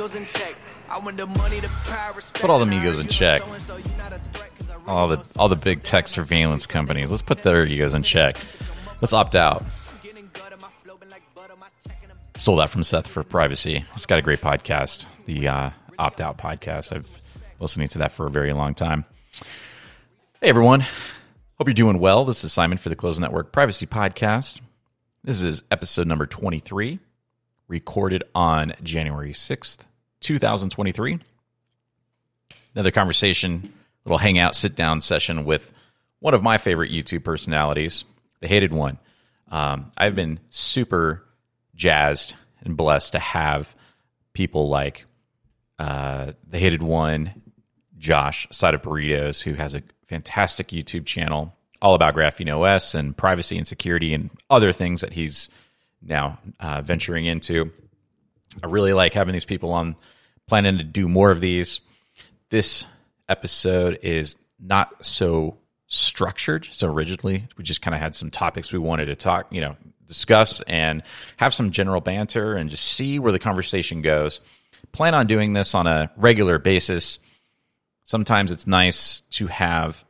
put all in check. I want the money, the power. Put all them egos in check. All the all the big tech surveillance companies. Let's put their egos in check. Let's opt out. Stole that from Seth for privacy. He's got a great podcast, the uh, Opt Out podcast. I've been listening to that for a very long time. Hey everyone, hope you're doing well. This is Simon for the Closed Network Privacy Podcast. This is episode number 23, recorded on January 6th, 2023. Another conversation, little hangout, sit down session with one of my favorite YouTube personalities, the hated one. Um, I've been super jazzed and blessed to have people like uh, the hated one, Josh, side of burritos, who has a fantastic YouTube channel all about Graphene OS and privacy and security and other things that he's now uh, venturing into. I really like having these people on, planning to do more of these. This episode is not so structured, so rigidly. We just kind of had some topics we wanted to talk, you know, discuss and have some general banter and just see where the conversation goes. Plan on doing this on a regular basis. Sometimes it's nice to have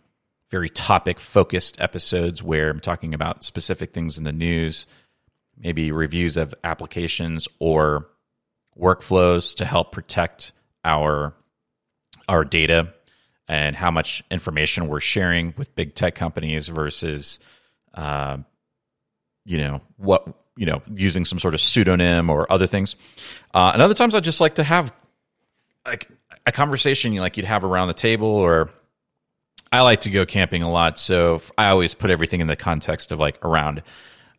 very topic focused episodes where I'm talking about specific things in the news, maybe reviews of applications or workflows to help protect our our data and how much information we're sharing with big tech companies versus uh, you know what you know using some sort of pseudonym or other things. Uh, and other times i just like to have like a conversation like you'd have around the table or i like to go camping a lot so i always put everything in the context of like around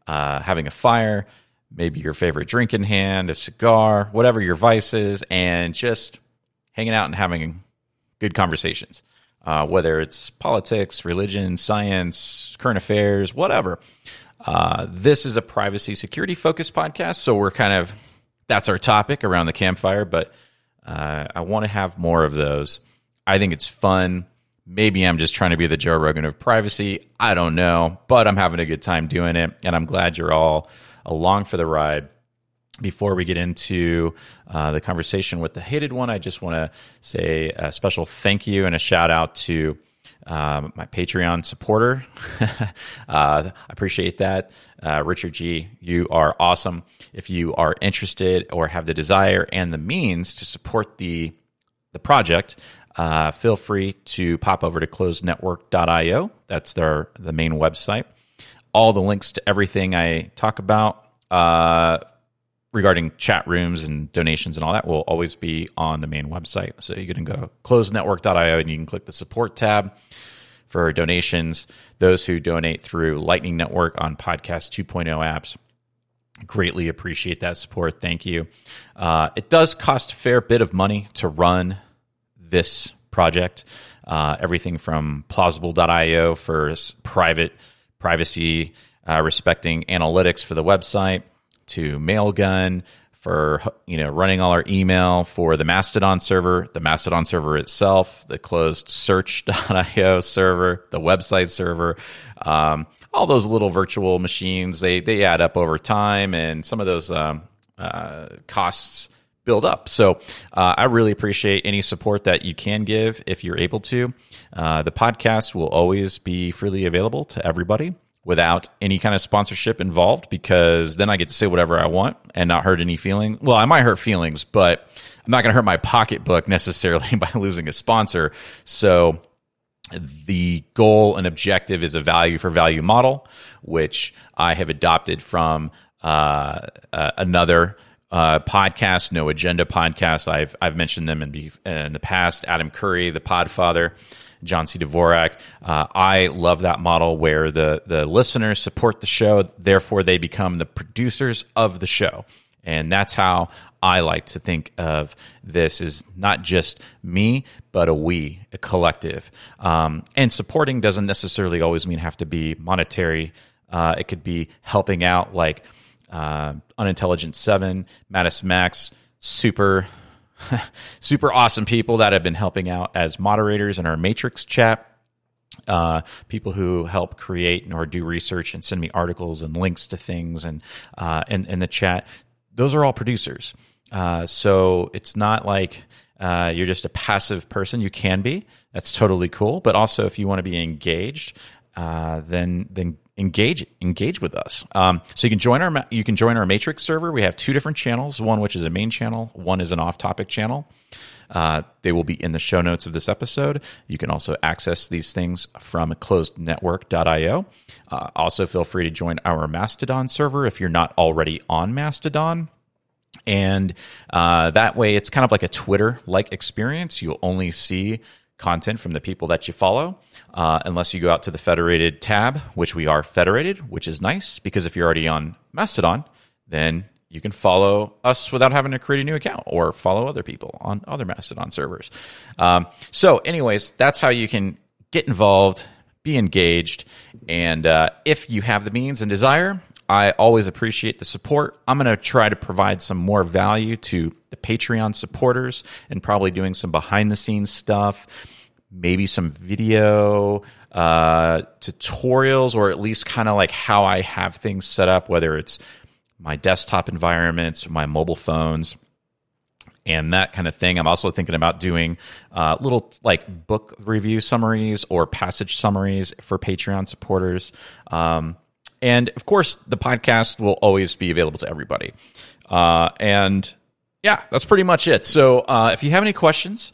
uh, having a fire maybe your favorite drink in hand a cigar whatever your vice is and just hanging out and having good conversations uh, whether it's politics religion science current affairs whatever uh, this is a privacy security focused podcast, so we're kind of that's our topic around the campfire. But uh, I want to have more of those. I think it's fun. Maybe I'm just trying to be the Joe Rogan of privacy. I don't know, but I'm having a good time doing it, and I'm glad you're all along for the ride. Before we get into uh, the conversation with the hated one, I just want to say a special thank you and a shout out to um, my Patreon supporter. uh, I appreciate that. Uh, Richard G., you are awesome. If you are interested or have the desire and the means to support the, the project, uh, feel free to pop over to closednetwork.io. That's their the main website. All the links to everything I talk about uh, regarding chat rooms and donations and all that will always be on the main website. So you can go closednetwork.io and you can click the support tab for donations. Those who donate through Lightning Network on Podcast 2.0 apps greatly appreciate that support. Thank you. Uh, it does cost a fair bit of money to run this project. Uh, everything from plausible.io for private privacy uh, respecting analytics for the website to Mailgun for you know running all our email for the Mastodon server, the Mastodon server itself, the closed search.io server, the website server, um, all those little virtual machines they they add up over time, and some of those um, uh, costs build up. So uh, I really appreciate any support that you can give if you're able to. Uh, the podcast will always be freely available to everybody without any kind of sponsorship involved because then I get to say whatever I want and not hurt any feeling. Well, I might hurt feelings, but I'm not going to hurt my pocketbook necessarily by losing a sponsor. So the goal and objective is a value for value model, which I have adopted from uh, uh, another uh, podcast, No Agenda podcast. I've I've mentioned them in, in the past. Adam Curry, the Podfather. John C. Dvorak. Uh, I love that model where the the listeners support the show, therefore they become the producers of the show, and that's how I like to think of this is not just me, but a we, a collective. Um, and supporting doesn't necessarily always mean have to be monetary. Uh, it could be helping out, like uh, Unintelligent Seven, Mattis Max, super super awesome people that have been helping out as moderators in our Matrix chat. uh, people who help create or do research and send me articles and links to things and uh, and in the chat. Those are all producers. Uh, so it's not like uh, you're just a passive person. You can be. That's totally cool. But also, if you want to be engaged, uh, then then engage engage with us. Um, so you can join our you can join our Matrix server. We have two different channels. One which is a main channel. One is an off topic channel. Uh, they will be in the show notes of this episode. You can also access these things from closednetwork.io. Uh, also, feel free to join our Mastodon server if you're not already on Mastodon. And uh, that way, it's kind of like a Twitter like experience. You'll only see content from the people that you follow, uh, unless you go out to the federated tab, which we are federated, which is nice because if you're already on Mastodon, then you can follow us without having to create a new account or follow other people on other Mastodon servers. Um, so, anyways, that's how you can get involved, be engaged, and uh, if you have the means and desire, I always appreciate the support. I'm going to try to provide some more value to the Patreon supporters and probably doing some behind the scenes stuff, maybe some video uh, tutorials, or at least kind of like how I have things set up, whether it's my desktop environments, my mobile phones and that kind of thing. I'm also thinking about doing uh, little like book review summaries or passage summaries for Patreon supporters. Um, and of course, the podcast will always be available to everybody. Uh, and yeah, that's pretty much it. So uh, if you have any questions,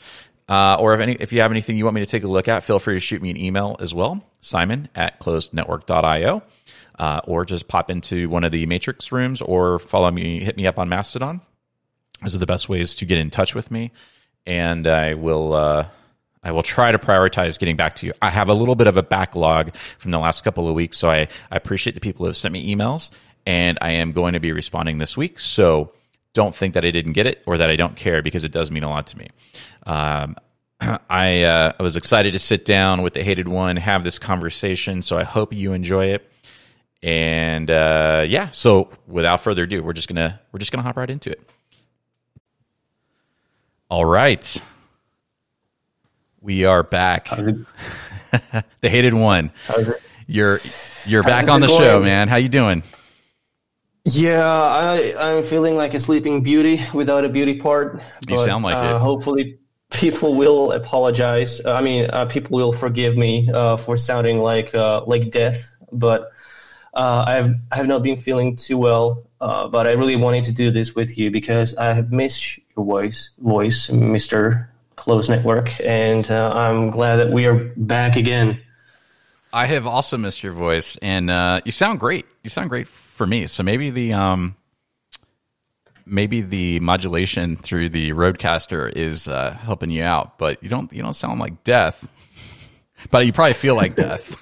uh, or if any, if you have anything you want me to take a look at, feel free to shoot me an email as well, Simon at closednetwork.io, uh, or just pop into one of the Matrix rooms, or follow me, hit me up on Mastodon. Those are the best ways to get in touch with me, and I will uh, I will try to prioritize getting back to you. I have a little bit of a backlog from the last couple of weeks, so I, I appreciate the people who have sent me emails, and I am going to be responding this week. So don't think that I didn't get it or that I don't care because it does mean a lot to me. Um, I, uh, I was excited to sit down with the hated one, have this conversation. So I hope you enjoy it. And uh, yeah, so without further ado, we're just gonna we're just gonna hop right into it. All right. We are back. the hated one. You're you're back on the going? show, man. How you doing? Yeah, I I'm feeling like a sleeping beauty without a beauty part. You sound like uh, it. Hopefully, people will apologize. I mean, uh, people will forgive me uh, for sounding like uh, like death. But uh, I've I have not been feeling too well. Uh, but I really wanted to do this with you because I have missed your voice, voice, Mister Closed Network, and uh, I'm glad that we are back again. I have also missed your voice, and uh, you sound great. You sound great for me. So maybe the um, maybe the modulation through the RODECaster is uh, helping you out, but you don't you don't sound like death. But you probably feel like death.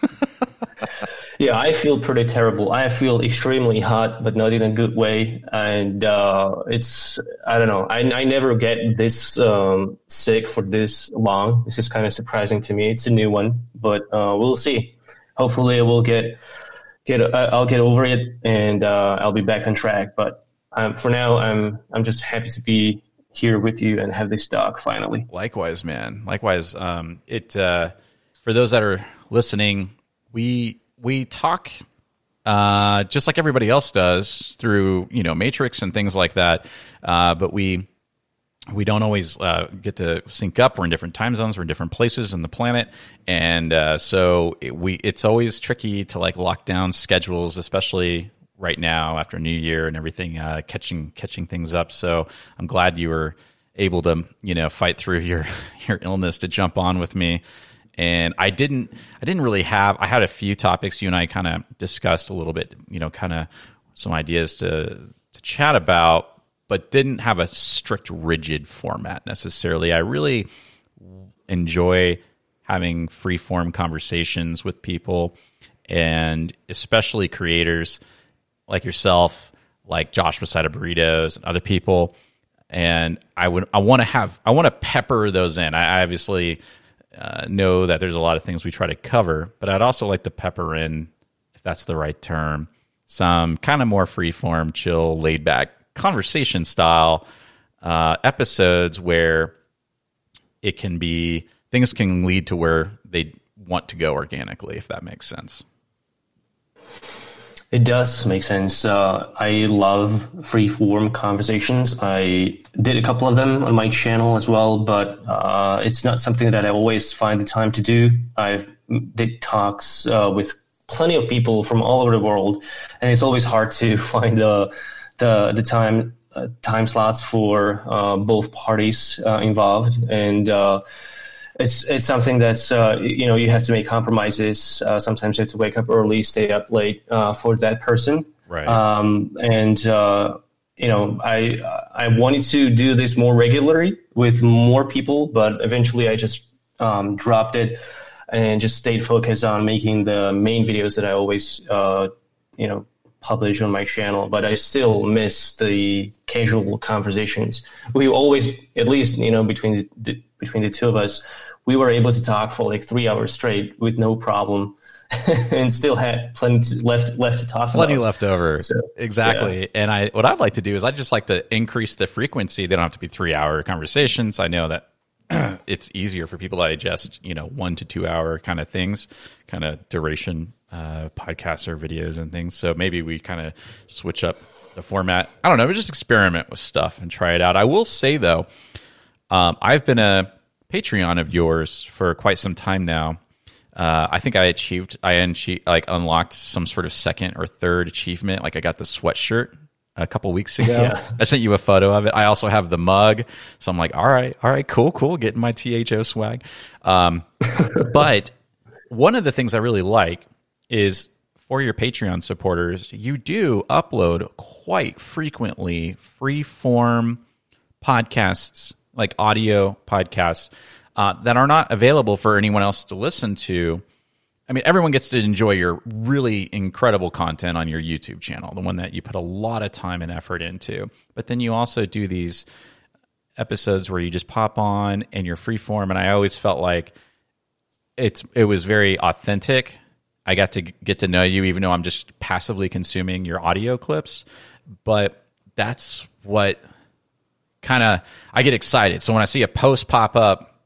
Yeah, I feel pretty terrible. I feel extremely hot, but not in a good way. And uh, it's, I don't know, I, I never get this um, sick for this long. This is kind of surprising to me. It's a new one, but uh, we'll see. Hopefully, we'll get, get, uh, I'll get over it and uh, I'll be back on track. But um, for now, I'm, I'm just happy to be here with you and have this talk finally. Likewise, man. Likewise. Um, it, uh, for those that are listening, we we talk uh, just like everybody else does through you know Matrix and things like that, uh, but we we don't always uh, get to sync up. We're in different time zones. We're in different places in the planet, and uh, so it, we it's always tricky to like lock down schedules, especially right now after New Year and everything, uh, catching catching things up. So I'm glad you were able to you know fight through your your illness to jump on with me and I didn't I didn't really have I had a few topics you and I kind of discussed a little bit, you know, kind of some ideas to to chat about, but didn't have a strict rigid format necessarily. I really enjoy having free form conversations with people and especially creators like yourself, like Josh Beside Burritos and other people. And I would I want to have I want to pepper those in. I obviously uh, know that there's a lot of things we try to cover, but I'd also like to pepper in, if that's the right term, some kind of more freeform, chill, laid back conversation style uh, episodes where it can be things can lead to where they want to go organically, if that makes sense. It does make sense. Uh, I love free form conversations. I did a couple of them on my channel as well, but uh, it's not something that I always find the time to do. I've did talks uh, with plenty of people from all over the world, and it's always hard to find the the, the time uh, time slots for uh, both parties uh, involved and it's it's something that's uh, you know you have to make compromises. Uh, sometimes you have to wake up early, stay up late uh, for that person. Right. Um, and uh, you know, I I wanted to do this more regularly with more people, but eventually I just um, dropped it and just stayed focused on making the main videos that I always uh, you know publish on my channel. But I still miss the casual conversations. We always, at least you know, between the, between the two of us, we were able to talk for like three hours straight with no problem. and still had plenty left left to talk plenty about. left over so, exactly. yeah. and i what i'd like to do is i'd just like to increase the frequency. They don't have to be three hour conversations. I know that it's easier for people to digest you know one to two hour kind of things kind of duration uh, podcasts or videos and things. So maybe we kind of switch up the format. I don't know. We just experiment with stuff and try it out. I will say though um, i've been a Patreon of yours for quite some time now. Uh, I think I achieved, I unche- like unlocked some sort of second or third achievement. Like I got the sweatshirt a couple weeks ago. Yeah. I sent you a photo of it. I also have the mug, so I'm like, all right, all right, cool, cool, getting my THO swag. Um, but one of the things I really like is for your Patreon supporters, you do upload quite frequently free form podcasts like audio podcasts uh, that are not available for anyone else to listen to. I mean, everyone gets to enjoy your really incredible content on your YouTube channel, the one that you put a lot of time and effort into. But then you also do these episodes where you just pop on and you're free form. And I always felt like it's it was very authentic. I got to get to know you, even though I'm just passively consuming your audio clips. But that's what kind of I get excited. So when I see a post pop up,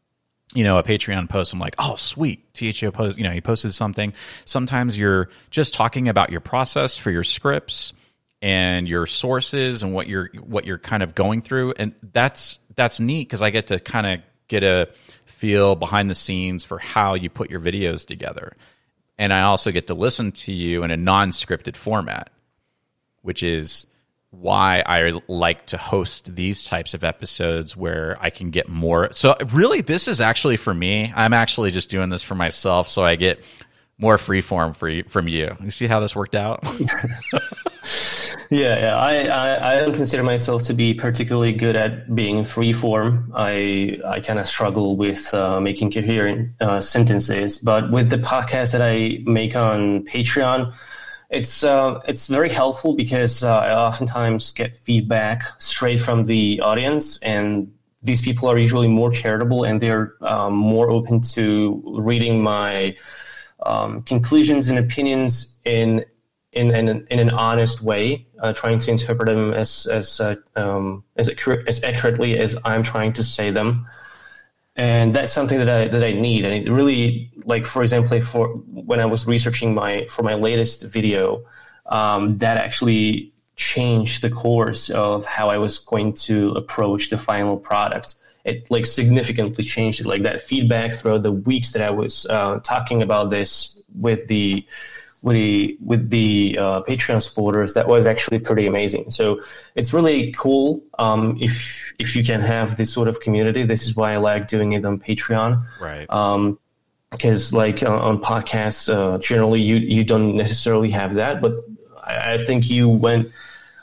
you know, a Patreon post, I'm like, oh, sweet. THO post, you know, he posted something. Sometimes you're just talking about your process for your scripts and your sources and what you're what you're kind of going through, and that's that's neat because I get to kind of get a feel behind the scenes for how you put your videos together, and I also get to listen to you in a non-scripted format, which is why I like to host these types of episodes where I can get more. So, really, this is actually for me. I'm actually just doing this for myself so I get more freeform for you, from you. You see how this worked out? yeah, yeah. I, I, I, don't consider myself to be particularly good at being free form. I, I kind of struggle with uh, making coherent uh, sentences. But with the podcast that I make on Patreon, it's uh, it's very helpful because uh, I oftentimes get feedback straight from the audience, and these people are usually more charitable and they're um, more open to reading my um, conclusions and opinions in in in, in an honest way, uh, trying to interpret them as as uh, um, as, as accurately as I'm trying to say them and that's something that I that I need. And it really, like for example, for when I was researching my for my latest video, um, that actually changed the course of how I was going to approach the final product. It like significantly changed it. Like that feedback throughout the weeks that I was uh, talking about this with the with the with the uh, Patreon supporters, that was actually pretty amazing. So it's really cool um, if if you can have this sort of community. This is why I like doing it on Patreon, right? Um, because like uh, on podcasts, uh, generally you you don't necessarily have that, but I, I think you went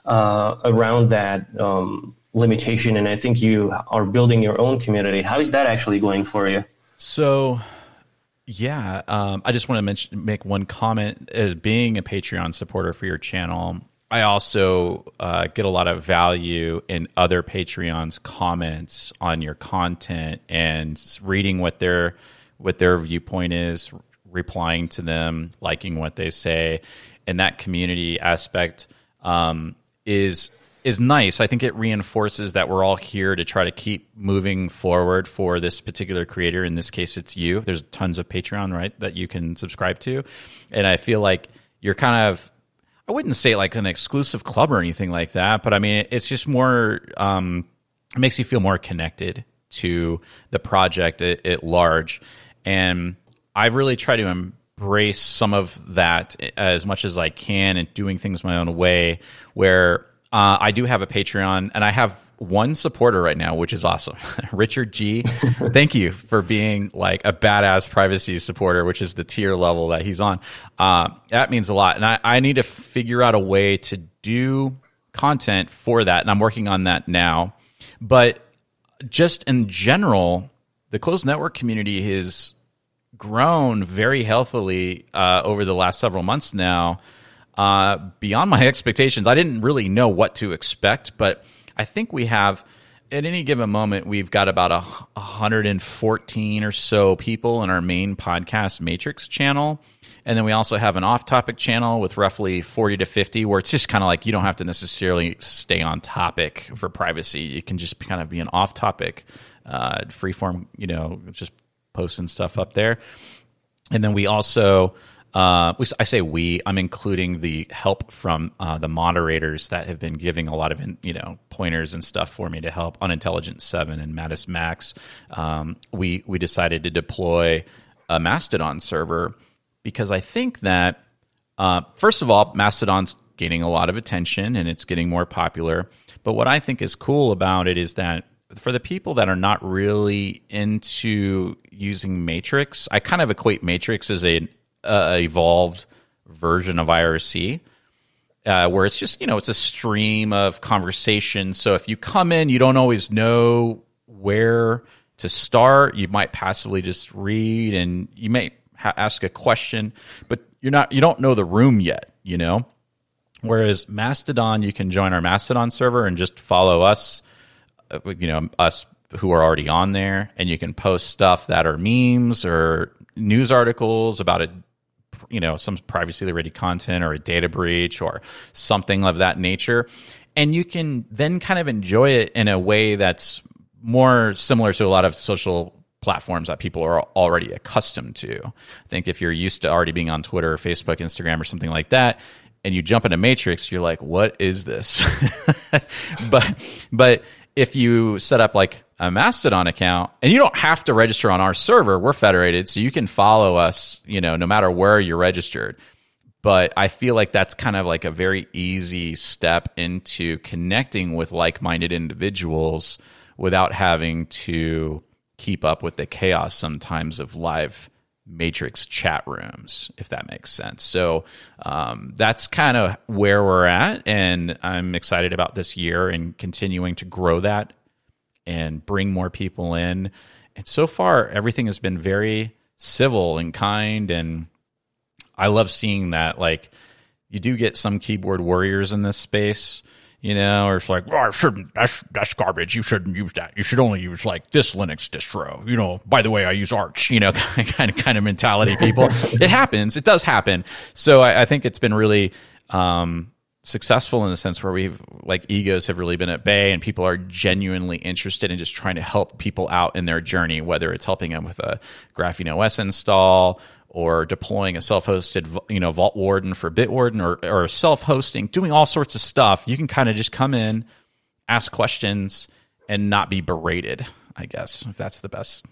uh, around that um, limitation, and I think you are building your own community. How is that actually going for you? So yeah, um, I just want to mention, make one comment as being a Patreon supporter for your channel. I also uh, get a lot of value in other Patreons' comments on your content and reading what their what their viewpoint is, replying to them, liking what they say, and that community aspect um, is is nice. I think it reinforces that we're all here to try to keep moving forward for this particular creator. In this case, it's you. There's tons of Patreon, right, that you can subscribe to, and I feel like you're kind of. I wouldn't say like an exclusive club or anything like that, but I mean, it's just more. Um, it makes you feel more connected to the project at, at large, and I've really tried to embrace some of that as much as I can and doing things my own way. Where uh, I do have a Patreon and I have one supporter right now, which is awesome. Richard G. thank you for being like a badass privacy supporter, which is the tier level that he's on. Uh, that means a lot. And I, I need to figure out a way to do content for that. And I'm working on that now. But just in general, the closed network community has grown very healthily uh, over the last several months now, uh, beyond my expectations. I didn't really know what to expect, but I think we have. At any given moment, we've got about a 114 or so people in our main podcast Matrix channel. And then we also have an off topic channel with roughly 40 to 50, where it's just kind of like you don't have to necessarily stay on topic for privacy. You can just kind of be an off topic, uh, free form, you know, just posting stuff up there. And then we also, uh, I say we, I'm including the help from uh, the moderators that have been giving a lot of you know pointers and stuff for me to help Unintelligent Seven and Mattis Max. Um, we we decided to deploy a Mastodon server because I think that uh, first of all, Mastodon's gaining a lot of attention and it's getting more popular. But what I think is cool about it is that for the people that are not really into using Matrix, I kind of equate Matrix as a uh, evolved version of IRC. Uh, where it's just you know it's a stream of conversation. So if you come in, you don't always know where to start. You might passively just read, and you may ha- ask a question, but you're not you don't know the room yet. You know. Whereas Mastodon, you can join our Mastodon server and just follow us uh, you know us who are already on there, and you can post stuff that are memes or news articles about a you know some privacy ready content or a data breach or something of that nature and you can then kind of enjoy it in a way that's more similar to a lot of social platforms that people are already accustomed to. I think if you're used to already being on Twitter or Facebook, Instagram, or something like that, and you jump into Matrix, you're like, "What is this?" but but if you set up like a Mastodon account, and you don't have to register on our server, we're federated, so you can follow us, you know, no matter where you're registered. But I feel like that's kind of like a very easy step into connecting with like minded individuals without having to keep up with the chaos sometimes of live matrix chat rooms if that makes sense so um, that's kind of where we're at and i'm excited about this year and continuing to grow that and bring more people in and so far everything has been very civil and kind and i love seeing that like you do get some keyboard warriors in this space you know, or it's like, oh, I shouldn't. That's that's garbage. You shouldn't use that. You should only use like this Linux distro. You know, by the way, I use Arch. You know, kind of kind of mentality. People, it happens. It does happen. So I, I think it's been really um, successful in the sense where we've like egos have really been at bay and people are genuinely interested in just trying to help people out in their journey, whether it's helping them with a Graphene OS install or deploying a self-hosted you know vault warden for bitwarden or, or self-hosting doing all sorts of stuff. You can kind of just come in ask questions and not be berated i guess if that's the best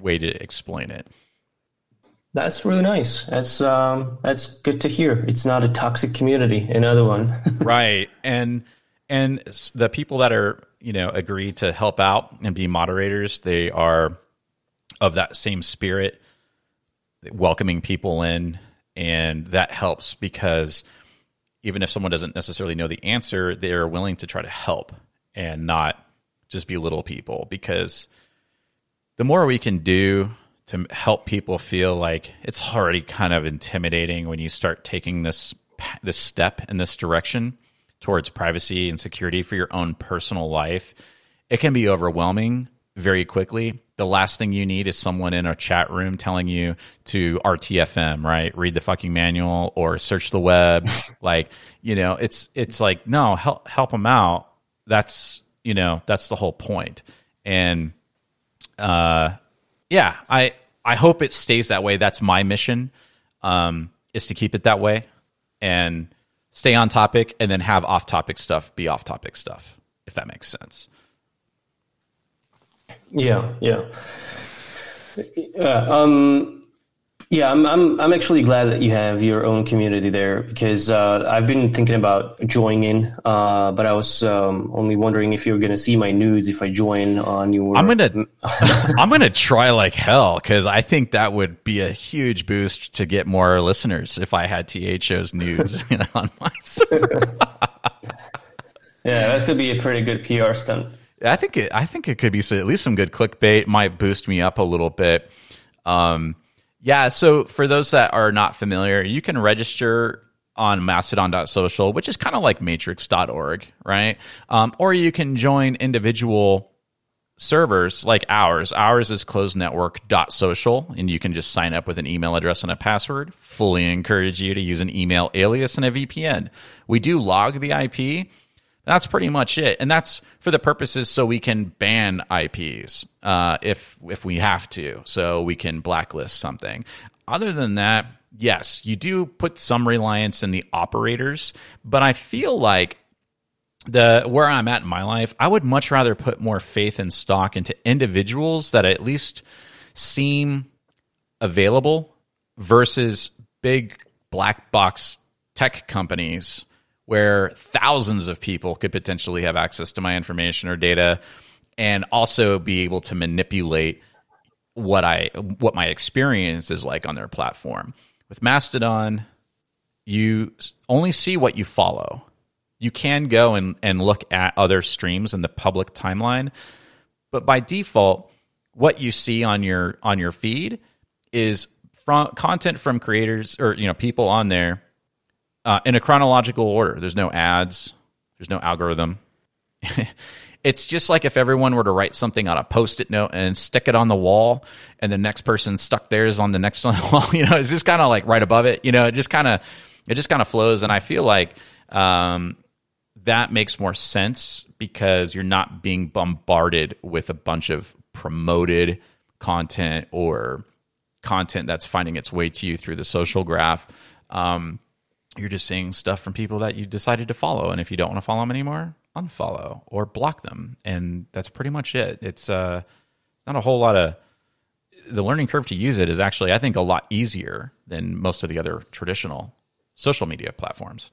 way to explain it that's really nice. That's um that's good to hear. It's not a toxic community another one. Right. And and the people that are you know agree to help out and be moderators they are of that same spirit welcoming people in, and that helps because even if someone doesn't necessarily know the answer, they're willing to try to help and not just belittle people because the more we can do to help people feel like it's already kind of intimidating when you start taking this this step in this direction towards privacy and security for your own personal life it can be overwhelming very quickly the last thing you need is someone in a chat room telling you to RTFM, right? Read the fucking manual or search the web. like, you know, it's it's like no, help help them out. That's you know that's the whole point. And uh, yeah, I I hope it stays that way. That's my mission. Um, is to keep it that way and stay on topic, and then have off topic stuff be off topic stuff. If that makes sense. Yeah, yeah. Uh, um, yeah, I'm, I'm, I'm actually glad that you have your own community there because uh, I've been thinking about joining, uh, but I was um, only wondering if you were going to see my nudes if I join on your. I'm gonna, I'm gonna try like hell because I think that would be a huge boost to get more listeners if I had THO's nudes on my server. yeah, that could be a pretty good PR stunt. I think it, I think it could be at least some good clickbait. Might boost me up a little bit. Um, yeah. So for those that are not familiar, you can register on mastodon.social, which is kind of like matrix.org, right? Um, or you can join individual servers like ours. Ours is closednetwork.social, and you can just sign up with an email address and a password. Fully encourage you to use an email alias and a VPN. We do log the IP that's pretty much it, and that's for the purposes so we can ban IPs uh, if if we have to, so we can blacklist something. Other than that, yes, you do put some reliance in the operators, but I feel like the where I'm at in my life, I would much rather put more faith and stock into individuals that at least seem available versus big black box tech companies where thousands of people could potentially have access to my information or data and also be able to manipulate what I what my experience is like on their platform. With Mastodon, you only see what you follow. You can go and, and look at other streams in the public timeline, but by default, what you see on your on your feed is from content from creators or you know people on there uh, in a chronological order. There's no ads. There's no algorithm. it's just like if everyone were to write something on a post-it note and stick it on the wall, and the next person stuck theirs on the next wall. You know, it's just kind of like right above it. You know, it just kind of it just kind of flows, and I feel like um, that makes more sense because you're not being bombarded with a bunch of promoted content or content that's finding its way to you through the social graph. Um, you're just seeing stuff from people that you decided to follow. And if you don't want to follow them anymore, unfollow or block them. And that's pretty much it. It's uh, not a whole lot of the learning curve to use it is actually, I think, a lot easier than most of the other traditional social media platforms.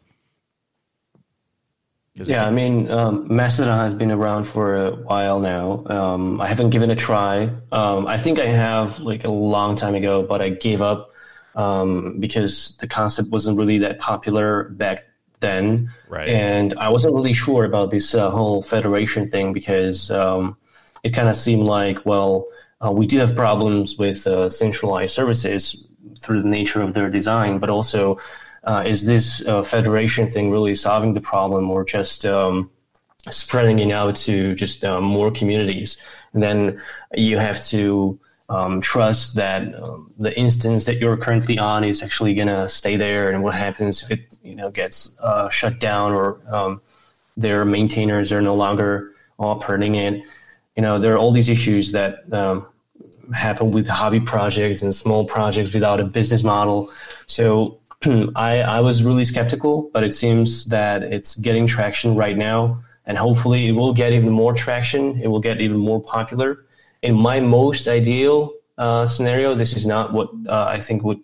Yeah, I mean, um, Mastodon has been around for a while now. Um, I haven't given a try. Um, I think I have like a long time ago, but I gave up um, because the concept wasn't really that popular back then. Right. And I wasn't really sure about this uh, whole federation thing because um, it kind of seemed like, well, uh, we do have problems with uh, centralized services through the nature of their design, but also uh, is this uh, federation thing really solving the problem or just um, spreading it out to just uh, more communities? And then you have to um, trust that um, the instance that you're currently on is actually going to stay there and what happens if it you know gets uh, shut down or um, their maintainers are no longer operating it. You know there are all these issues that um, happen with hobby projects and small projects without a business model. So I, I was really skeptical but it seems that it's getting traction right now. And hopefully it will get even more traction. It will get even more popular in my most ideal uh, scenario, this is not what uh, I think would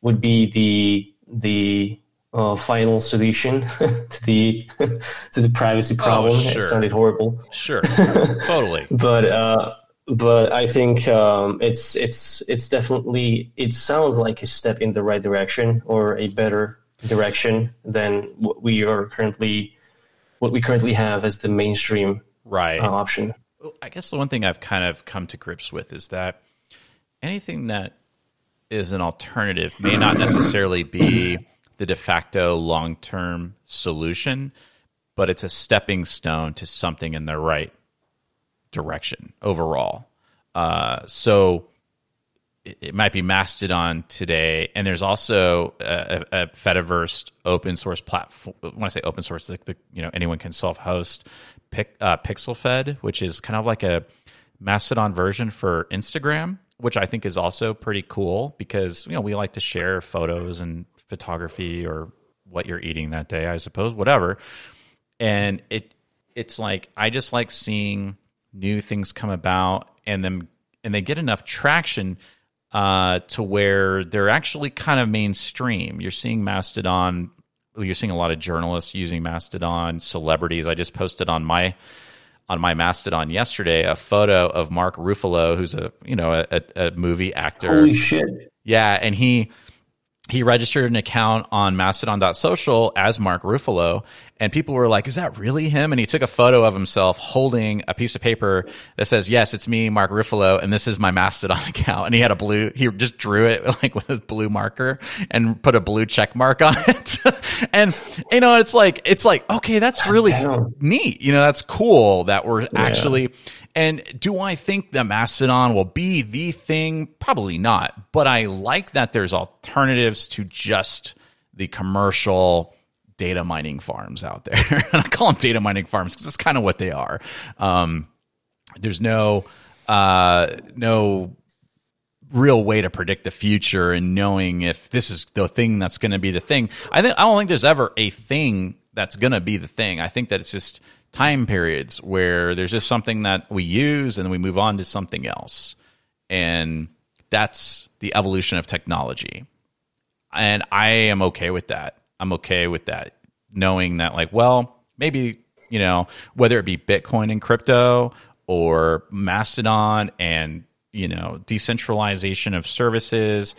would be the the uh, final solution to the to the privacy oh, problem. Oh, sure. It sounded horrible. Sure, totally. but uh, but I think um, it's it's it's definitely it sounds like a step in the right direction or a better direction than what we are currently what we currently have as the mainstream right uh, option. I guess the one thing I've kind of come to grips with is that anything that is an alternative may not necessarily be the de facto long term solution, but it's a stepping stone to something in the right direction overall. Uh, so it, it might be Mastodon today, and there's also a, a, a Fediverse open source platform. When I say open source, like the you know anyone can self host. Pic, uh, PixelFed, which is kind of like a Mastodon version for Instagram, which I think is also pretty cool because you know we like to share photos and photography or what you're eating that day, I suppose, whatever. And it it's like I just like seeing new things come about and them and they get enough traction uh, to where they're actually kind of mainstream. You're seeing Mastodon. You're seeing a lot of journalists using Mastodon, celebrities. I just posted on my on my Mastodon yesterday a photo of Mark Ruffalo, who's a you know a, a movie actor. Holy shit! Yeah, and he he registered an account on mastodon.social as Mark Ruffalo, and people were like, "Is that really him?" And he took a photo of himself holding a piece of paper that says, "Yes, it's me, Mark Ruffalo, and this is my Mastodon account." And he had a blue, he just drew it like with a blue marker and put a blue check mark on it. and you know, it's like it's like okay, that's really neat. You know, that's cool that we're yeah. actually and do I think the Mastodon will be the thing? Probably not. But I like that there's alternatives to just the commercial data mining farms out there. and I call them data mining farms because that's kind of what they are. Um, there's no uh, no real way to predict the future and knowing if this is the thing that's going to be the thing. I think I don't think there's ever a thing that's going to be the thing. I think that it's just time periods where there's just something that we use and then we move on to something else. And that's the evolution of technology. And I am okay with that. I'm okay with that, knowing that, like, well, maybe, you know, whether it be Bitcoin and crypto or Mastodon and, you know, decentralization of services,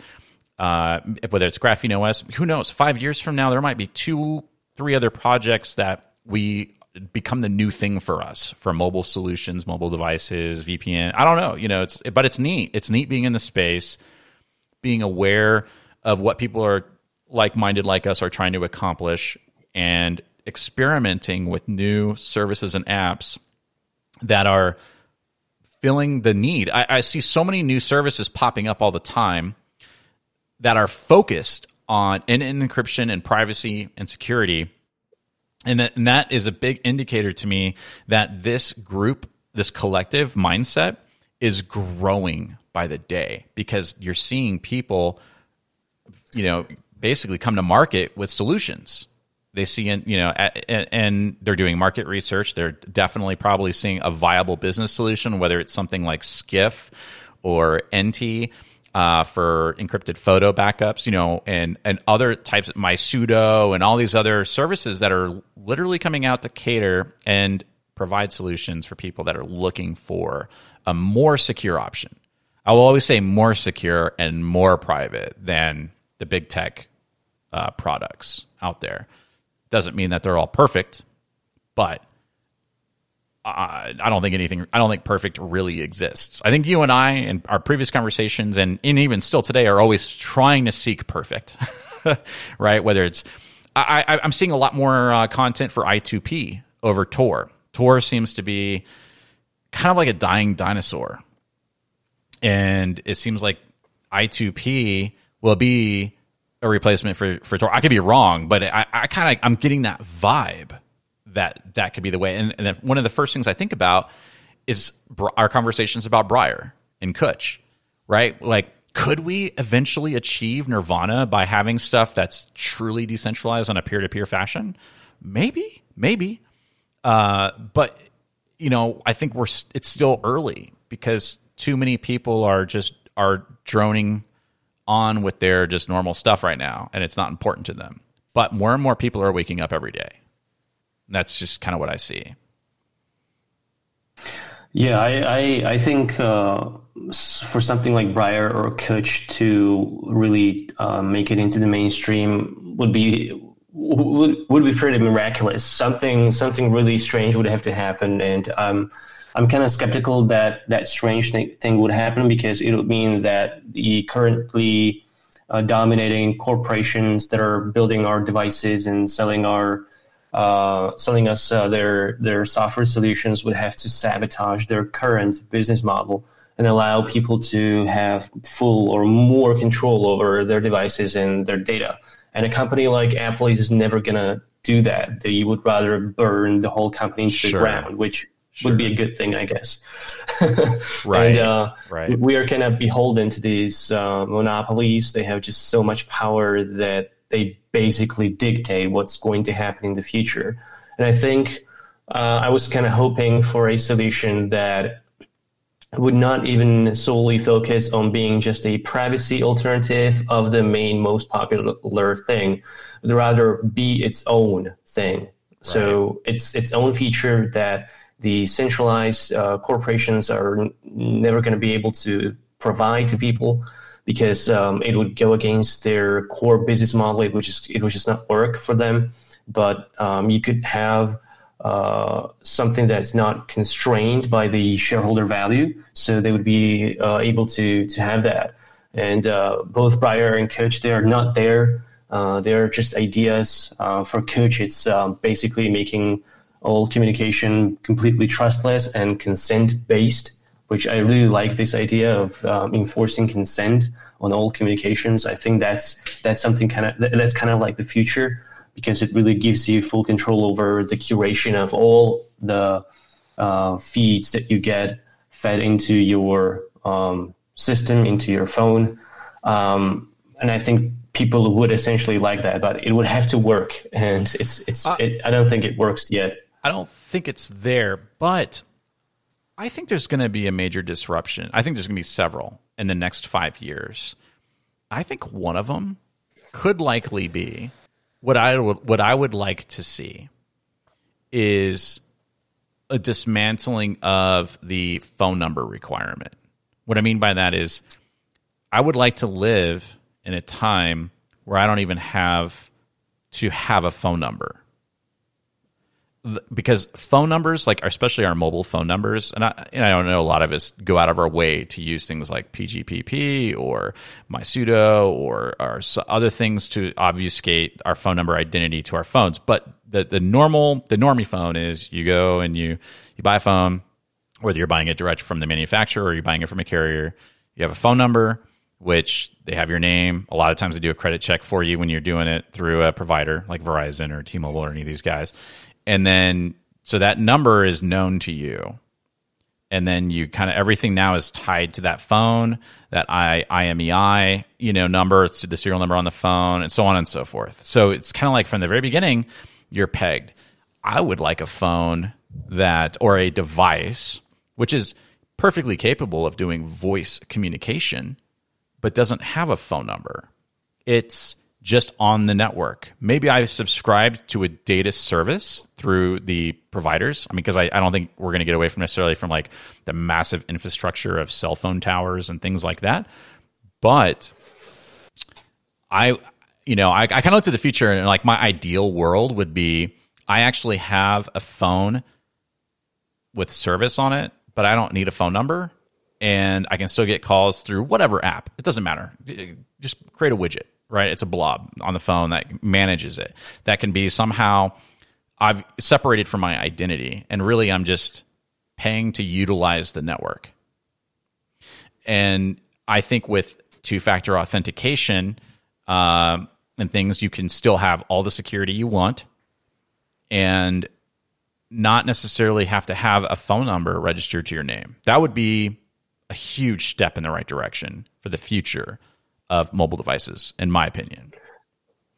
uh, whether it's Graphene OS, who knows? Five years from now, there might be two, three other projects that we become the new thing for us for mobile solutions, mobile devices, VPN. I don't know, you know, it's but it's neat. It's neat being in the space, being aware of what people are like-minded like us are trying to accomplish and experimenting with new services and apps that are filling the need. I, I see so many new services popping up all the time that are focused on in encryption and privacy and security and that, and that is a big indicator to me that this group, this collective mindset is growing by the day because you're seeing people, you know, basically come to market with solutions. They see, you know, and they're doing market research. They're definitely probably seeing a viable business solution, whether it's something like Skiff or Ente uh, for encrypted photo backups, you know, and and other types of MySudo and all these other services that are literally coming out to cater and provide solutions for people that are looking for a more secure option. I will always say more secure and more private than the big tech uh, products out there. Doesn't mean that they're all perfect, but I don't think anything. I don't think perfect really exists. I think you and I, in our previous conversations, and, and even still today, are always trying to seek perfect, right? Whether it's, I, am seeing a lot more uh, content for I2P over Tor. Tor seems to be kind of like a dying dinosaur, and it seems like I2P will be a replacement for for Tor. I could be wrong, but I, I kind of I'm getting that vibe that that could be the way. And, and one of the first things I think about is our conversations about Briar and Cwtch, right? Like, could we eventually achieve nirvana by having stuff that's truly decentralized on a peer to peer fashion? Maybe, maybe. Uh, but you know, I think we're it's still early because too many people are just are droning on with their just normal stuff right now, and it's not important to them. But more and more people are waking up every day that's just kind of what I see. Yeah, I I, I think uh, for something like Briar or Cwtch to really uh, make it into the mainstream would be would, would be pretty miraculous. Something something really strange would have to happen, and um, I'm kind of skeptical that that strange thing would happen because it would mean that the currently uh, dominating corporations that are building our devices and selling our uh, selling us uh, their their software solutions would have to sabotage their current business model, and allow people to have full or more control over their devices and their data. And a company like Apple is never going to do that. They would rather burn the whole company to sure. the ground, which sure. would be a good thing, I guess. right. And uh, right. we are kind of beholden to these uh, monopolies. They have just so much power that they basically dictate what's going to happen in the future. And I think uh, I was kind of hoping for a solution that would not even solely focus on being just a privacy alternative of the main most popular thing, but rather be its own thing. Right. So it's its own feature that the centralized uh, corporations are n- never going to be able to provide to people because um, it would go against their core business model. It would just it would just not work for them. But um, you could have uh, something that's not constrained by the shareholder value. So they would be uh, able to to have that. And uh, both Briar and Cwtch, they are not there. Uh, they're just ideas. Uh, for Cwtch, it's um, basically making all communication completely trustless and consent based, which I really like this idea of um, enforcing consent on all communications. I think that's that's something kind of that's kind of like the future because it really gives you full control over the curation of all the uh, feeds that you get fed into your um, system, into your phone. Um, and I think people would essentially like that, but it would have to work. And it's, it's, uh, it, I don't think it works yet. I don't think it's there, but I think there's going to be a major disruption. I think there's going to be several in the next five years. I think one of them could likely be what I would what I would like to see is a dismantling of the phone number requirement. What I mean by that is I would like to live in a time where I don't even have to have a phone number because phone numbers, like especially our mobile phone numbers, and I, and I don't know a lot of us go out of our way to use things like PGPP or MySudo or, or other things to obfuscate our phone number identity to our phones. But the, the normal, the normie phone is you go and you, you buy a phone, whether you're buying it direct from the manufacturer or you're buying it from a carrier, you have a phone number, which they have your name. A lot of times they do a credit check for you when you're doing it through a provider like Verizon or T-Mobile or any of these guys and then so that number is known to you. And then you kind of everything now is tied to that phone that i imei you know number it's the serial number on the phone and so on and so forth. So it's kind of like from the very beginning you're pegged. I would like a phone that or a device which is perfectly capable of doing voice communication but doesn't have a phone number. It's just on the network. Maybe I subscribed to a data service through the providers. I mean, because I, I don't think we're going to get away from necessarily from like the massive infrastructure of cell phone towers and things like that. But I, you know, I, I kind of looked at the future and like my ideal world would be I actually have a phone with service on it, but I don't need a phone number and I can still get calls through whatever app. It doesn't matter. Just create a widget right? It's a blob on the phone that manages it. That can be somehow I've separated from my identity, and really I'm just paying to utilize the network. And I think with two factor authentication uh, and things, you can still have all the security you want and not necessarily have to have a phone number registered to your name. That would be a huge step in the right direction for the future of mobile devices, in my opinion.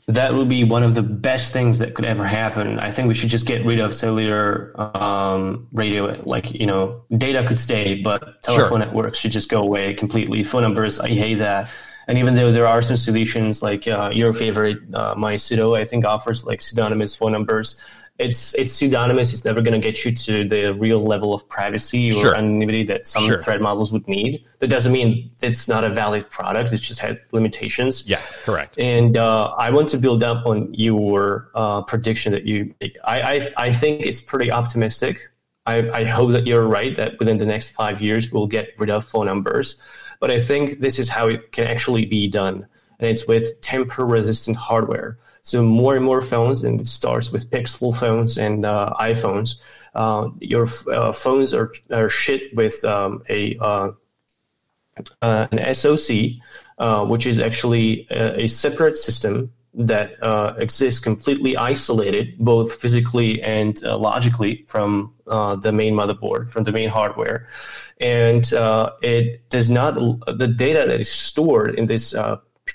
That would be one of the best things that could ever happen. I think we should just get rid of cellular um, radio. Like, you know, data could stay, but telephone sure. networks should just go away completely. Phone numbers, I hate that. And even though there are some solutions like uh, your favorite, uh, MySudo, I think offers like pseudonymous phone numbers it's it's pseudonymous. It's never going to get you to the real level of privacy or sure. anonymity that some sure. threat models would need. That doesn't mean it's not a valid product. It just has limitations. Yeah, correct. And uh, I want to build up on your uh, prediction that you. I, I I think it's pretty optimistic. I, I hope that you're right that within the next five years we'll get rid of phone numbers. But I think this is how it can actually be done, and it's with tamper-resistant hardware. So more and more phones, and it starts with Pixel phones and uh, iPhones. Uh, your uh, phones are, are shipped with um, a uh, an SOC, uh, which is actually a, a separate system that uh, exists completely isolated, both physically and logically, from the main motherboard, from the main hardware. And it does not, the data that is stored in this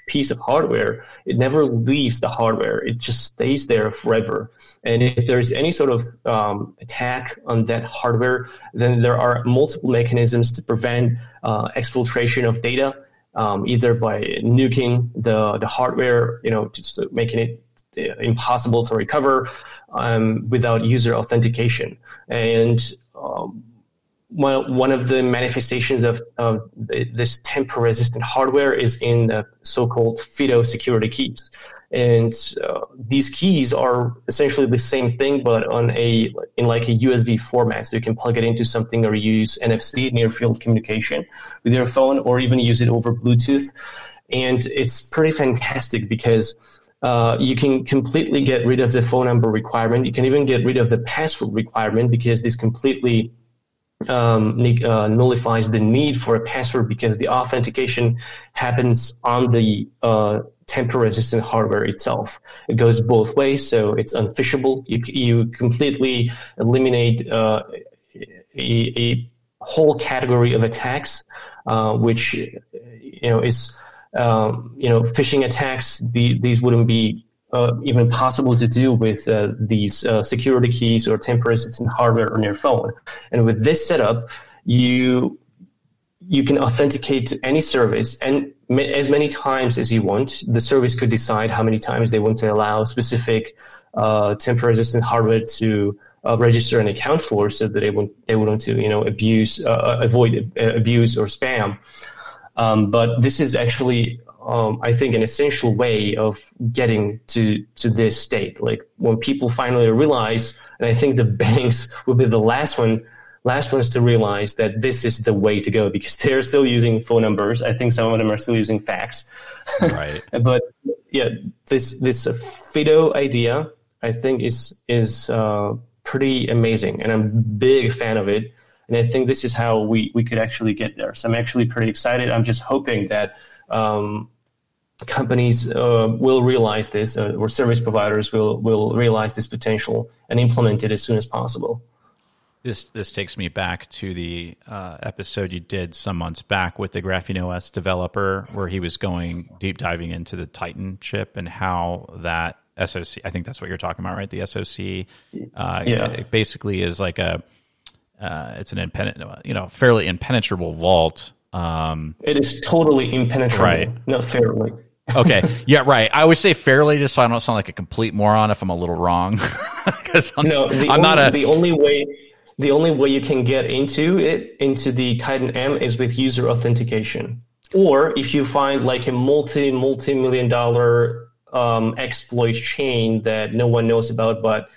piece of hardware, it never leaves the hardware. It just stays there forever. And if there's any sort of um, attack on that hardware, then there are multiple mechanisms to prevent uh, exfiltration of data um, either by nuking the, the hardware, you know, just making it uh, impossible to recover um, without user authentication. And um, one, one of the manifestations of, of this tamper resistant hardware is in the so called FIDO security keys. And uh, these keys are essentially the same thing but on a in like a usb format. So you can plug it into something or use nfc near field communication with your phone or even use it over bluetooth. And it's pretty fantastic because uh, you can completely get rid of the phone number requirement. You can even get rid of the password requirement because this completely um, uh, nullifies the need for a password because the authentication happens on the uh, tamper resistant hardware itself. It goes both ways, so it's unphishable. You, you completely eliminate uh, a, a, whole category of attacks, uh, which you know is um, you know phishing attacks. The, these wouldn't be uh, even possible to do with uh, these uh, security keys or tamper resistant hardware on your phone. And with this setup, you you can authenticate to any service and as many times as you want. The service could decide how many times they want to allow specific uh, tamper resistant hardware to uh, register an account for, so that they won't they would want to you know abuse uh, uh avoid uh, abuse or spam. Um, but this is actually um, I think an essential way of getting to to this state. Like when people finally realize, and I think the banks will be the last one last ones to realize that this is the way to go because they're still using phone numbers. I think some of them are still using fax. Right. but yeah, this this Fido idea I think is is uh, pretty amazing, and I'm a big fan of it. And I think this is how we we could actually get there. So I'm actually pretty excited. I'm just hoping that. Um, companies uh, will realize this, uh, or service providers will will realize this potential and implement it as soon as possible. This this takes me back to the uh, episode you did some months back with the Graphene OS developer, where he was going deep diving into the Titan chip and how that SOC. I think that's what you're talking about, right? The SOC, uh, yeah. it basically is like a uh, it's an impen- you know fairly impenetrable vault. Um, it is totally impenetrable, right? Not fairly. Okay. Yeah, right. I would say fairly just so I don't sound like a complete moron if I'm a little wrong. Because I'm, no, I'm only, not a. The only way the only way you can get into it into the titan m is with user authentication or if you find like a multi multi million dollar um, exploit chain that no one knows about but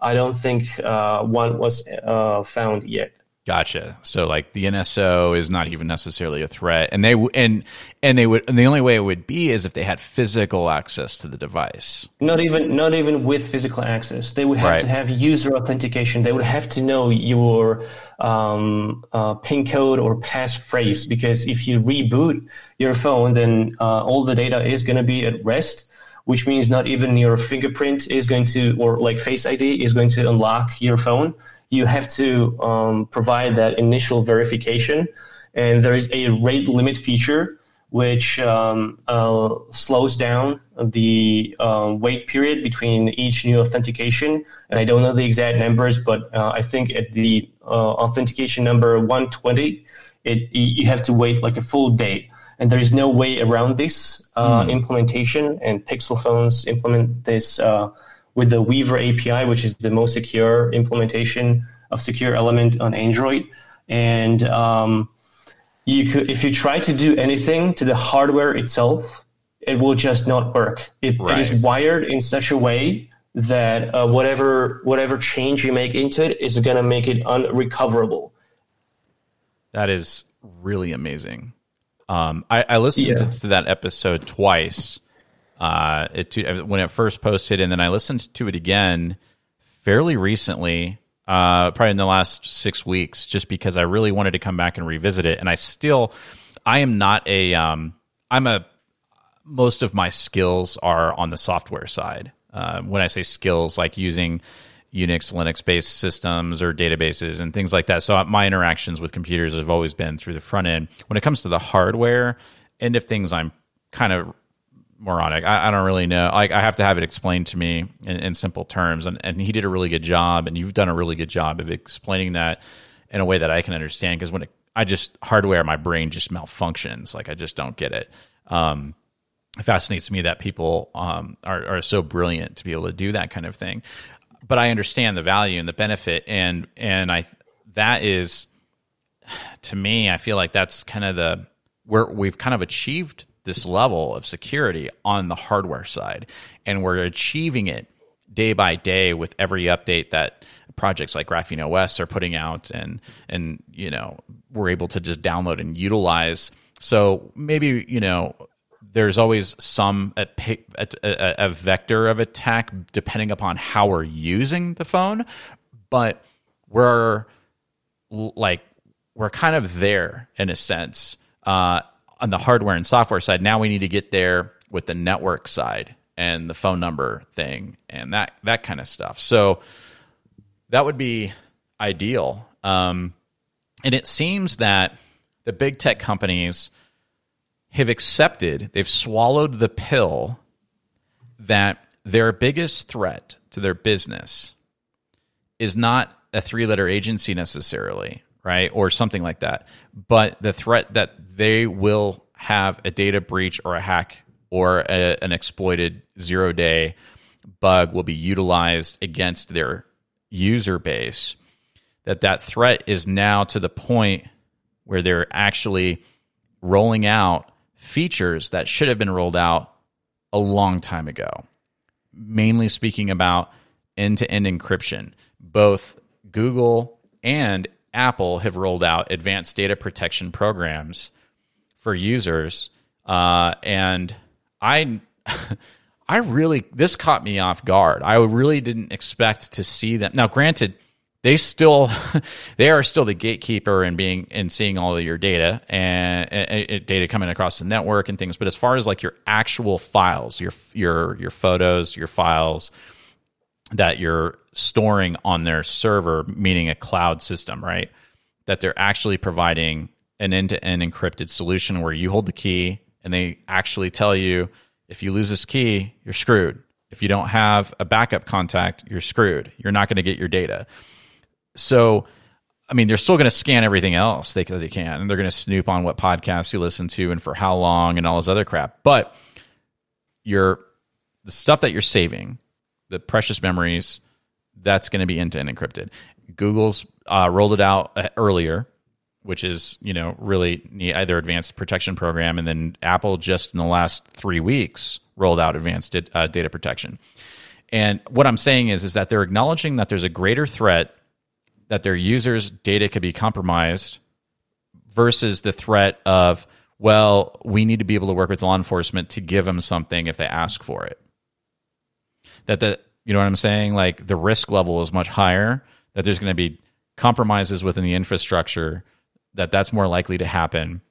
i don't think uh, one was uh, found yet Gotcha. So like the NSO is not even necessarily a threat, and they and and they would and the only way it would be is if they had physical access to the device. Not even not even with physical access. They would have right. to have user authentication. They would have to know your um, uh, PIN code or passphrase because if you reboot your phone, then uh, all the data is going to be at rest which means not even your fingerprint is going to, or like Face ID is going to unlock your phone you have to um, provide that initial verification. And there is a rate limit feature which um, uh, slows down the uh, wait period between each new authentication. And I don't know the exact numbers, but uh, I think at the uh, authentication number 120, it, you have to wait like a full day. And there is no way around this mm. implementation, and Pixel phones implement this uh, with the Weaver API, which is the most secure implementation of secure element on Android. And um, you could, if you try to do anything to the hardware itself, it will just not work. It, right. it is wired in such a way that uh, whatever whatever change you make into it is going to make it unrecoverable. That is really amazing. Um, I, I, listened yeah. to, to, that episode twice uh, it, to, when it first posted, and then I listened to it again fairly recently, uh, probably in the last six weeks, just because I really wanted to come back and revisit it. And I still, I am not a um, I'm a most of my skills are on the software side. Uh, when I say skills, like using Unix, Linux based systems or databases and things like that. So my interactions with computers have always been through the front end. When it comes to the hardware end of things, I'm kind of moronic. I, I, don't really know. Like I have to have it explained to me in, in, simple terms, and, and he did a really good job, and you've done a really good job of explaining that in a way that I can understand. Because when it, I just hardware, my brain just malfunctions. Like I just don't get it. Um, it fascinates me that people um, are, are so brilliant to be able to do that kind of thing but I understand the value and the benefit, and and I that is to me, I feel like that's kind of the where we've kind of achieved this level of security on the hardware side, and we're achieving it day by day with every update that projects like Graphene OS are putting out, and and you know we're able to just download and utilize. So maybe you know there's always some a, a, a, vector of attack depending upon how we're using the phone, but we're like we're kind of there in a sense uh, on the hardware and software side. Now we need to get there with the network side and the phone number thing and that that kind of stuff. So that would be ideal. Um, and it seems that the big tech companies have accepted, they've swallowed the pill that their biggest threat to their business is not a three letter agency necessarily, right? Or something like that. But the threat that they will have a data breach or a hack or a, an exploited zero day bug will be utilized against their user base that that threat is now to the point where they're actually rolling out features that should have been rolled out a long time ago. Mainly speaking about end to end encryption. Both Google and Apple have rolled out advanced data protection programs for users. Uh, and I. I really this caught me off guard. I really didn't expect to see them. Now, granted, they still they are still the gatekeeper and being and seeing all of your data and, and, data coming across the network and things but as far as like your actual files your your your photos your files that you're storing on their server meaning a cloud system right? That they're actually providing an end-to-end encrypted solution where you hold the key and they actually tell you if you lose this key you're screwed. If you don't have a backup contact you're screwed. You're not going to get your data. So, I mean, they're still going to scan everything else they, they can, and they're going to snoop on what podcasts you listen to and for how long and all this other crap. But your the stuff that you're saving, the precious memories, that's going to be end to end encrypted. Google's uh, rolled it out uh, earlier, which is you know really neat, either advanced protection program, and then Apple just in the last three weeks rolled out advanced uh, data protection. And what I'm saying is, is that they're acknowledging that there's a greater threat that their users' data could be compromised versus the threat of, well, we need to be able to work with law enforcement to give them something if they ask for it. That the you know what I'm saying? Like the risk level is much higher. That there's going to be compromises within the infrastructure. That that's more likely to happen.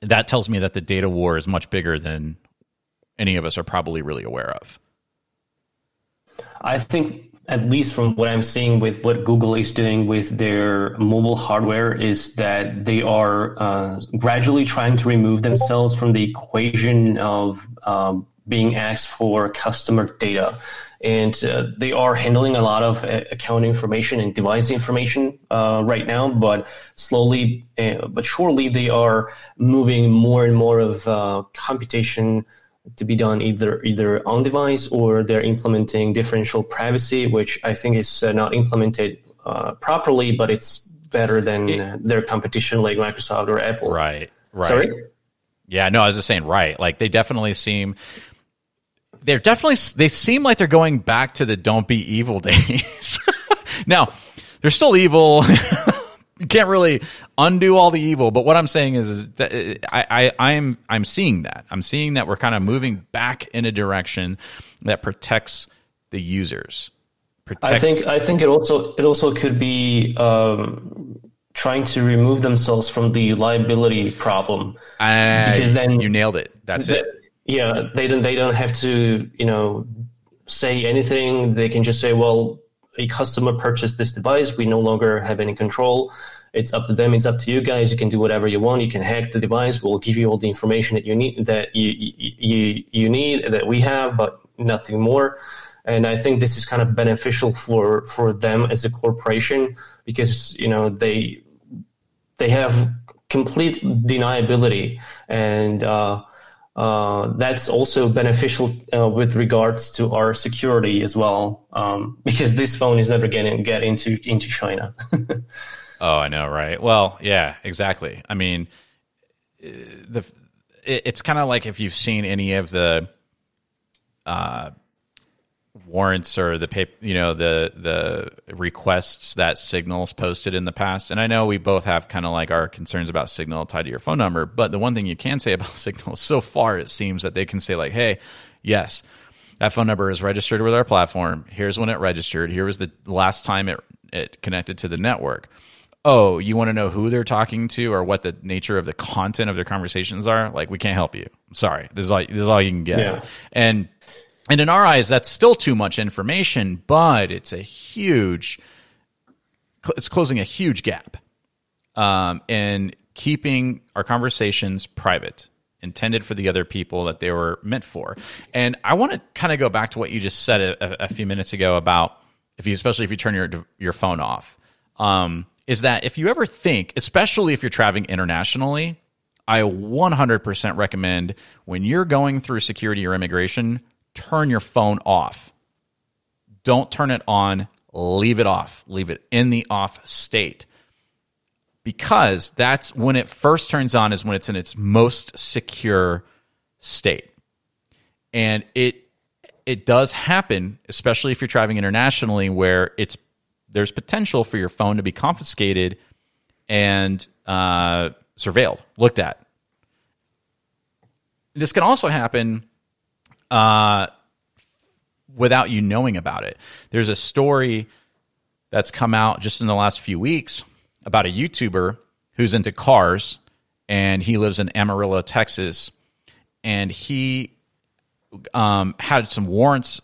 That tells me that the data war is much bigger than any of us are probably really aware of. I think at least from what I'm seeing with what Google is doing with their mobile hardware, is that they are uh, gradually trying to remove themselves from the equation of um, being asked for customer data. And uh, they are handling a lot of uh, account information and device information uh, right now, but slowly uh, but surely they are moving more and more of uh, computation to be done either either on device or they're implementing differential privacy, which I think is uh, not implemented uh, properly, but it's better than it, their competition like Microsoft or Apple. Right. Right. Sorry. Yeah. No, I was just saying. Right. Like they definitely seem. They're definitely. They seem like they're going back to the "don't be evil" days. now, they're still evil. you can't really undo all the evil. But what I'm saying is, is that I, I, I'm, I'm seeing that. I'm seeing that we're kind of moving back in a direction that protects the users. Protects. I think, I think it also, it also could be um, trying to remove themselves from the liability problem. Uh, because then you nailed it. That's it. Yeah, they don't. They don't have to, you know, say anything. They can just say, "Well, a customer purchased this device. We no longer have any control. It's up to them. It's up to you guys. You can do whatever you want. You can hack the device. We'll give you all the information that you need that you you you need that we have, but nothing more." And I think this is kind of beneficial for for them as a corporation because you know they they have complete deniability and. Uh, uh, that's also beneficial uh, with regards to our security as well, um, because this phone is never to get into into China. oh, I know, right? Well, yeah, exactly. I mean, uh, the it's kind of like if you've seen any of the uh, warrants or the you know, the the requests that Signal's posted in the past. And I know we both have kind of like our concerns about Signal tied to your phone number, but the one thing you can say about Signal so far it seems that they can say like, "Hey, yes, that phone number is registered with our platform. Here's when it registered. Here was the last time it it connected to the network." Oh, you want to know who they're talking to or what the nature of the content of their conversations are? Like, we can't help you. sorry. This is all. This is all you can get. Yeah. And and in our eyes, that's still too much information, but it's a huge, it's closing a huge gap um, in keeping our conversations private, intended for the other people that they were meant for. And I want to kind of go back to what you just said a, a, few minutes ago about if you, especially if you turn your your phone off, um, is that if you ever think, especially if you're traveling internationally, I 100% recommend when you're going through security or immigration turn your phone off. Don't turn it on, leave it off, leave it in the off state. Because that's when it first turns on, is when it's in its most secure state. And it it does happen, especially if you're traveling internationally, where it's there's potential for your phone to be confiscated and uh, surveilled, looked at. This can also happen uh, without you knowing about it. There's a story that's come out just in the last few weeks about a YouTuber who's into cars and he lives in Amarillo, Texas. And he um, had some warrants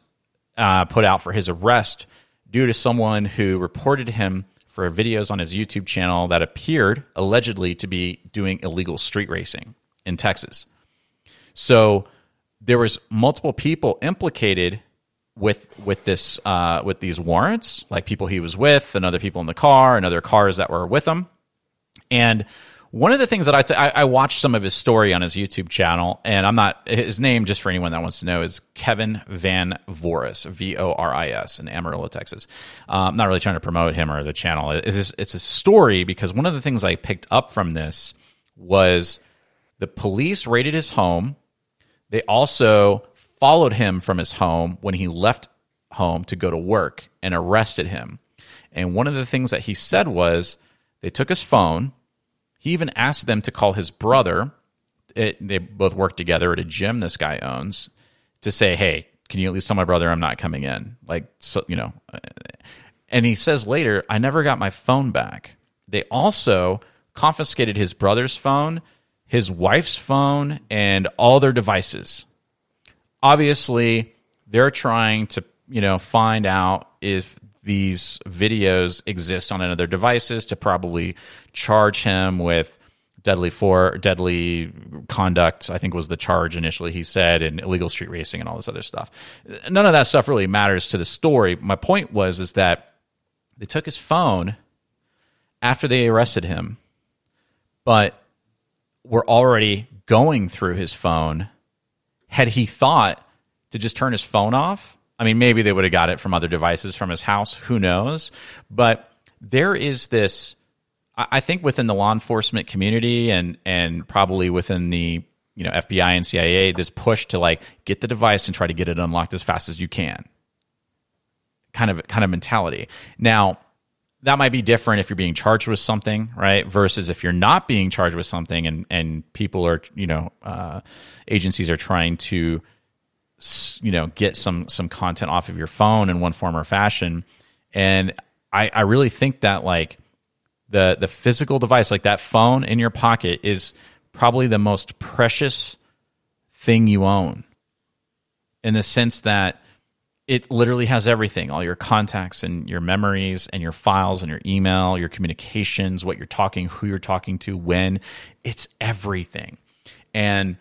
uh, put out for his arrest due to someone who reported him for videos on his YouTube channel that appeared allegedly to be doing illegal street racing in Texas. So there was multiple people implicated with with this uh, with these warrants, like people he was with, and other people in the car, and other cars that were with him. And one of the things that I, t- I, I watched some of his story on his YouTube channel, and I'm not his name just for anyone that wants to know is Kevin Van Voris, V O R I S, in Amarillo, Texas. Uh, I'm not really trying to promote him or the channel. It's it's a story because one of the things I picked up from this was the police raided his home they also followed him from his home when he left home to go to work and arrested him. And one of the things that he said was they took his phone. He even asked them to call his brother. It, they both work together at a gym this guy owns to say, "Hey, can you at least tell my brother I'm not coming in?" Like, so you know. Uh, and he says later, "I never got my phone back." They also confiscated his brother's phone his wife's phone, and all their devices. Obviously, they're trying to, you know, find out if these videos exist on another devices to probably charge him with deadly for deadly conduct i think was the charge initially he said and illegal street racing and all this other stuff none of that stuff really matters to the story my point was is that they took his phone after they arrested him but were already going through his phone, had he thought to just turn his phone off, I mean, maybe they would have got it from other devices from his house. Who knows? But there is this, I think, within the law enforcement community and and probably within the you know FBI and CIA, this push to like get the device and try to get it unlocked as fast as you can. Kind of kind of mentality. Now, that might be different if you're being charged with something, right? Versus if you're not being charged with something and, and people are, you know, uh, agencies are trying to, you know, get some, some content off of your phone in one form or fashion. And I, I really think that like the the physical device like that phone in your pocket is probably the most precious thing you own in the sense that it literally has everything all your contacts and your memories and your files and your email your communications what you're talking who you're talking to when. It's everything. And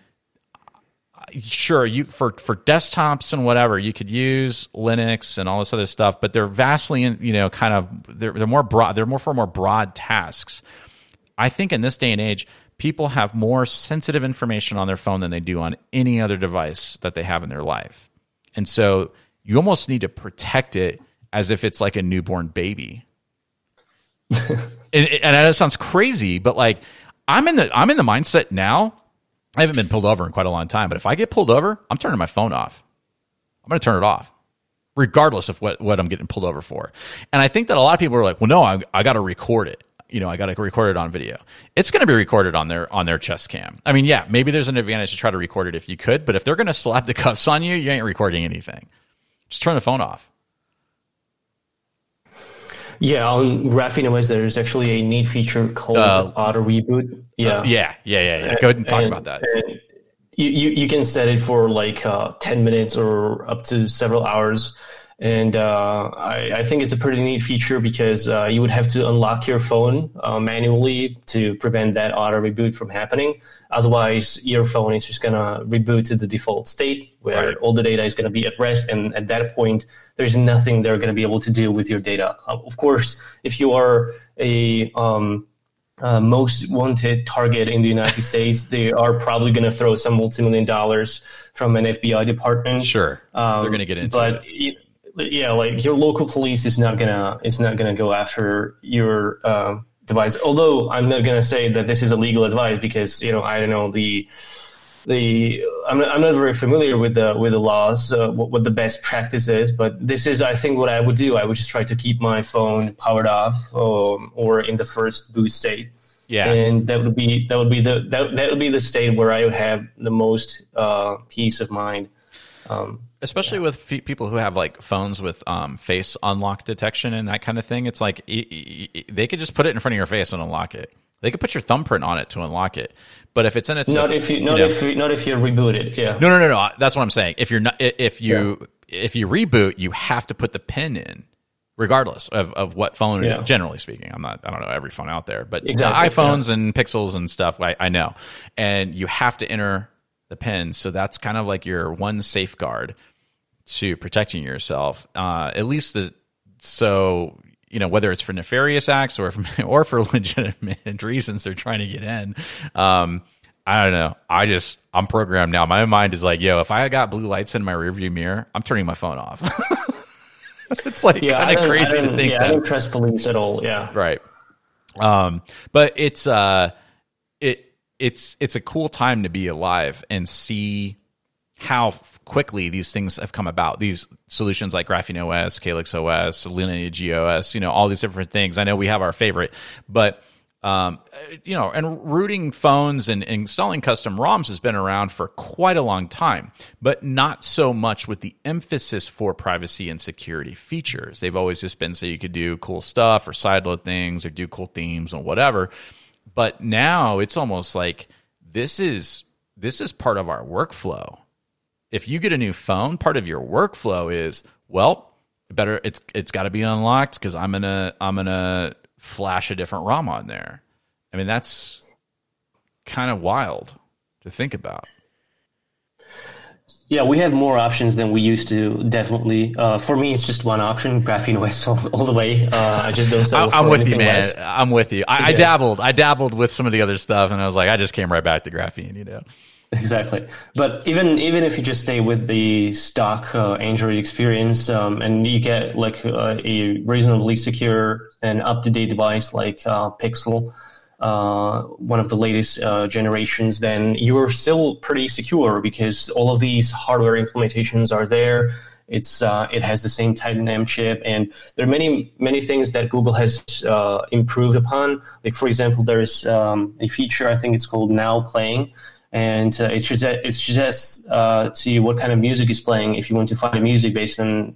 uh, sure you for for desktops and whatever you could use linux and all this other stuff but they're vastly you know kind of they're, they're more broad they're more for more broad tasks. I think in this day and age people have more sensitive information on their phone than they do on any other device that they have in their life. And so you almost need to protect it as if it's like a newborn baby and, and that sounds crazy but like i'm in the i'm in the mindset now I haven't been pulled over in quite a long time, but if I get pulled over, I'm turning my phone off. I'm going to turn it off, regardless of what, what I'm getting pulled over for. And I think that a lot of people are like, well, no, I, I got to record it. You know, I got to record it on video. It's going to be recorded on their on their chest cam. I mean, yeah, maybe there's an advantage to try to record it if you could, but if they're going to slap the cuffs on you, you ain't recording anything. Just turn the phone off. Yeah, on OS, there's actually a neat feature called uh, auto reboot. Yeah. Uh, yeah, yeah, yeah, yeah. Go ahead and talk and, about that. You, you, you can set it for like uh, 10 minutes or up to several hours. And uh, I, I, think it's a pretty neat feature because uh, you would have to unlock your phone uh, manually to prevent that auto reboot from happening. Otherwise, your phone is just going to reboot to the default state where right. all the data is going to be at rest. And at that point, there's nothing they're going to be able to do with your data. Uh, of course, if you are a um, uh, most wanted target in the United States, they are probably going to throw some multi-million dollars from an FBI department. Sure, um, they're going to get into but it. Yeah, like your local police is not gonna is not gonna go after your uh, device. Although I'm not gonna say that this is a legal advice because you know I don't know the the I'm not, I'm not very familiar with the with the laws, uh, what, what, the best practice is, but this is I think what I would do. I would just try to keep my phone powered off um, or in the first boot state. Yeah, and that would be that would be the that, that would be the state where I would have the most uh, peace of mind. Um, Especially yeah. with f- people who have like phones with um, face unlock detection and that kind of thing, it's like e- e- they could just put it in front of your face and unlock it. They could put your thumbprint on it to unlock it. But if it's in its not if you not you know, if you, not if you reboot it, yeah. No, no, no, no. That's what I'm saying. If you're not if you yeah. if you reboot, you have to put the pin in, regardless of, of what phone. Yeah. Generally speaking, I'm not. I don't know every phone out there, but exactly, iPhones yeah. and Pixels and stuff. I, I know, and you have to enter the pin. So that's kind of like your one safeguard to protecting yourself. Uh, at least the so you know whether it's for nefarious acts or for, or for legitimate reasons they're trying to get in. Um, I don't know. I just I'm programmed now. My mind is like, yo, if I got blue lights in my rearview mirror, I'm turning my phone off. it's like yeah, kind of crazy to think yeah, that. I don't trust police at all. Yeah, right. Um, but it's uh, it it's it's a cool time to be alive and see how quickly these things have come about. These solutions like Graphene OS, Calyx OS, Lineage OS, you know, all these different things. I know we have our favorite, but um, you know, and rooting phones and, and installing custom ROMs has been around for quite a long time, but not so much with the emphasis for privacy and security features. They've always just been so you could do cool stuff or sideload things or do cool themes or whatever. But now it's almost like this is this is part of our workflow if you get a new phone, part of your workflow is, well, better it's it's got to be unlocked because I'm gonna I'm gonna flash a different ROM on there. I mean, that's kind of wild to think about. Yeah, we have more options than we used to. Definitely. Uh, for me, it's just one option: Graphene OS all, all the way. Uh, I just don't sell. I'm with you, man. Less. I'm with you. I, yeah. I dabbled. I dabbled with some of the other stuff, and I was like, I just came right back to Graphene. You know. Exactly, but even even if you just stay with the stock uh, Android experience, um, and you get like uh, a reasonably secure and up to date device like uh, Pixel, uh, one of the latest uh, generations, then you're still pretty secure because all of these hardware implementations are there. It's uh, it has the same Titan M chip, and there are many many things that Google has improved upon. Like for example, there's um, a feature I think it's called Now Playing and uh, it suggests it suggests uh, to you what kind of music is playing if you want to find a music based on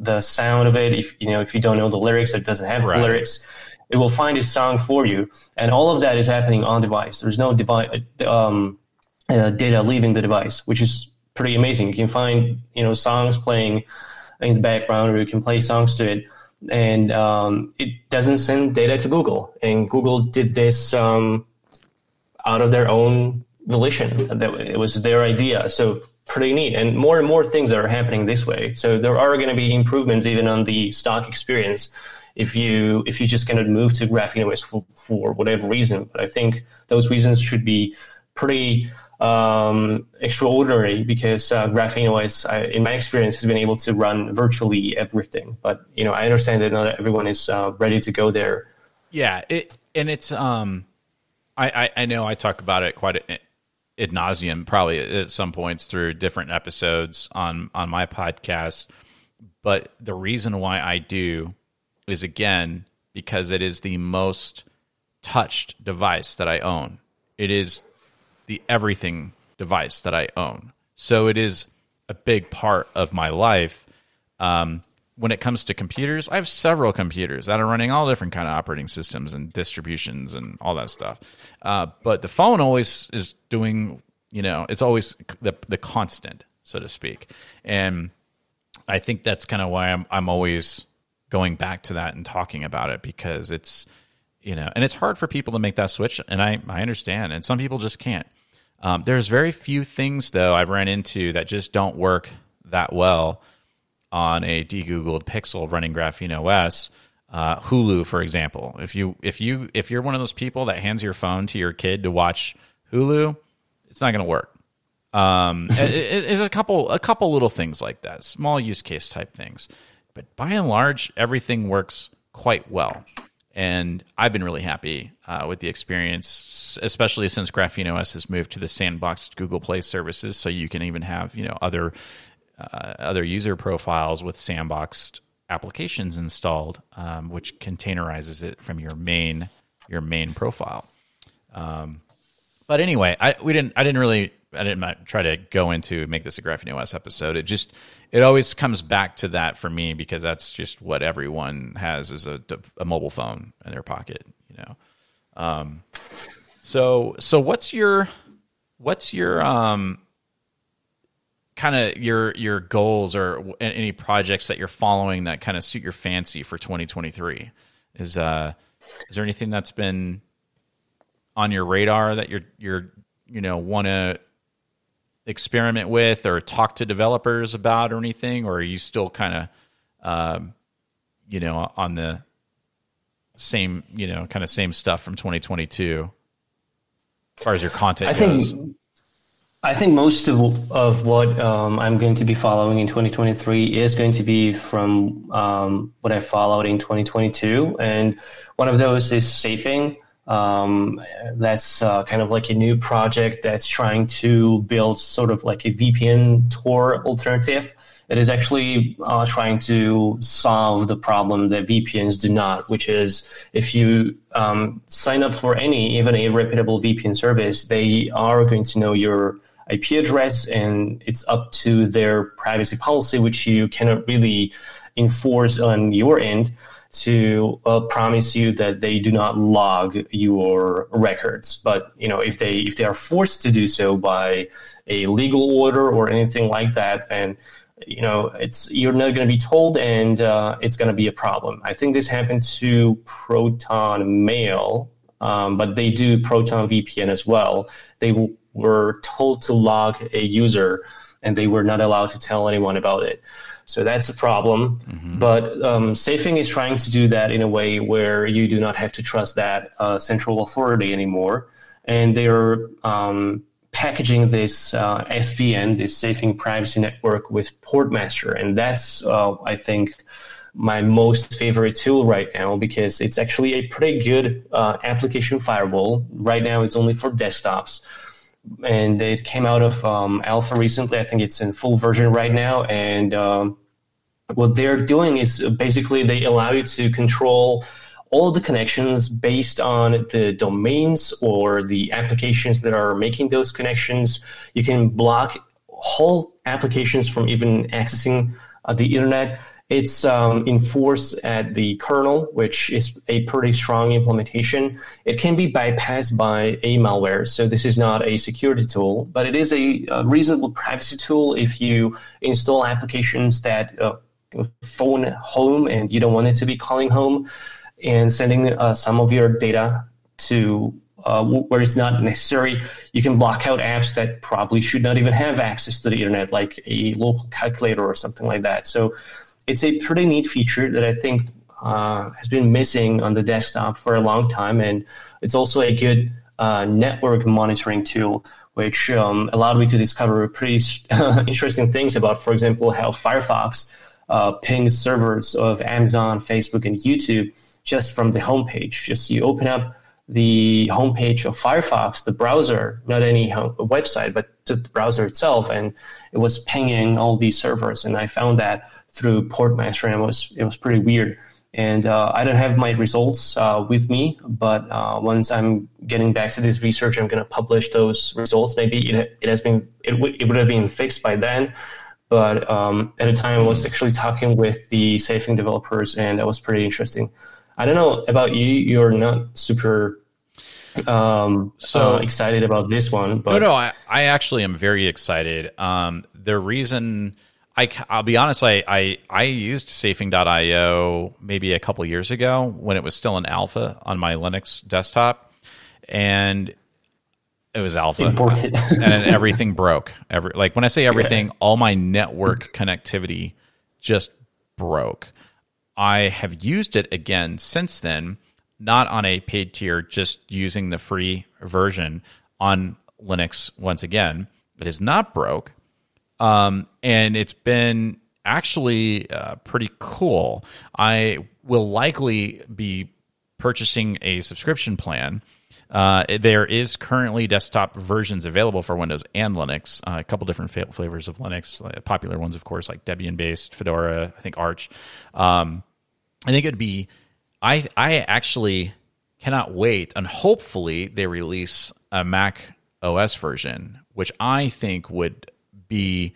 the sound of it. If you know if you don't know the lyrics, it doesn't have right. lyrics. It will find a song for you, and all of that is happening on device. There's no device um, uh, data leaving the device, which is pretty amazing. You can find you know songs playing in the background, or you can play songs to it, and um, it doesn't send data to Google. And Google did this um, out of their own volition. That it was their idea. So pretty neat. And more and more things are happening this way. So there are going to be improvements even on the stock experience if you if you just kind of move to Graphene for, for whatever reason. But I think those reasons should be pretty um, extraordinary because uh, Graphene OS, I, in my experience, has been able to run virtually everything. But you know, I understand that not everyone is uh, ready to go there. Yeah, it and it's um, I, I, I know I talk about it quite a, ad nauseum, probably at some points through different episodes on on my podcast. But the reason why I do is again because it is the most touched device that I own. It is the everything device that I own. So it is a big part of my life. Um, when it comes to computers, I have several computers that are running all different kind of operating systems and distributions and all that stuff. Uh, but the phone always is doing, you know, it's always the the constant, so to speak. And I think that's kind of why I'm I'm always going back to that and talking about it because it's you know, and it's hard for people to make that switch, and I I understand, and some people just can't. Um, there's very few things though I've ran into that just don't work that well on a degoogled Pixel running Graphene OS. Uh, Hulu, for example, if you if you if you're one of those people that hands your phone to your kid to watch Hulu, it's not going to work. Um, it, it, it's a couple a couple little things like that, small use case type things, but by and large, everything works quite well. And I've been really happy uh, with the experience, especially since Graphene OS has moved to the sandboxed Google Play services, so you can even have you know other uh, other user profiles with sandboxed applications installed, um, which containerizes it from your main your main profile. Um, but anyway, I we didn't I didn't really I didn't try to go into make this a Graphene OS episode. It just it always comes back to that for me because that's just what everyone has is a, a mobile phone in their pocket, you know. Um, so so what's your what's your um kind of your your goals or any projects that you're following that kind of suit your fancy for 2023 is uh is there anything that's been on your radar that you're you're you know want to experiment with or talk to developers about or anything? Or are you still kind of um you know on the same you know kind of same stuff from 2022 as far as your content I goes? think I think most of, of what um, I'm going to be following in 2023 is going to be from um, what I followed in 2022. And one of those is Safing. Um, that's uh, kind of like a new project that's trying to build sort of like a VPN Tor alternative. It is actually uh, trying to solve the problem that VPNs do not, which is if you um, sign up for any, even a reputable VPN service, they are going to know your IP address, and it's up to their privacy policy, which you cannot really enforce on your end to uh, promise you that they do not log your records. But you know if they if they are forced to do so by a legal order or anything like that and you know it's you're not going to be told and uh, it's going to be a problem. I think this happened to proton mail um, but they do proton vpn as well. They were told to log a user and they were not allowed to tell anyone about it. So that's a problem. Mm-hmm. But um, Safing is trying to do that in a way where you do not have to trust that uh, central authority anymore. And they're um, packaging this uh, SPN, this Safing Privacy Network, with Portmaster. And that's, uh, I think, my most favorite tool right now because it's actually a pretty good uh, application firewall. Right now, it's only for desktops and it came out of um, alpha recently. I think it's in full version right now. And um, what they're doing is basically they allow you to control all the connections based on the domains or the applications that are making those connections. You can block whole applications from even accessing uh, the internet. It's um, enforced at the kernel, which is a pretty strong implementation. It can be bypassed by a malware, so this is not a security tool, but it is a, a reasonable privacy tool if you install applications that uh, phone home and you don't want it to be calling home and sending uh, some of your data to uh, where it's not necessary. You can block out apps that probably should not even have access to the internet, like a local calculator or something like that. So it's a pretty neat feature that I think uh, has been missing on the desktop for a long time, and it's also a good uh, network monitoring tool, which um, allowed me to discover pretty interesting things about, for example, how Firefox uh, pings servers of Amazon, Facebook, and YouTube just from the homepage. Just you open up the homepage of Firefox, the browser, not any home, website, but the browser itself, and it was pinging all these servers. And I found that through Portmaster, and it was it was pretty weird. And uh, I don't have my results uh, with me, but uh, once I'm getting back to this research, I'm going to publish those results. Maybe it, it has been it, w- it would have been fixed by then, but um, at the time I was actually talking with the Safing developers, and that was pretty interesting. I don't know about you; you're not super um, so uh, excited about this one. But no, no, I, I actually am very excited. Um, the reason I, I'll be honest, I, I, I used safing.io maybe a couple years ago when it was still in alpha on my Linux desktop. And it was alpha. Imported. and everything broke. Every, like when I say everything, yeah. all my network connectivity just broke. I have used it again since then, not on a paid tier, just using the free version on Linux once again. It is not broke um, and it's been actually uh, pretty cool. I will likely be purchasing a subscription plan. Uh, there is currently desktop versions available for Windows and Linux. Uh, a couple different fa- flavors of Linux, uh, popular ones, of course, like Debian-based, Fedora, I think Arch. Um, I think it'd be. I I actually cannot wait, and hopefully they release a Mac OS version, which I think would be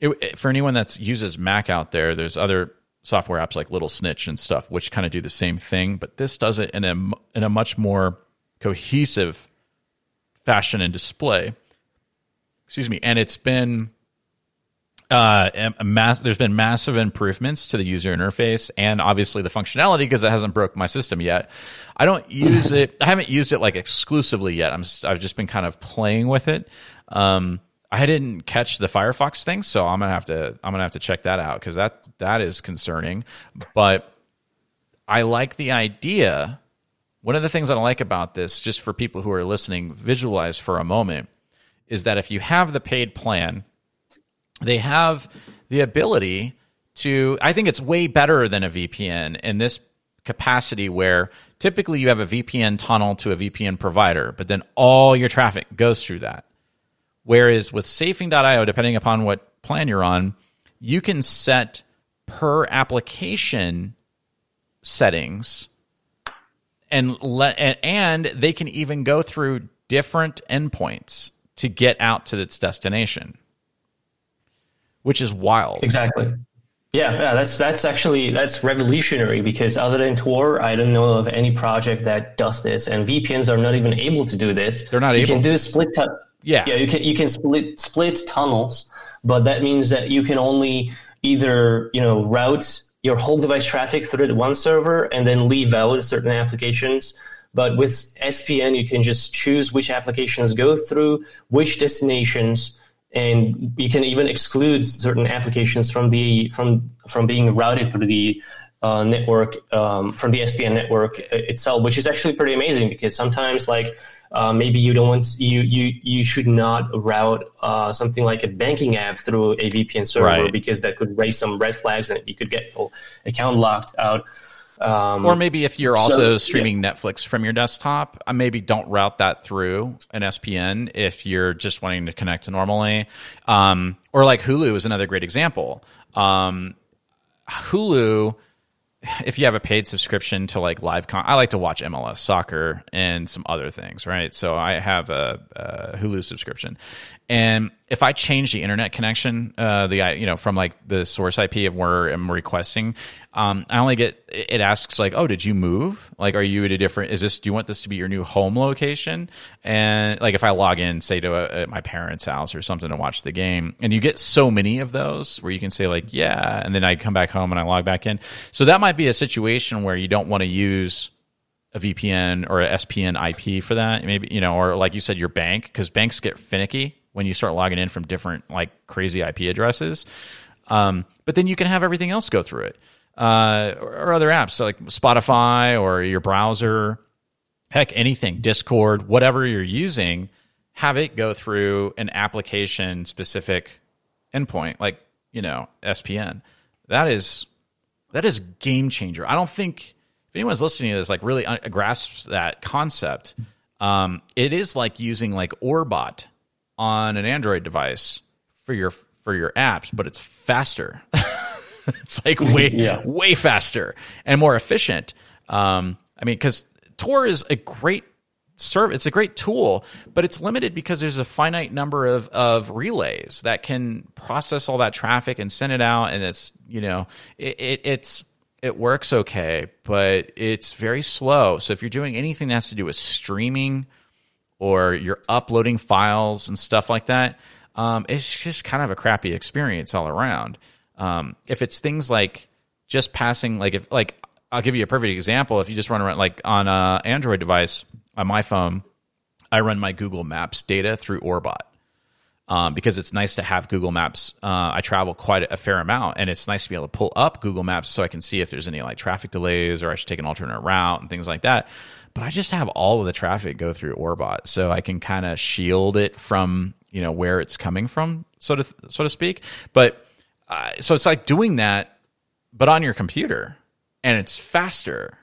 it, for anyone that uses Mac out there. There's other software apps like Little Snitch and stuff, which kind of do the same thing, but this does it in a in a much more cohesive fashion and display. Excuse me, and it's been uh, a mass, there's been massive improvements to the user interface and obviously the functionality because it hasn't broke my system yet. I don't use it. I haven't used it like exclusively yet. I'm I've just been kind of playing with it. Um, I didn't catch the Firefox thing, so I'm gonna have to I'm gonna have to check that out because that that is concerning. But I like the idea. One of the things I like about this, just for people who are listening, visualize for a moment, is that if you have the paid plan, they have the ability to. I think it's way better than a VPN in this capacity where typically you have a VPN tunnel to a VPN provider, but then all your traffic goes through that. Whereas with safing.io, depending upon what plan you're on, you can set per application settings and let and they can even go through different endpoints to get out to its destination which is wild exactly yeah, yeah, that's that's actually that's revolutionary because other than Tor, I don't know of any project that does this, and VPNs are not even able to do this. They're not you able. You can to. do split. T- yeah, yeah. You can you can split split tunnels, but that means that you can only either you know route your whole device traffic through one server and then leave out certain applications. But with SPN, you can just choose which applications go through, which destinations, and you can even exclude certain applications from the from from being routed through the uh, network um, from the SPN network itself, which is actually pretty amazing because sometimes like uh, maybe you don't want you you you should not route uh, something like a banking app through a VPN server right. because that could raise some red flags and you could get your account locked out. Um, or maybe if you're also so, streaming yeah. Netflix from your desktop, uh, maybe don't route that through an SPN if you're just wanting to connect normally. Um, or like Hulu is another great example. Um, Hulu if you have a paid subscription to like live con I like to watch MLS soccer and some other things, right? So I have a, a Hulu subscription. And if I change the internet connection, uh, the you know from like the source IP of where I'm requesting, um, I only get it asks like, oh, did you move? Like, are you at a different? Is this? Do you want this to be your new home location? And like, if I log in, say to a, my parents' house or something to watch the game, and you get so many of those where you can say like, yeah, and then I come back home and I log back in. So that might be a situation where you don't want to use a VPN or a SPN IP for that, maybe you know, or like you said, your bank because banks get finicky when you start logging in from different like crazy IP addresses. Um, but then you can have everything else go through it, uh, or, or, other apps so like Spotify or your browser, heck, anything, Discord, whatever you're using, have it go through an application specific endpoint, like you know SPN. That is that is game changer. I don't think if anyone's listening to this like really grasps that concept. Um, it is like using like Orbot on an Android device for your for your apps, but it's faster. it's like way yeah. way faster and more efficient. Um, I mean, because Tor is a great serve. It's a great tool, but it's limited because there's a finite number of of relays that can process all that traffic and send it out. And it's you know it, it it's it works okay, but it's very slow. So if you're doing anything that has to do with streaming or you're uploading files and stuff like that, um, it's just kind of a crappy experience all around. Um, if it's things like just passing, like if like I'll give you a perfect example. If you just run around like on a Android device on my phone, I run my Google Maps data through Orbot. Um, because it's nice to have Google Maps. Uh, I travel quite a fair amount, and it's nice to be able to pull up Google Maps so I can see if there's any like traffic delays or I should take an alternate route and things like that but I just have all of the traffic go through Orbot, so I can kind of shield it from you know where it's coming from, so to so to speak. But uh, so it's like doing that, but on your computer, and it's faster.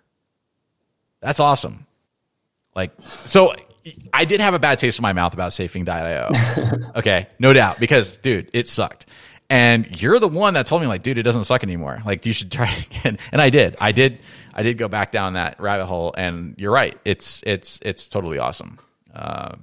That's awesome. Like so. I did have a bad taste in my mouth about Safing.io. okay, no doubt, because dude, it sucked. And you're the one that told me, like, dude, it doesn't suck anymore. Like, you should try it again. And I did. I did. I did go back down that rabbit hole. And you're right. It's it's it's totally awesome. Uh,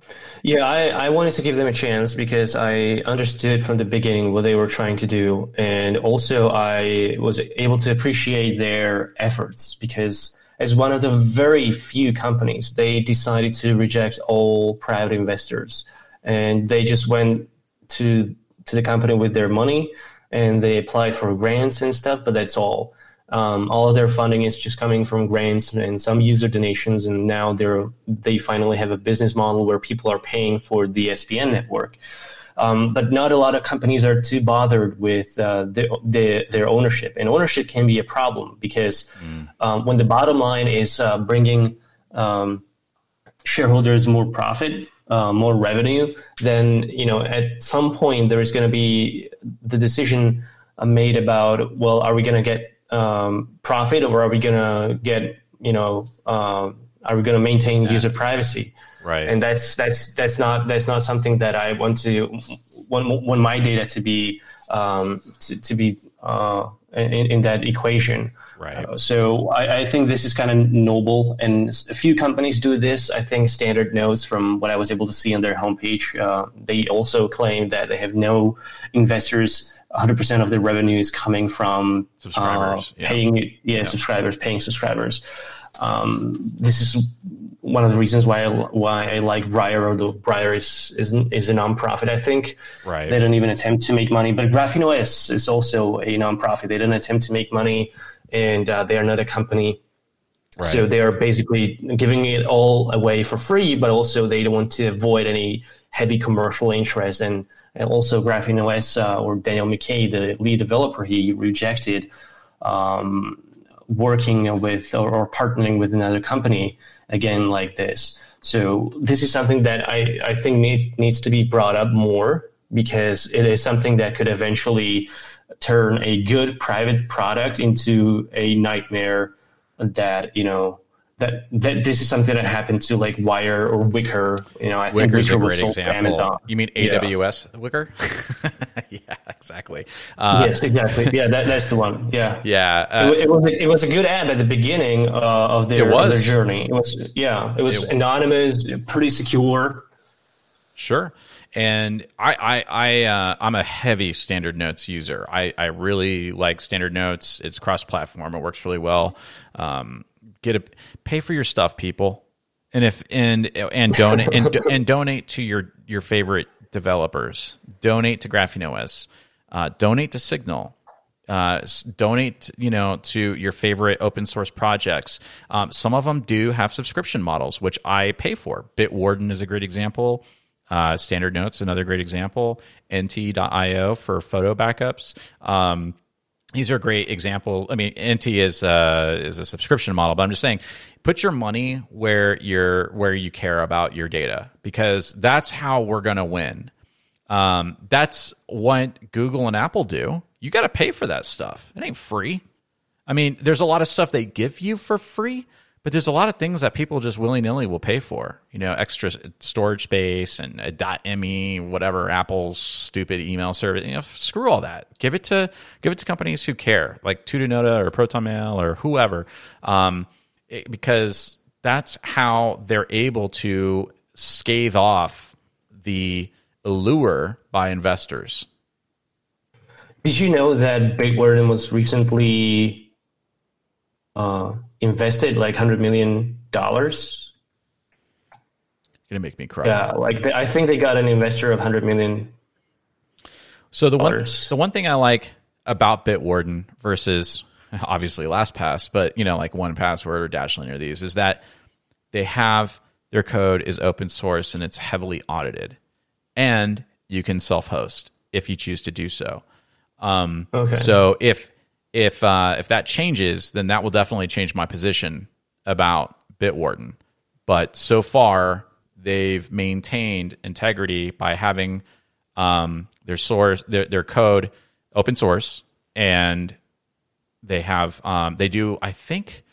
yeah, I, I wanted to give them a chance because I understood from the beginning what they were trying to do, and also I was able to appreciate their efforts because as one of the very few companies, they decided to reject all private investors, and they just went to to the company with their money and they applied for grants and stuff, but that's all. Um, all of their funding is just coming from grants and some user donations, and now they're they finally have a business model where people are paying for the SPN network. Um, but not a lot of companies are too bothered with uh, the, the, their ownership, and ownership can be a problem because mm. um, when the bottom line is uh, bringing um, shareholders more profit, uh, more revenue, then you know at some point there is going to be the decision made about well, are we going to get um, profit or are we going to get you know uh, are we going to maintain yeah. user privacy? Right. And that's that's that's not that's not something that I want to want, want my data to be um, to, to be uh, in, in that equation. Right. Uh, so I, I, think this is kind of noble, and a few companies do this. I think Standard Notes from what I was able to see on their homepage. Uh, they also claim that they have no investors. 100% of their revenue is coming from subscribers, uh, yeah. paying yeah, yeah, subscribers, paying subscribers. Um, this is one of the reasons why I, why I like Briar, although Briar is, is is a nonprofit. I think right. they don't even attempt to make money. But Graphene OS is also a nonprofit. They don't attempt to make money and uh, they are not a company. Right. So they are basically giving it all away for free, but also they don't want to avoid any heavy commercial interest. And, and also Graphene OS uh, or Daniel Micay, the lead developer, he rejected um, working with or, or, partnering with another company again like this. So this is something that I, I think need, needs to be brought up more because it is something that could eventually turn a good private product into a nightmare that you know that that this is something that happened to like Wire or Wickr. You know, I think Wickr's Wickr was sold example. Amazon. You mean AWS yeah. Wickr? yeah, exactly. Uh, yes, exactly. Yeah, that, that's the one. Yeah, yeah. Uh, it, it, was a, it was a good ad at the beginning uh, of their, of their journey. It was yeah, it was it, anonymous, pretty secure. Sure and I, I, I uh, I'm a heavy Standard Notes user. I, I really like Standard Notes. It's cross-platform. It works really well. Um, get a pay for your stuff, people, and if and and donate and, and donate to your your favorite developers. Donate to Graphene OS. Uh, donate to Signal. Uh, donate, you know, to your favorite open source projects. Um, some of them do have subscription models, which I pay for. Bitwarden is a great example. Uh, Standard Notes, another great example. Ente.io for photo backups. Um, these are great examples. I mean, Ente is uh, is a subscription model, but I'm just saying, put your money where you're where you care about your data because that's how we're going to win. Um, that's what Google and Apple do. You got to pay for that stuff. It ain't free. I mean, there's a lot of stuff they give you for free, but there's a lot of things that people just willy nilly will pay for. You know, extra storage space and a .me, whatever Apple's stupid email service. You know, screw all that. Give it to give it to companies who care, like Tutanota or ProtonMail or whoever, um, it, because that's how they're able to scathe off the allure by investors. Did you know that Bitwarden was recently uh, invested like hundred million dollars. Gonna make me cry. Yeah, like I think they got an investor of hundred million. So the one the one thing I like about Bitwarden versus obviously LastPass, but you know like 1Password or Dashlane or these is that they have their code is open source and it's heavily audited, and you can self host if you choose to do so. Um, okay. So if if uh, if that changes, then that will definitely change my position about Bitwarden. But so far, they've maintained integrity by having um, their source, their, their code open source, and they have um, they do I think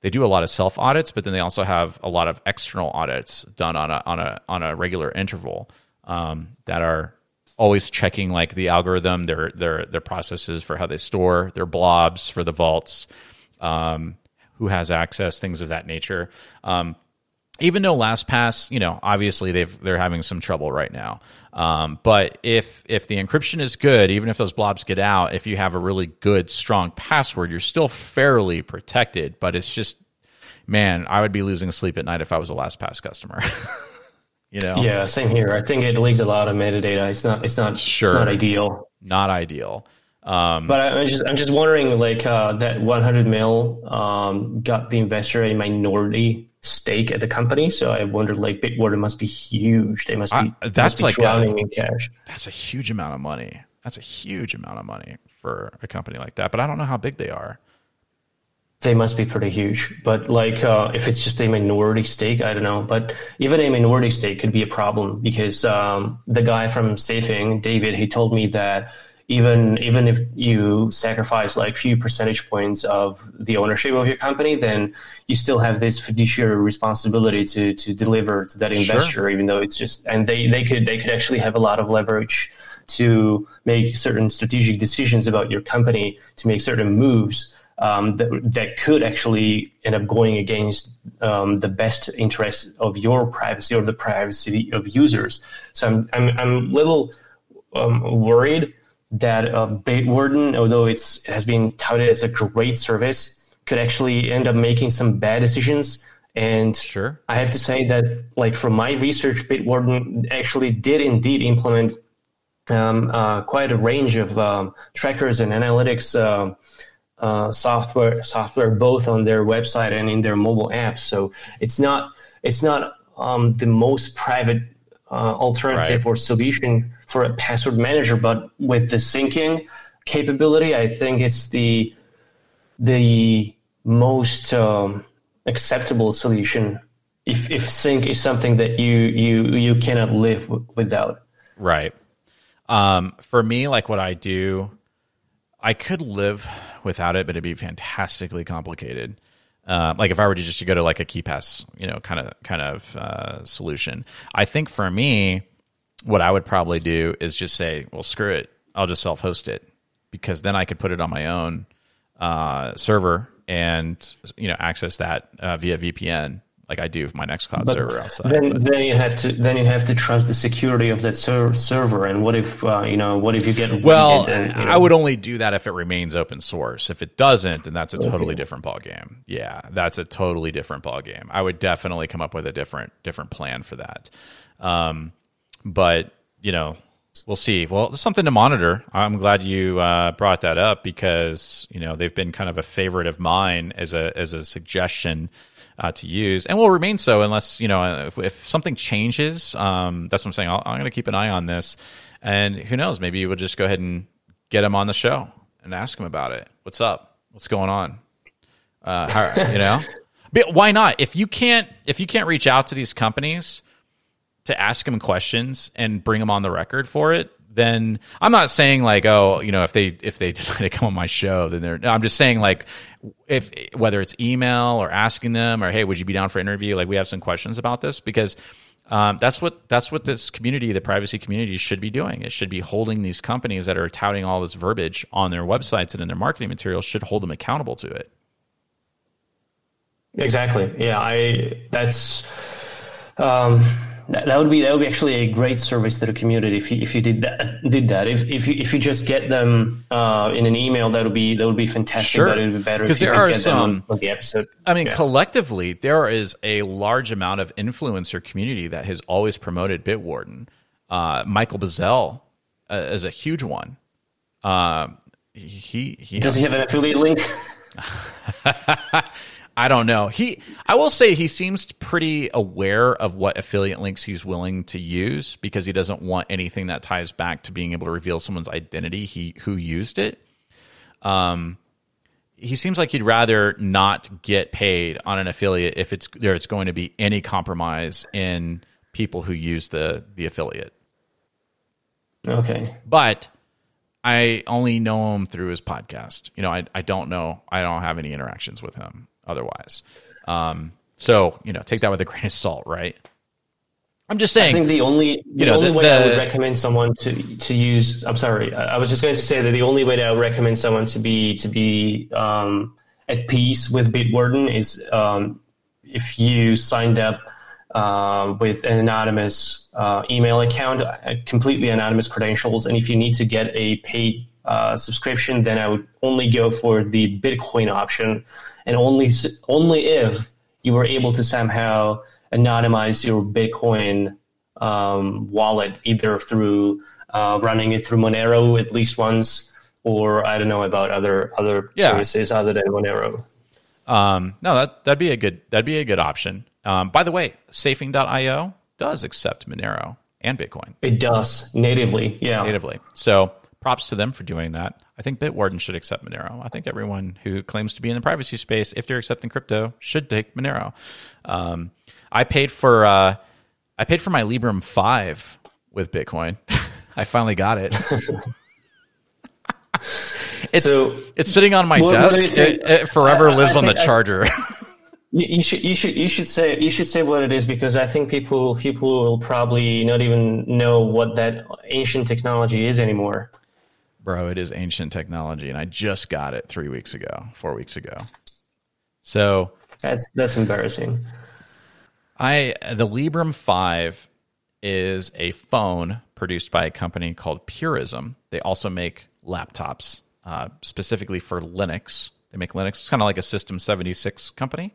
they do a lot of self audits, but then they also have a lot of external audits done on a on a on a regular interval um, that are always checking like the algorithm, their their their processes for how they store their blobs for the vaults, um, who has access, things of that nature. Um, even though LastPass, you know, obviously they've they're having some trouble right now. Um, but if if the encryption is good, even if those blobs get out, if you have a really good strong password, you're still fairly protected. But it's just, man, I would be losing sleep at night if I was a LastPass customer. You know? Yeah, same here. I think it leaks a lot of metadata. It's not. It's not. Sure. It's not ideal. Not ideal. Um, but I, am just. I'm just wondering, like uh, that 100 mil um, got the investor a minority stake at the company. So I wonder, like Bitwarden must be huge. They must be. I, that's be like drowning a, in cash. That's a huge amount of money. That's a huge amount of money for a company like that. But I don't know how big they are they must be pretty huge. But like, uh, if it's just a minority stake, I don't know. But even a minority stake could be a problem because um, the guy from Safing, David, he told me that even even if you sacrifice like few percentage points of the ownership of your company, then you still have this fiduciary responsibility to to deliver to that investor, sure. even though it's just and they they could they could actually have a lot of leverage to make certain strategic decisions about your company to make certain moves um, that, that could actually end up going against um, the best interest of your privacy or the privacy of users. So I'm I'm, I'm a little um, worried that uh, Bitwarden, although it's it has been touted as a great service, could actually end up making some bad decisions. And sure. I have to say that, like from my research, Bitwarden actually did indeed implement um, uh, quite a range of um, trackers and analytics uh, uh, software software both on their website and in their mobile apps. So it's not it's not um, the most private uh, alternative right. or solution for a password manager, but with the syncing capability, I think it's the the most um, acceptable solution. If if sync is something that you you you cannot live w- without. Right. Um, for me, like what I do, I could live without it, but it'd be fantastically complicated. Uh, like if I were to just to go to like a KeePass, you know, kind of kind of uh, solution. I think for me, what I would probably do is just say, well, screw it, I'll just self-host it because then I could put it on my own uh, server and you know access that uh, via VPN. Like I do with my Nextcloud But server outside. then but- then you have to then you have to trust the security of that ser- server. And what if uh, you know what if you get well, and, you know, I would only do that if it remains open source. If it doesn't, then that's a totally different ball game. Yeah, that's a totally different ball game. I would definitely come up with a different different plan for that. Um, but you know, we'll see. Well, it's something to monitor. I'm glad you uh, brought that up because you know they've been kind of a favorite of mine as a as a suggestion uh, to use, and will remain so unless you know if, if something changes. Um, that's what I'm saying. I'll, I'm going to keep an eye on this, and who knows? Maybe we'll just go ahead and get him on the show and ask him about it. What's up? What's going on? Uh, how, you know, but why not? If you can't if you can't reach out to these companies to ask them questions and bring them on the record for it, then I'm not saying like, oh, you know, if they if they decide to come on my show, then they're. no, I'm just saying like, if whether it's email or asking them or hey, would you be down for an interview? Like, we have some questions about this because. Um, that's what that's what this community, the privacy community, should be doing. It should be holding these companies that are touting all this verbiage on their websites and in their marketing materials should hold them accountable to it. Exactly. Yeah, I that's um, that, that would be that would be actually a great service to the community if you if you did that did that if if you if you just get them uh, in an email that would be that would be fantastic. Sure. But it would be better 'Cause if you there are get them on- some- on the episode. I mean, Yeah. collectively, there is a large amount of influencer community that has always promoted Bitwarden. Uh, Michael Bazzell uh, is a huge one. Uh, he he. Does he have an affiliate link? I don't know. He, I will say, he seems pretty aware of what affiliate links he's willing to use because he doesn't want anything that ties back to being able to reveal someone's identity. He who used it. Um, he seems like he'd rather not get paid on an affiliate if it's there's going to be any compromise in people who use the the affiliate. Okay. But I only know him through his podcast. You know, I I don't know. I don't have any interactions with him otherwise. Um, so you know, take that with a grain of salt, right? I'm just saying. I think the only the you know, only the- way I would recommend someone to to use. I'm sorry. I, I was just going to say that the only way that I would recommend someone to be to be um, at peace with Bitwarden is um, if you signed up uh, with an anonymous uh, email account, uh, completely anonymous credentials, and if you need to get a paid uh, subscription, then I would only go for the Bitcoin option, and only only if you were able to somehow anonymize your Bitcoin um, wallet, either through uh, running it through Monero at least once, or I don't know about other other Yeah. services other than Monero. Um, no, that that'd be a good that'd be a good option. Um, by the way, Safing.io does accept Monero and Bitcoin It does natively, yeah. natively. So props to them for doing that. I think Bitwarden should accept Monero. I think everyone who claims to be in the privacy space, if they're accepting crypto, should take Monero. Um, I paid for uh, I paid for my Librem five with Bitcoin. I finally got it. it's So, it's sitting on my desk. you? It, it forever I- I lives on the I- charger. You, you should you should you should say you should say what it is because I think people people will probably not even know what that ancient technology is anymore. Bro, it is ancient technology, and I just got it three weeks ago, four weeks ago. So That's that's embarrassing. I the Librem Five is a phone produced by a company called Purism. They also make laptops uh, specifically for Linux. They make Linux. It's kind of like a System seventy six company.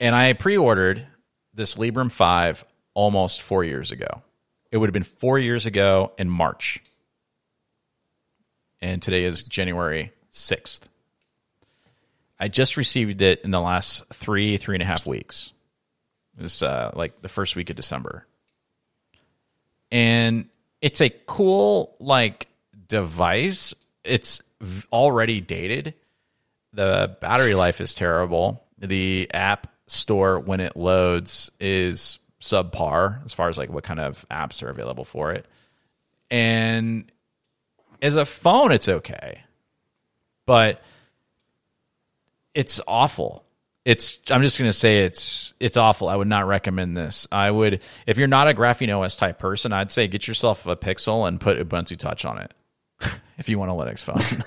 And I pre-ordered this Librem Five almost four years ago. It would have been four years ago in March, and today is January sixth. I just received it in the last three three and a half weeks. It was uh, like the first week of December. And it's a cool like device. It's already dated. The battery life is terrible. The app store when it loads is subpar as far as like what kind of apps are available for it. And as a phone it's okay. But it's awful. It's I'm just gonna say it's it's awful. I would not recommend this. I would if you're not a Graphene OS type person, I'd say get yourself a Pixel and put Ubuntu Touch on it if you want a Linux phone.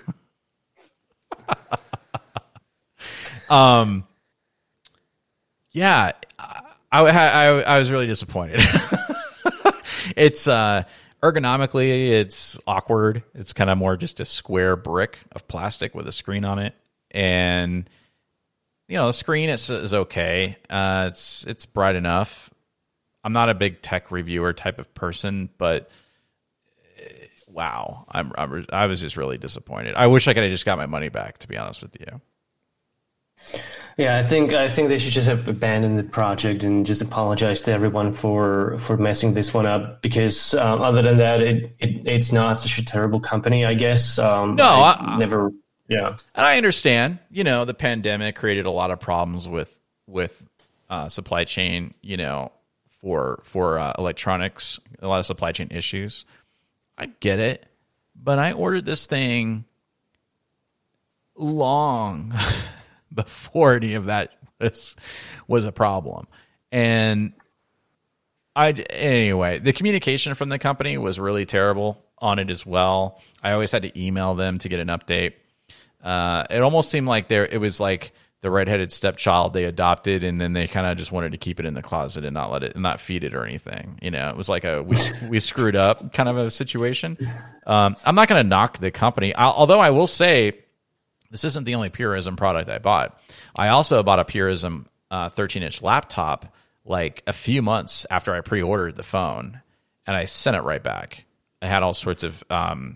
um, yeah, I, I, I was really disappointed. it's uh, ergonomically, it's awkward. It's kind of more just a square brick of plastic with a screen on it, and you know the screen is, is okay. Uh, it's it's bright enough. I'm not a big tech reviewer type of person, but eh, wow, I'm, I'm I was just really disappointed. I wish I could have just got my money back. To be honest with you. Yeah, I think I think they should just have abandoned the project and just apologize to everyone for for messing this one up. Because um, other than that, it, it, it's not such a terrible company, I guess. Um, no, I, I never. Yeah, and I understand. You know, the pandemic created a lot of problems with with uh, supply chain. You know, for for uh, electronics, a lot of supply chain issues. I get it, but I ordered this thing long. before any of that was was a problem. And I anyway, the communication from the company was really terrible on it as well. I always had to email them to get an update. Uh, it almost seemed like there it was like the redheaded stepchild they adopted, and then they kind of just wanted to keep it in the closet and not let it, not feed it or anything. You know, it was like a we we screwed up kind of a situation. Um, I'm not going to knock the company, I'll, although I will say this isn't the only Purism product I bought. I also bought a Purism 13 uh, inch laptop like a few months after I pre ordered the phone, and I sent it right back. I had all sorts of. Um,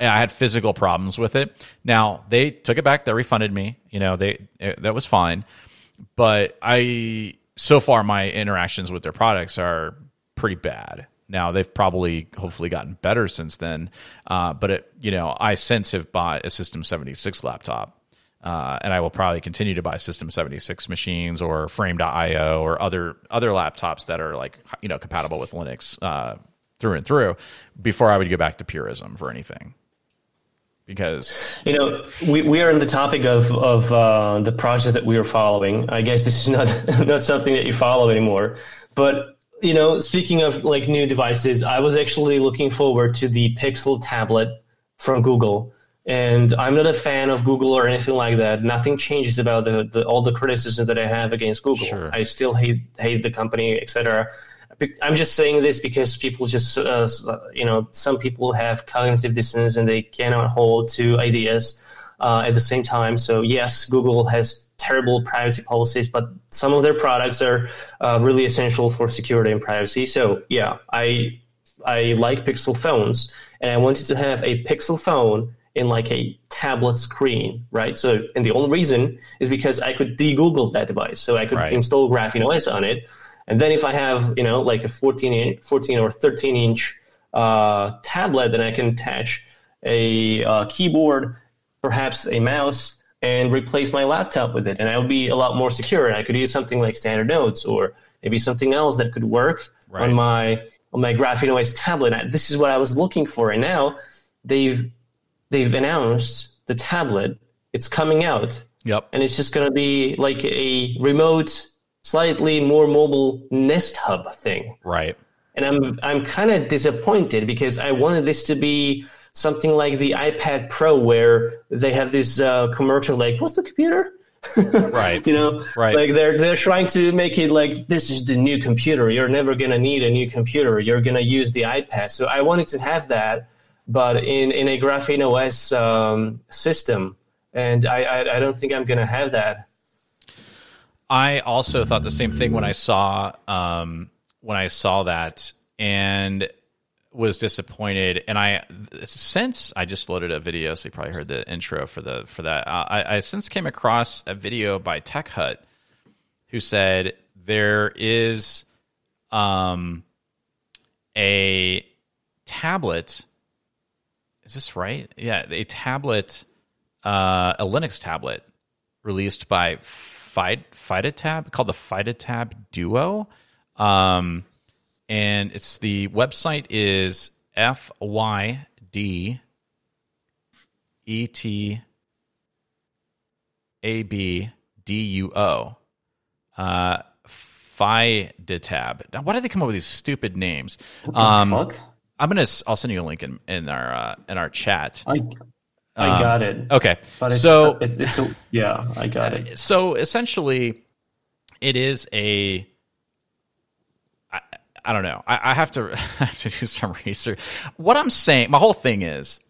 I had physical problems with it. Now they took it back. They refunded me. You know, they it, that was fine. But I so far my interactions with their products are pretty bad. Now they've probably hopefully gotten better since then, uh, but it, you know I since have bought a System 76 laptop, uh, and I will probably continue to buy System 76 machines or Frame.io or other other laptops that are like you know compatible with Linux uh, through and through before I would go back to Purism for anything. Because you know we, we are in the topic of of uh, the project that we are following. I guess this is not not something that you follow anymore, but you know, speaking of like new devices, I was actually looking forward to the Pixel tablet from Google. And I'm not a fan of Google or anything like that. Nothing changes about the, the all the criticism that I have against Google. Sure. I still hate hate the company, etc. I'm just saying this because people just, uh, you know, some people have cognitive dissonance and they cannot hold two ideas uh, at the same time. So yes, Google has terrible privacy policies, but some of their products are uh, really essential for security and privacy. So yeah, I I like Pixel phones, and I wanted to have a Pixel phone in like a tablet screen, right? So, and the only reason is because I could de-Google that device, so I could right. install Graphene OS on it, and then if I have you know like a 14 inch, 14 or 13 inch uh, tablet, then I can attach a uh, keyboard, perhaps a mouse, and replace my laptop with it. And I would be a lot more secure. And I could use something like Standard Notes or maybe something else that could work right. on my on my Graphene OS tablet. This is what I was looking for. And now they've they've announced the tablet. It's coming out. Yep. And it's just going to be like a remote, slightly more mobile Nest Hub thing. Right. And I'm I'm kind of disappointed because I wanted this to be something like the iPad Pro, where they have this uh, commercial like, "What's the computer?" right. You know, right. Like they're they're trying to make it like this is the new computer. You're never gonna need a new computer. You're gonna use the iPad. So I wanted to have that, but in in a Graphene OS um, system, and I, I I don't think I'm gonna have that. I also thought the same thing when I saw um, when I saw that, and was disappointed, and I since I just loaded a video, so you probably heard the intro for the for that. Uh, I, I since came across a video by TechHut, who said there is um a tablet. Is this right? Yeah, a tablet, uh, a Linux tablet released by FydeTab called the FydeTab Duo. Um, and it's the website is F Y D E T A B D U O. Uh, FydeTab. Now, why do they come up with these stupid names? Um, fuck? I'm gonna. I'll send you a link in, in our uh, in our chat. I I um, got it. Okay, but it's, so it's, it's a, yeah, I got it. So essentially, it is a I, don't know. I, I have to I have to do some research. What I'm saying, my whole thing is,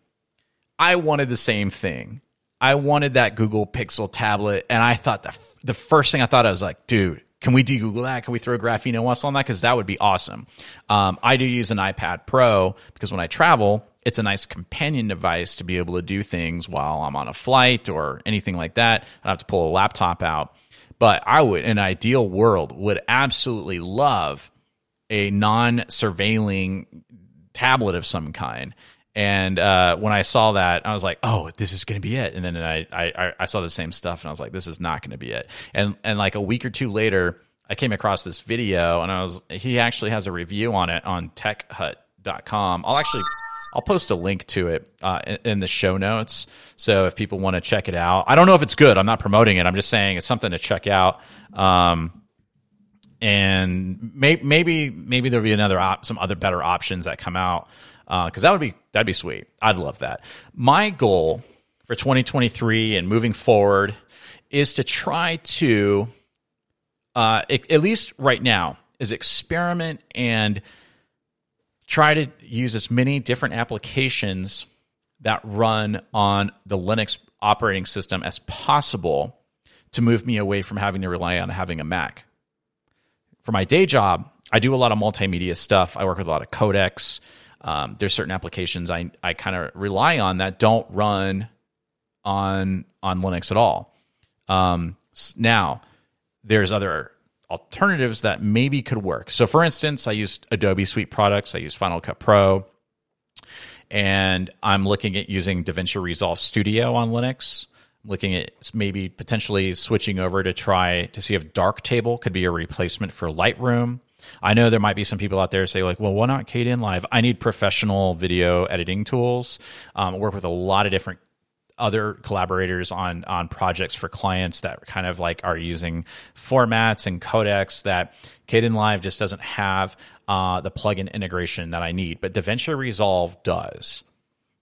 I wanted the same thing. I wanted that Google Pixel tablet, and I thought the the first thing I thought I was like, dude, can we de-Google that? Can we throw Graphene OS on that? Because that would be awesome. Um, I do use an iPad Pro because when I travel, it's a nice companion device to be able to do things while I'm on a flight or anything like that. I don't have to pull a laptop out. But I would, in an ideal world, would absolutely love a non-surveilling tablet of some kind. And uh, when I saw that, I was like, "Oh, this is going to be it." And then I, I I saw the same stuff, and I was like, "This is not going to be it." And and like a week or two later, I came across this video, and I was he actually has a review on it on TechHut.com. I'll actually I'll post a link to it uh, in, in, the show notes. So if people want to check it out, I don't know if it's good. I'm not promoting it. I'm just saying it's something to check out. Um, and may, maybe maybe there'll be another op- some other better options that come out because uh, that would be that'd be sweet. I'd love that. My goal for 2023 and moving forward is to try to, uh, at least right now, is experiment and try to use as many different applications that run on the Linux operating system as possible to move me away from having to rely on having a Mac. For my day job, I do a lot of multimedia stuff. I work with a lot of codecs. Um, there's certain applications I, I kind of rely on that don't run on on Linux at all. Um, now, there's other alternatives that maybe could work. So, for instance, I use Adobe Suite products. I use Final Cut Pro, and I'm looking at using DaVinci Resolve Studio on Linux. Looking at maybe potentially switching over to try to see if Darktable could be a replacement for Lightroom. I know there might be some people out there say like, well, why not Kdenlive? I need professional video editing tools. Um, work with a lot of different other collaborators on on projects for clients that kind of like are using formats and codecs that Kdenlive just doesn't have uh, the plugin integration that I need, but DaVinci Resolve does.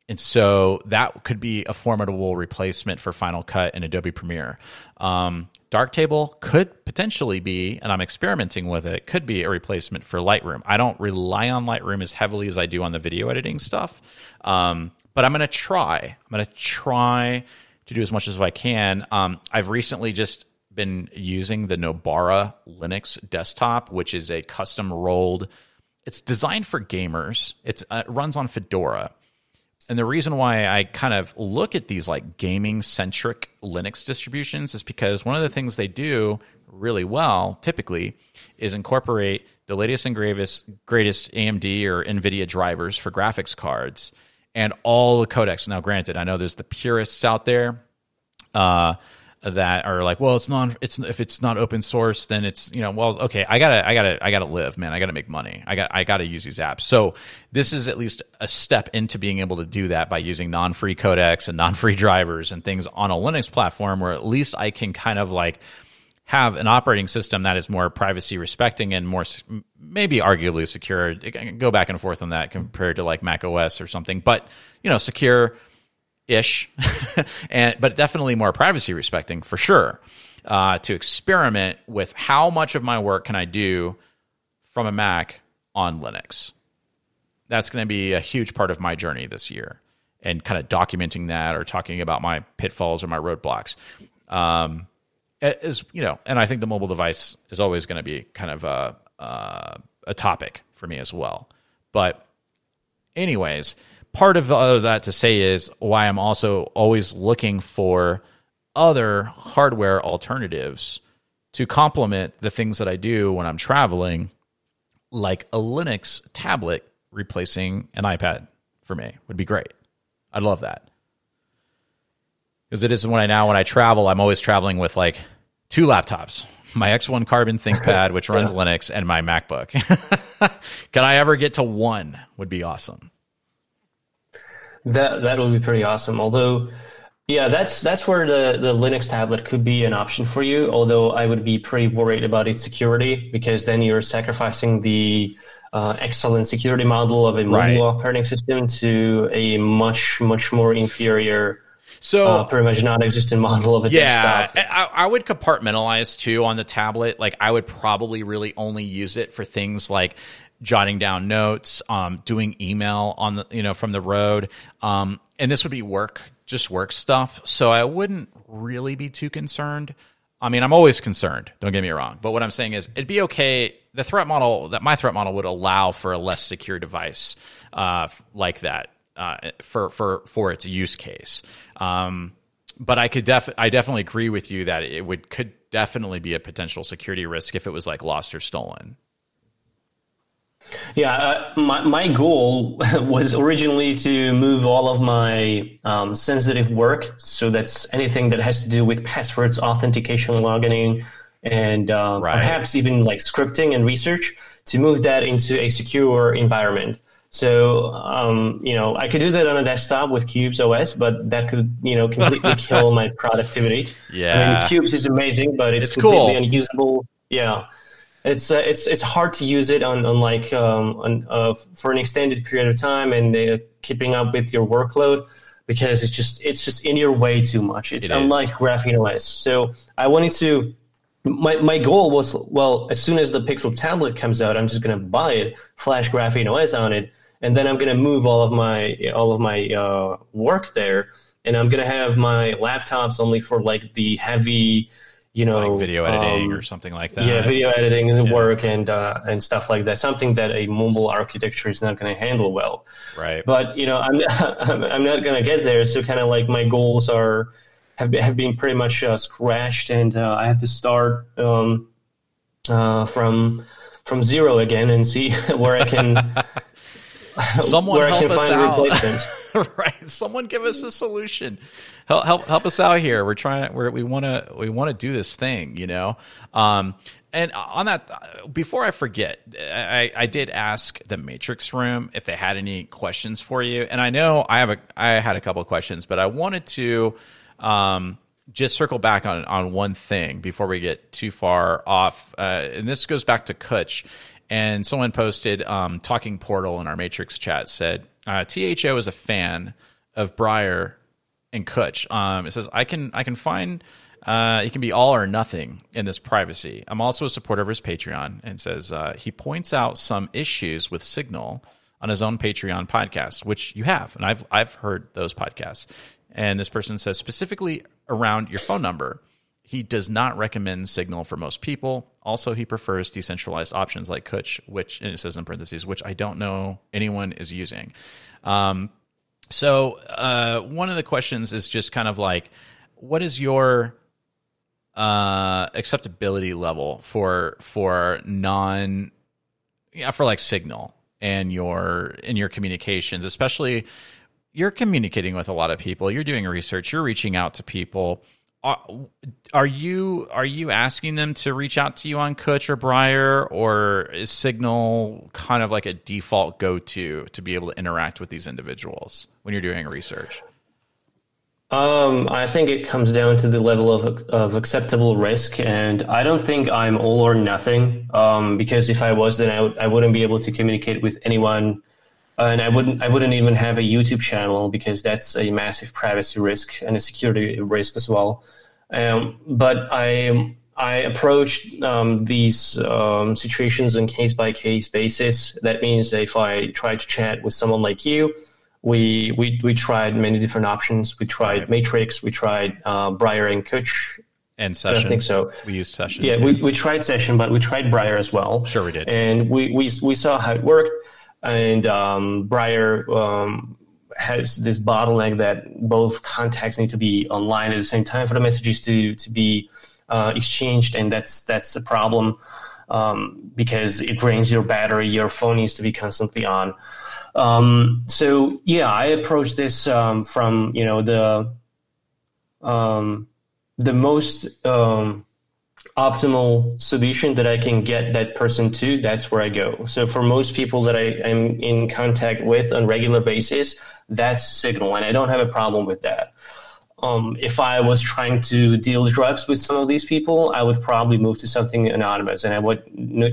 And so that could be a formidable replacement for Final Cut and Adobe Premiere. Um, Darktable could potentially be, and I'm experimenting with it, could be a replacement for Lightroom. I don't rely on Lightroom as heavily as I do on the video editing stuff, um, but I'm going to try. I'm going to try to do as much as I can. Um, I've recently just been using the Nobara Linux desktop, which is a custom rolled. It's designed for gamers. It's, uh, it runs on Fedora and the reason why I kind of look at these like gaming centric Linux distributions is because one of the things they do really well typically is incorporate the latest and greatest, greatest AMD or NVIDIA drivers for graphics cards and all the codecs. Now, granted, I know there's the purists out there. Uh, that are like, well, it's not, it's if it's not open source, then it's you know, well, okay, I gotta, I gotta, I gotta live, man. I gotta make money. I got, I gotta use these apps. So this is at least a step into being able to do that by using non-free codecs and non-free drivers and things on a Linux platform, where at least I can kind of like have an operating system that is more privacy respecting and more maybe arguably secure. I can go back and forth on that compared to like Mac OS or something, but you know, secure ish, and but definitely more privacy respecting for sure. Uh, to experiment with how much of my work can I do from a Mac on Linux. That's going to be a huge part of my journey this year, and kind of documenting that or talking about my pitfalls or my roadblocks. Um, is you know, and I think the mobile device is always going to be kind of a uh, a topic for me as well. But, anyways, part of uh, that to say is why I'm also always looking for other hardware alternatives to complement the things that I do when I'm traveling, like a Linux tablet replacing an iPad for me would be great. I'd love that. Because it is when I now when I travel, I'm always traveling with like two laptops. My X1 Carbon ThinkPad, which runs Linux, and my MacBook. Can I ever get to one? Would be awesome. That that would be pretty awesome. Although, yeah, that's that's where the the Linux tablet could be an option for you. Although I would be pretty worried about its security because then you're sacrificing the uh, excellent security model of a mobile right. operating system to a much much more inferior So uh, pretty much non-existent model of a yeah, desktop. I, I would compartmentalize too on the tablet. Like I would probably really only use it for things like jotting down notes, um, doing email on the you know from the road, um, and this would be work, just work stuff. So I wouldn't really be too concerned. I mean, I'm always concerned. Don't get me wrong, but what I'm saying is, it'd be okay. The threat model that my threat model would allow for a less secure device uh, like that uh, for for for its use case. Um, but I could def I definitely agree with you that it would could definitely be a potential security risk if it was like lost or stolen. Yeah, uh, my, my goal was originally to move all of my um, sensitive work. So that's anything that has to do with passwords, authentication, logging, and uh, Right. perhaps even like scripting and research to move that into a secure environment. So, um, you know, I could do that on a desktop with Qubes OS, but that could, you know, completely kill my productivity. I Yeah. mean, Qubes is amazing, but it's, It's completely cool. unusable. Yeah, it's uh, it's it's hard to use it on, on like um, on, uh, for an extended period of time and uh, keeping up with your workload because it's just it's just in your way too much. It's It unlike Graphene OS. So I wanted to. My, my goal was well as soon as the Pixel tablet comes out, I'm just gonna buy it, flash Graphene OS on it, and then I'm gonna move all of my all of my uh, work there, and I'm gonna have my laptops only for like the heavy, you know, Like video editing um, or something like that. yeah, video editing and work and uh, and stuff like that. Something that a mobile architecture is not going to handle well. Right. But you know, I'm I'm, I'm not going to get there. So kind of like my goals are have been, have been pretty much uh, scratched, and uh, I have to start um, uh, from from zero again and see where I can Someone where I help can us find a out. replacement. right. Someone give us a solution. Help help help us out here. We're trying. We're, we want to we want to do this thing. You know. Um. And on that, before I forget, I, I did ask the Matrix Room if they had any questions for you, and I know I have a I had a couple of questions, but I wanted to um, just circle back on on one thing before we get too far off. Uh, and this goes back to Cwtch, and someone posted um, talking portal in our Matrix chat said uh, THO is a fan of Briar and Cwtch. Um, it says I can I can find uh, it can be all or nothing in this privacy. I'm also a supporter of his Patreon and says uh, he points out some issues with Signal on his own Patreon podcast, which you have, and I've I've heard those podcasts. And this person says specifically around your phone number. He does not recommend Signal for most people. Also, he prefers decentralized options like Cwtch, which it says in parentheses, which I don't know anyone is using. Um, so uh, one of the questions is just kind of like, what is your uh, acceptability level for for non yeah for like signal and your in your communications, especially you're communicating with a lot of people, you're doing research, you're reaching out to people. Are, you are you asking them to reach out to you on Cwtch or Briar, or is Signal kind of like a default go to to be able to interact with these individuals when you're doing research? Um, I think it comes down to the level of of acceptable risk, and I don't think I'm all or nothing. Um, because if I was, then I would I wouldn't be able to communicate with anyone, and I wouldn't I wouldn't even have a YouTube channel because that's a massive privacy risk and a security risk as well. Um, but I I approach um, these um, situations on case by case basis. That means if I try to chat with someone like you we we we tried many different options. We tried Right. Matrix, we tried uh, Briar and Cwtch. And session. I session, think so. We used session. Yeah, too. we, we tried Session, but we tried Briar as well. Sure we did. And we we, we saw how it worked. And um, Briar um, has this bottleneck that both contacts need to be online at the same time for the messages to to be uh, exchanged, and that's that's a problem um, because it drains your battery. Your phone needs to be constantly on. Um, so yeah, I approach this um, from you know the um, the most um, optimal solution that I can get that person to. That's where I go. So for most people that I am in contact with on regular basis, that's Signal, and I don't have a problem with that. Um, if I was trying to deal drugs with some of these people, I would probably move to something anonymous, and I would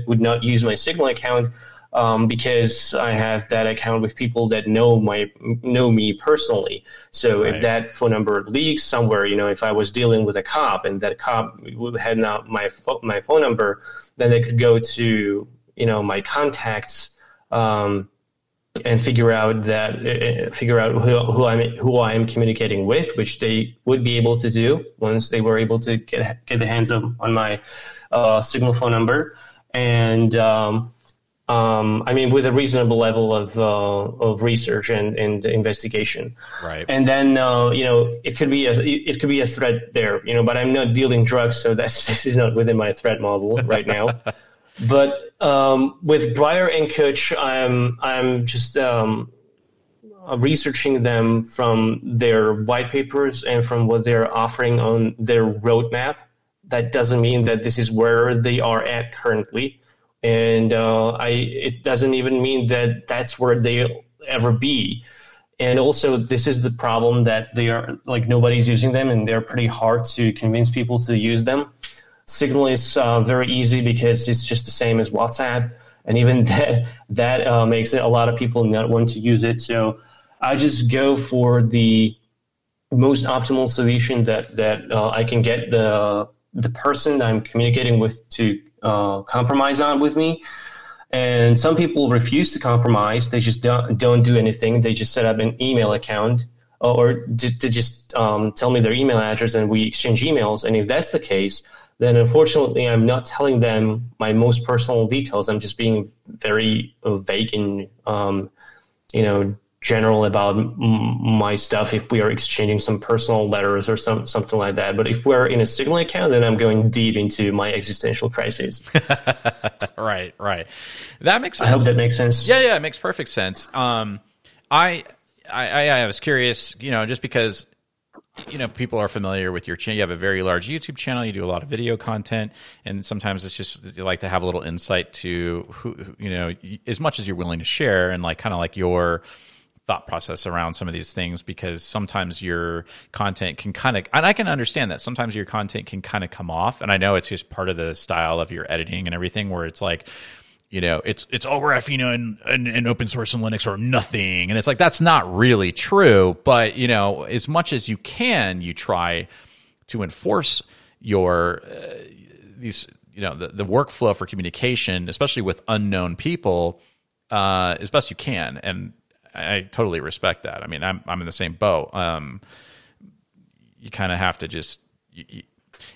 would not use my Signal account um, because I have that account with people that know my know me personally. So right. if that phone number leaks somewhere, you know, if I was dealing with a cop and that cop had not my my phone number, then they could go to you know my contacts um, and figure out that uh, figure out who, who I'm who I am communicating with, which they would be able to do once they were able to get get the hands on, on my uh, signal phone number and um, um, I mean, with a reasonable level of uh, of research and, and investigation. Right. And then uh, you know it could be a it could be a threat there. You know, but I'm not dealing drugs, so that's this is not within my threat model right now. but um, with Briar and Cwtch, I'm I'm just um, researching them from their white papers and from what they're offering on their roadmap. That doesn't mean that this is where they are at currently and uh, I it doesn't even mean that that's where they'll ever be. And also, this is the problem that they are like nobody's using them, and they're pretty hard to convince people to use them. Signal is uh, very easy because it's just the same as WhatsApp, and even that that uh, makes it a lot of people not want to use it. So I just go for the most optimal solution that that uh, I can get the the person I'm communicating with to uh, compromise on with me. And some people refuse to compromise. They just don't, don't do anything. They just set up an email account or to, to just um, tell me their email address and we exchange emails. And if that's the case, then unfortunately, I'm not telling them my most personal details. I'm just being very vague and, um, you know, general about m- my stuff if we are exchanging some personal letters or some something like that. But if we're in a Signal account, then I'm going deep into my existential crisis. right, right. That makes sense. I hope that makes sense. Yeah, yeah, it makes perfect sense. Um, I, I, I was curious, you know, just because you know people are familiar with your channel you have a very large youtube channel you do a lot of video content and sometimes it's just you like to have a little insight to who you know as much as you're willing to share and like kind of like your thought process around some of these things because sometimes your content can kind of and I can understand that sometimes your content can kind of come off and I know it's just part of the style of your editing and everything where it's like you know it's it's all Graphene and, and, and open source and Linux or nothing and it's like that's not really true but you know as much as you can you try to enforce your uh, these you know the, the workflow for communication especially with unknown people uh, as best you can and I totally respect that. I mean, I'm I'm in the same boat. Um, you kind of have to just you,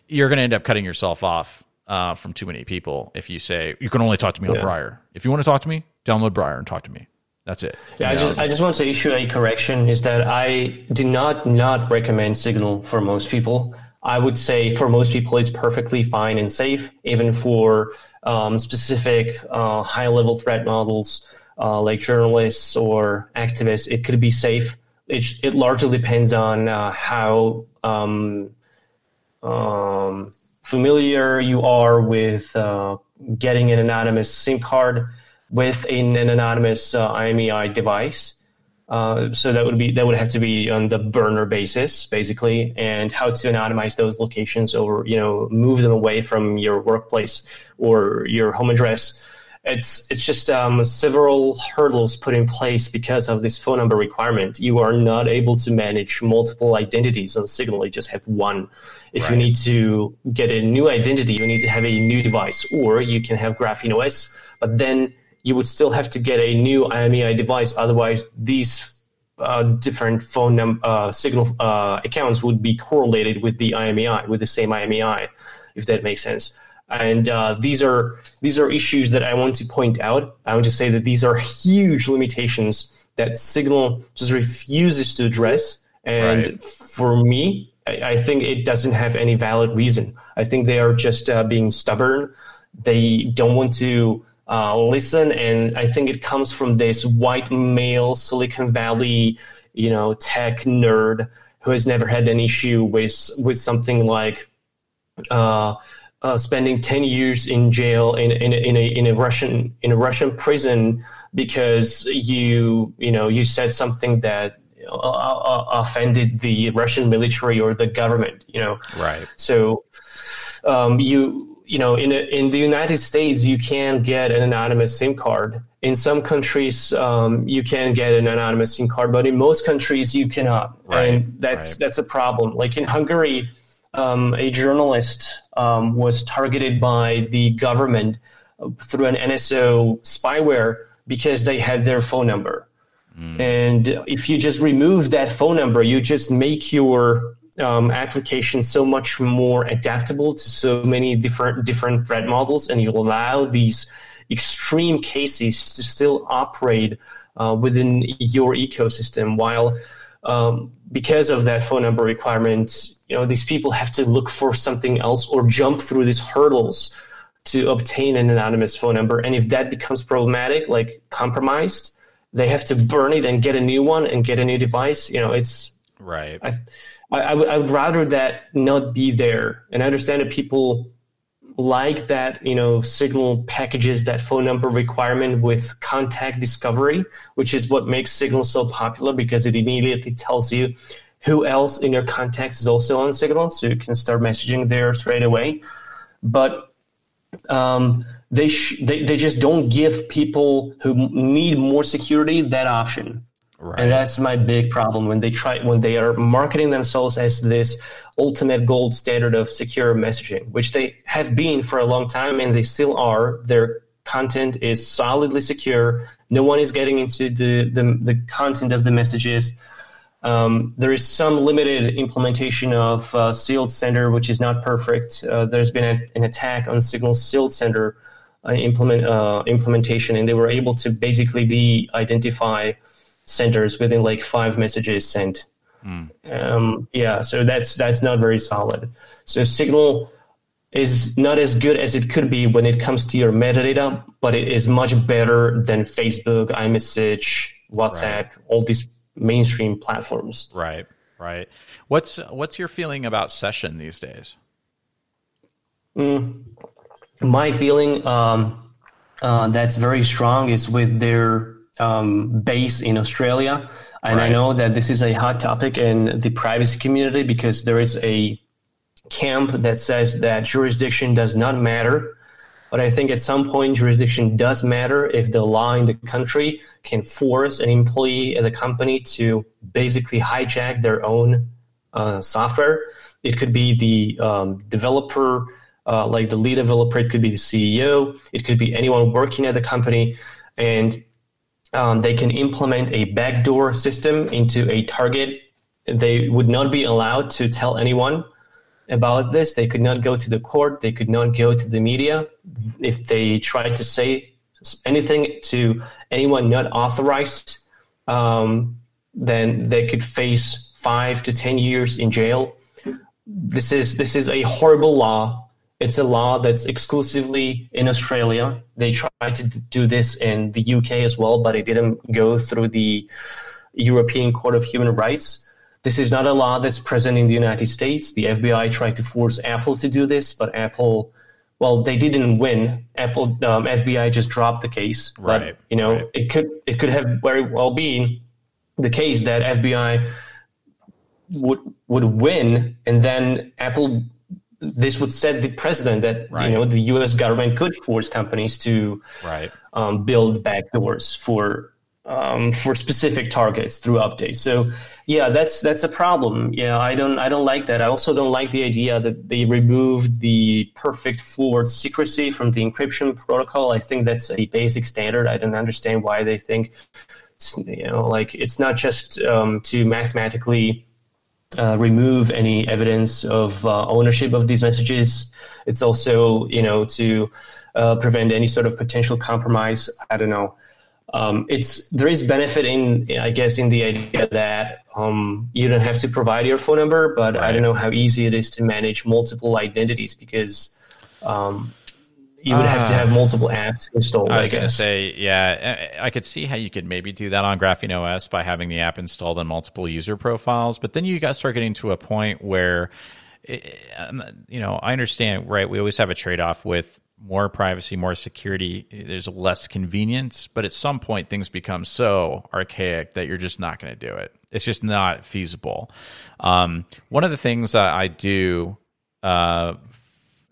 you're going to end up cutting yourself off uh, from too many people if you say you can only talk to me yeah. on Briar. If you want to talk to me, download Briar and talk to me. That's it. Yeah, you I just I just want to issue a correction. Is that I do not not recommend Signal for most people. I would say for most people it's perfectly fine and safe, even for um, specific uh, high level threat models uh, like journalists or activists, it could be safe. It, it largely depends on uh, how um, um, familiar you are with uh, getting an anonymous SIM card with an, an anonymous uh, IMEI device. Uh, so that would be that would have to be on the burner basis, basically, and how to anonymize those locations or you know move them away from your workplace or your home address it's it's just um, several hurdles put in place because of this phone number requirement. You are not able to manage multiple identities on Signal. You just have one. If right. you need to get a new identity, you need to have a new device, or you can have Graphene OS, but then you would still have to get a new IMEI device. Otherwise, these uh, different phone num- uh, Signal uh, accounts would be correlated with the IMEI, with the same IMEI, if that makes sense and uh, these are these are issues that I want to point out. I want to say that these are huge limitations that Signal just refuses to address. And right. for me, I, I, think it doesn't have any valid reason. I think they are just uh, being stubborn. They don't want to uh, listen, and I think it comes from this white male Silicon Valley, you know, tech nerd who has never had an issue with with something like. Uh, uh, spending 10 years in jail in, in, in, a, in a Russian in a Russian prison because you you know you said something that uh, uh, offended the Russian military or the government you know right so um, you you know, in in the United States, you can get an anonymous SIM card. In some countries, um, you can get an anonymous SIM card, but in most countries, you cannot, Right, and that's right. that's a problem. Like in Hungary, um, a journalist um, was targeted by the government through an NSO spyware because they had their phone number. And if you just remove that phone number, you just make your um, application so much more adaptable to so many different different threat models, and you allow these extreme cases to still operate uh, within your ecosystem. While um, because of that phone number requirement, you know these people have to look for something else or jump through these hurdles to obtain an anonymous phone number. And if that becomes problematic, like compromised, they have to burn it and get a new one and get a new device. You know, it's Right. I, I, I would I would rather that not be there. And I understand that people like that, you know, Signal packages that phone number requirement with contact discovery, which is what makes Signal so popular because it immediately tells you who else in your contacts is also on Signal, so you can start messaging there straight away. But um, they, sh- they they just don't give people who need more security that option. Right. And that's my big problem when they try when they are marketing themselves as this ultimate gold standard of secure messaging, which they have been for a long time and they still are. Their content is solidly secure. No one is getting into the the, the content of the messages. Um, there is some limited implementation of uh, sealed sender, which is not perfect. Uh, there's been a, an attack on Signal sealed sender uh, implement uh, implementation, and they were able to basically de-identify senders within like five messages sent. Um, yeah, so that's that's not very solid. So Signal is not as good as it could be when it comes to your metadata, but it is much better than Facebook, iMessage, WhatsApp, all these mainstream platforms. Right. Right. What's what's your feeling about session these days? My feeling um, uh, that's very strong is with their um, base in Australia. And I know that this is a hot topic in the privacy community because there is a camp that says that jurisdiction does not matter. But I think at some point, jurisdiction does matter if the law in the country can force an employee at a company to basically hijack their own uh, software. It could be the um, developer, uh, like the lead developer, it could be the CEO, it could be anyone working at the company. And um, they can implement a backdoor system into a target. They would not be allowed to tell anyone about this. They could not go to the court. They could not go to the media. If they tried to say anything to anyone not authorized, um, then they could face five to ten years in jail. This is this is a horrible law. It's a law that's exclusively in Australia. They tried to do this in the UK as well, but it didn't go through the European Court of Human Rights. This is not a law that's present in the United States. The FBI tried to force Apple to do this, but Apple, well, they didn't win. Apple, um, FBI just dropped the case. Right, But you know, right. it could it could have very well been the case that FBI would would win, and then Apple. This would set the precedent that Right. you know the U.S. government could force companies to Right. um, build backdoors for um, for specific targets through updates. So yeah, that's that's a problem. Yeah, I don't I don't like that. I also don't like the idea that they removed the perfect forward secrecy from the encryption protocol. I think that's a basic standard. I don't understand why they think it's, you know like it's not just um, to mathematically uh, remove any evidence of uh, ownership of these messages. It's also, you know, to uh, prevent any sort of potential compromise. I don't know. Um, it's there is benefit in, I guess, in the idea that um, you don't have to provide your phone number, but I don't know how easy it is to manage multiple identities because um, you would have to Ah. have multiple apps installed. I was going to say, yeah, I could see how you could maybe do that on Graphene OS by having the app installed on multiple user profiles. But then you guys start getting to a point where, um, you know, I understand, right? We always have a trade off with more privacy, more security. There's less convenience, but at some point things become so archaic that you're just not going to do it. It's just not feasible. Um, one of the things I do uh,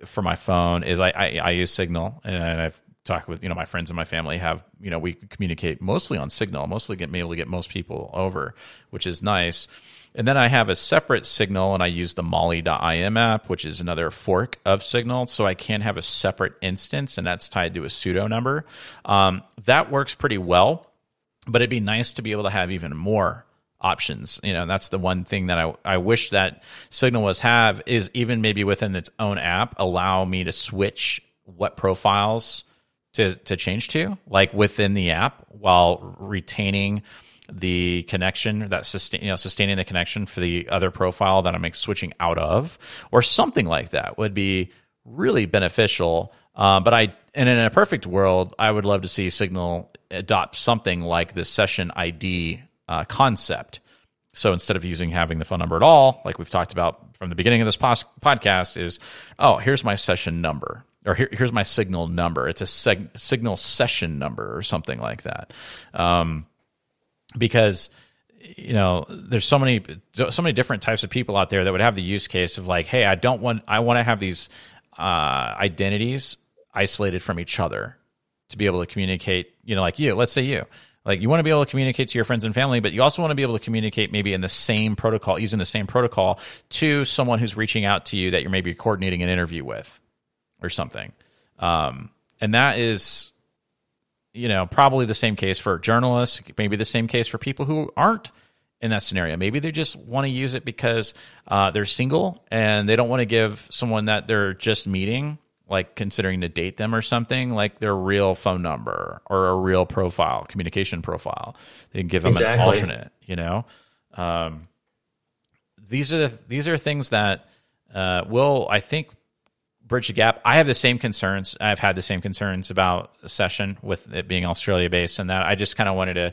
for my phone is I, I, I use Signal, and I've talked with you know my friends and my family have you know we communicate mostly on Signal, mostly get able to get most people over, which is nice. And then I have a separate Signal, and I use the Molly.im app, which is another fork of Signal. So I can have a separate instance, and that's tied to a pseudo number. Um, that works pretty well, but it'd be nice to be able to have even more options. You know, that's the one thing that I, I wish that Signal was have is even maybe within its own app, allow me to switch what profiles to, to change to, like within the app while retaining the connection that sustain, you know, sustaining the connection for the other profile that I'm switching out of, or something like that would be really beneficial. Uh, but I, and in a perfect world, I would love to see Signal adopt something like the session ID uh, concept. So instead of using having the phone number at all, like we've talked about from the beginning of this pos- podcast, is oh, here's my session number, or Here, here's my signal number. It's a seg- signal session number or something like that. Um, because you know there's so many so many different types of people out there that would have the use case of like hey i don't want i want to have these uh, identities isolated from each other to be able to communicate you know like you let's say you like you want to be able to communicate to your friends and family, but you also want to be able to communicate maybe in the same protocol, using the same protocol to someone who's reaching out to you that you're maybe coordinating an interview with or something. Um, and that is, you know, probably the same case for journalists, maybe the same case for people who aren't in that scenario. Maybe they just want to use it because uh, they're single and they don't want to give someone that they're just meeting like considering to date them or something, like their real phone number or a real profile, communication profile. They can give them exactly. an alternate, you know? Um, these are the, these are things that uh, will, I think, bridge the gap. I have the same concerns. I've had the same concerns about session with it being Australia based, and that I just kind of wanted to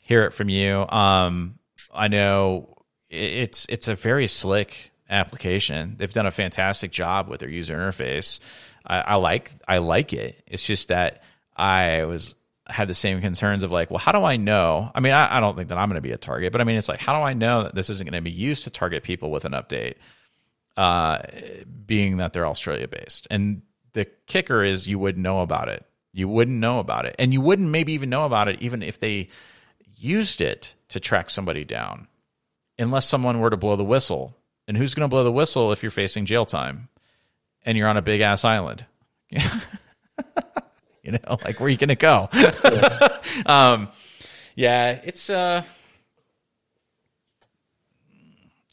hear it from you. Um, I know it's it's a very slick application. They've done a fantastic job with their user interface. I, I like I like it. It's just that I was had the same concerns of like, well, how do I know? I mean, I, I don't think that I'm going to be a target, but I mean, it's like, how do I know that this isn't going to be used to target people with an update? Uh, being that they're Australia based, and the kicker is you wouldn't know about it. You wouldn't know about it, and you wouldn't maybe even know about it even if they used it to track somebody down, unless someone were to blow the whistle and who's going to blow the whistle if you're facing jail time and you're on a big ass island? you know, like where are you going to go? yeah. um, yeah, it's uh,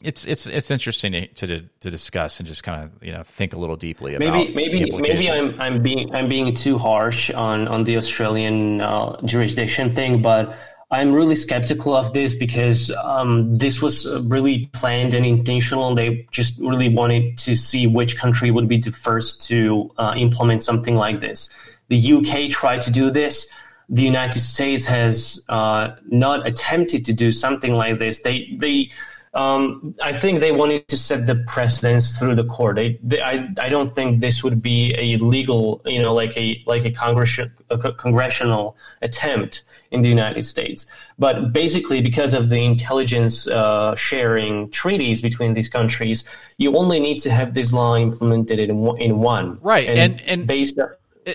it's it's it's interesting to, to to discuss and just kind of you know think a little deeply about maybe maybe maybe I'm I'm being I'm being too harsh on on the Australian uh, jurisdiction thing, but I'm really skeptical of this because um, this was really planned and intentional. They just really wanted to see which country would be the first to uh, implement something like this. The UK tried to do this. The United States has uh, not attempted to do something like this. They they um, I think they wanted to set the precedence through the court. They, they, I, I don't think this would be a legal, you know, like a like a, congress, a congressional attempt in the United States. But basically, because of the intelligence uh, sharing treaties between these countries, you only need to have this law implemented in in one. Right, and and, and based. On,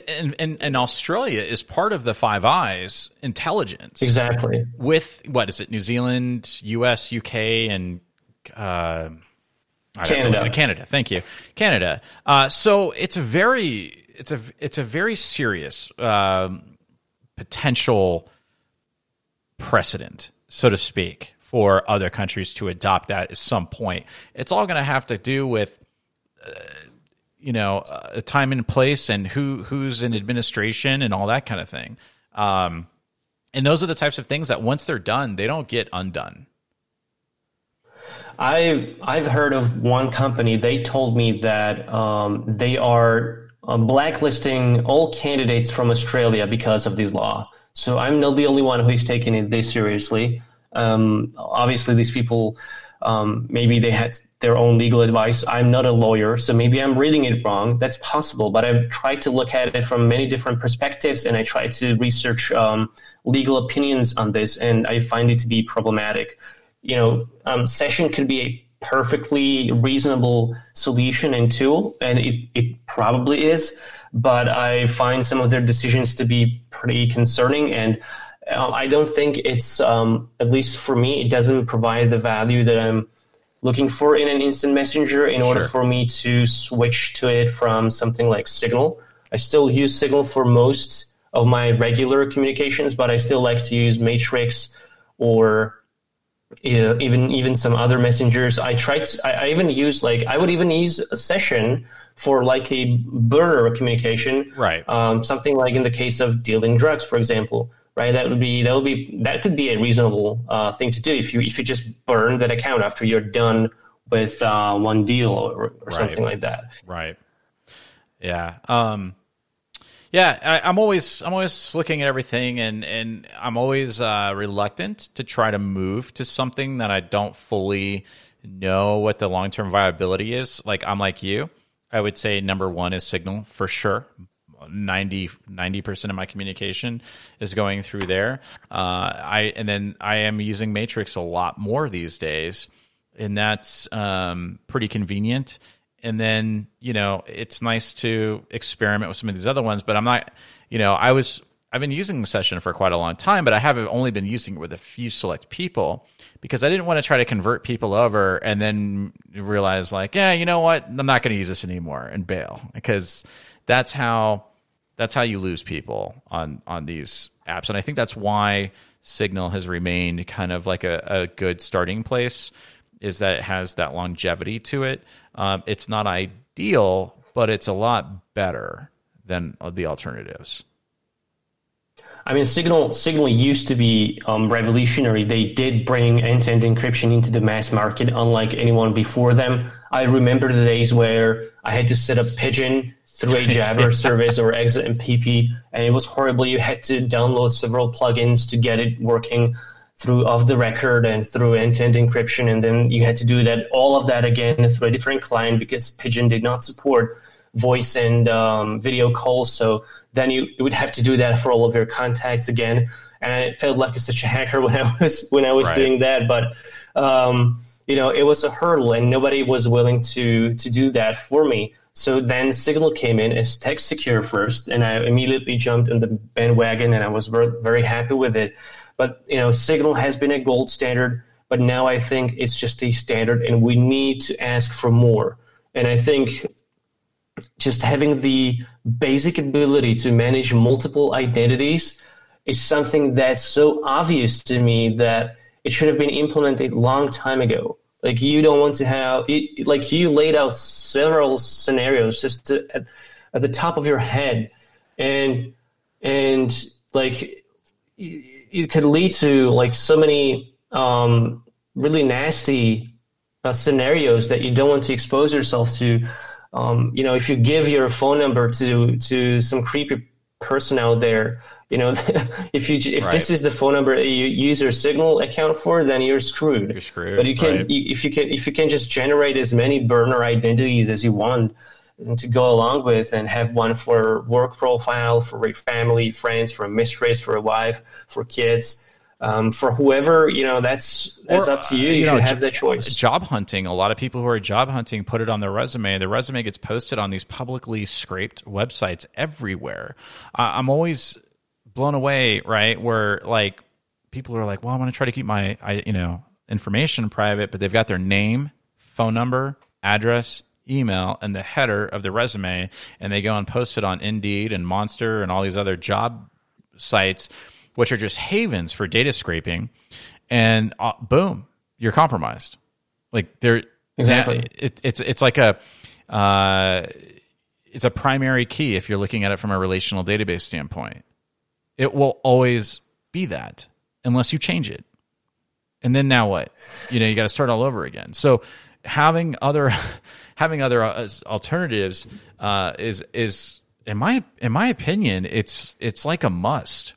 and, and, and Australia is part of the Five Eyes intelligence. Exactly. With what is it? New Zealand, U.S., U.K., and uh, Canada. Canada. Thank you, Canada. Uh, so it's a very it's a it's a very serious um, potential precedent, so to speak, for other countries to adopt that at some point. It's all going to have to do with. Uh, you know a time and place and who who's in administration and all that kind of thing. Um, and those are the types of things that once they're done they don't get undone. I i've heard of one company they told me that um, they are uh, blacklisting all candidates from australia because of this law. So i'm not the only one who is taking it this seriously. Um, obviously these people um, maybe they had their own legal advice. I'm not a lawyer, so maybe I'm reading it wrong. That's possible, but I've tried to look at it from many different perspectives, and I try to research um, legal opinions on this, and I find it to be problematic. You know, um, session could be a perfectly reasonable solution and tool, and it, it probably is. But I find some of their decisions to be pretty concerning, and uh, I don't think it's, um, at least for me, it doesn't provide the value that I'm looking for in an instant messenger in order Sure. for me to switch to it from something like Signal. I still use Signal for most of my regular communications, but I still like to use Matrix or uh, even even some other messengers. I tried. To, I, I even use like I would even use a session for like a burner communication, Right. Um, something like in the case of dealing drugs, for example, right? That would be that would be that could be a reasonable uh, thing to do if you if you just burn that account after you're done with uh, one deal or, or something like that. Right. Yeah. Um, yeah. I, I'm always I'm always looking at everything, and and I'm always uh, reluctant to try to move to something that I don't fully know what the long term viability is. Like I'm like you. I would say number one is Signal for sure. 90 percent of my communication is going through there. Uh, I and then I am using Matrix a lot more these days, and that's um, pretty convenient. And then you know it's nice to experiment with some of these other ones, but I'm not. You know, I was I've been using Session for quite a long time, but I have only been using it with a few select people because I didn't want to try to convert people over and then realize like, yeah, you know what, I'm not going to use this anymore and bail because that's how that's how you lose people on on these apps, and I think that's why Signal has remained kind of like a, a good starting place. Is that it has that longevity to it. Um, it's not ideal, but it's a lot better than the alternatives. I mean, Signal Signal used to be um, revolutionary. They did bring end-to-end encryption into the mass market, unlike anyone before them. I remember the days where I had to set up Pidgin through a Jabber service or XMPP, and it was horrible. You had to download several plugins to get it working through off the record and through end-to-end encryption, and then you had to do that all of that again through a different client because Pidgin did not support voice and um, video calls. So then you, you would have to do that for all of your contacts again. And it felt like such a hacker when I was when I was Right. doing that. But um, you know, it was a hurdle, and nobody was willing to to do that for me. So then Signal came in as TextSecure first, and I immediately jumped on the bandwagon, and I was very, happy with it. But you know, Signal has been a gold standard, but now I think it's just a standard, and we need to ask for more. And I think just having the basic ability to manage multiple identities is something that's so obvious to me that it should have been implemented long time ago. Like you don't want to have, it, like you laid out several scenarios just to, at, at the top of your head, and and like it, could lead to like so many um, really nasty uh, scenarios that you don't want to expose yourself to. Um, you know, if you give your phone number to to some creepy person out there, you know, if you if Right. this is the phone number that you use your Signal account for, then you're screwed. You're screwed, But you can right. if you can if you can just generate as many burner identities as you want to go along with and have one for work profile, for family, friends, for a mistress, for a wife, for kids. Um, for whoever, you know, that's that's Or, up to you. uh, You, you should know, have jo- that choice. Job hunting. A lot of people who are job hunting put it on their resume. The resume gets posted on these publicly scraped websites everywhere. I I'm always blown away, right? Where like people are like, "Well, I'm going to try to keep my, I, you know, information private," but they've got their name, phone number, address, email, and the header of the resume, and they go and post it on Indeed and Monster and all these other job sites, which are just havens for data scraping, and uh, boom, you're compromised. Like they're Exactly. It, it's it's like a uh, it's a primary key if you're looking at it from a relational database standpoint. It will always be that unless you change it. And then now what? You know, you got to start all over again. So having other having other uh, alternatives uh, is is in my in my opinion, it's it's like a must.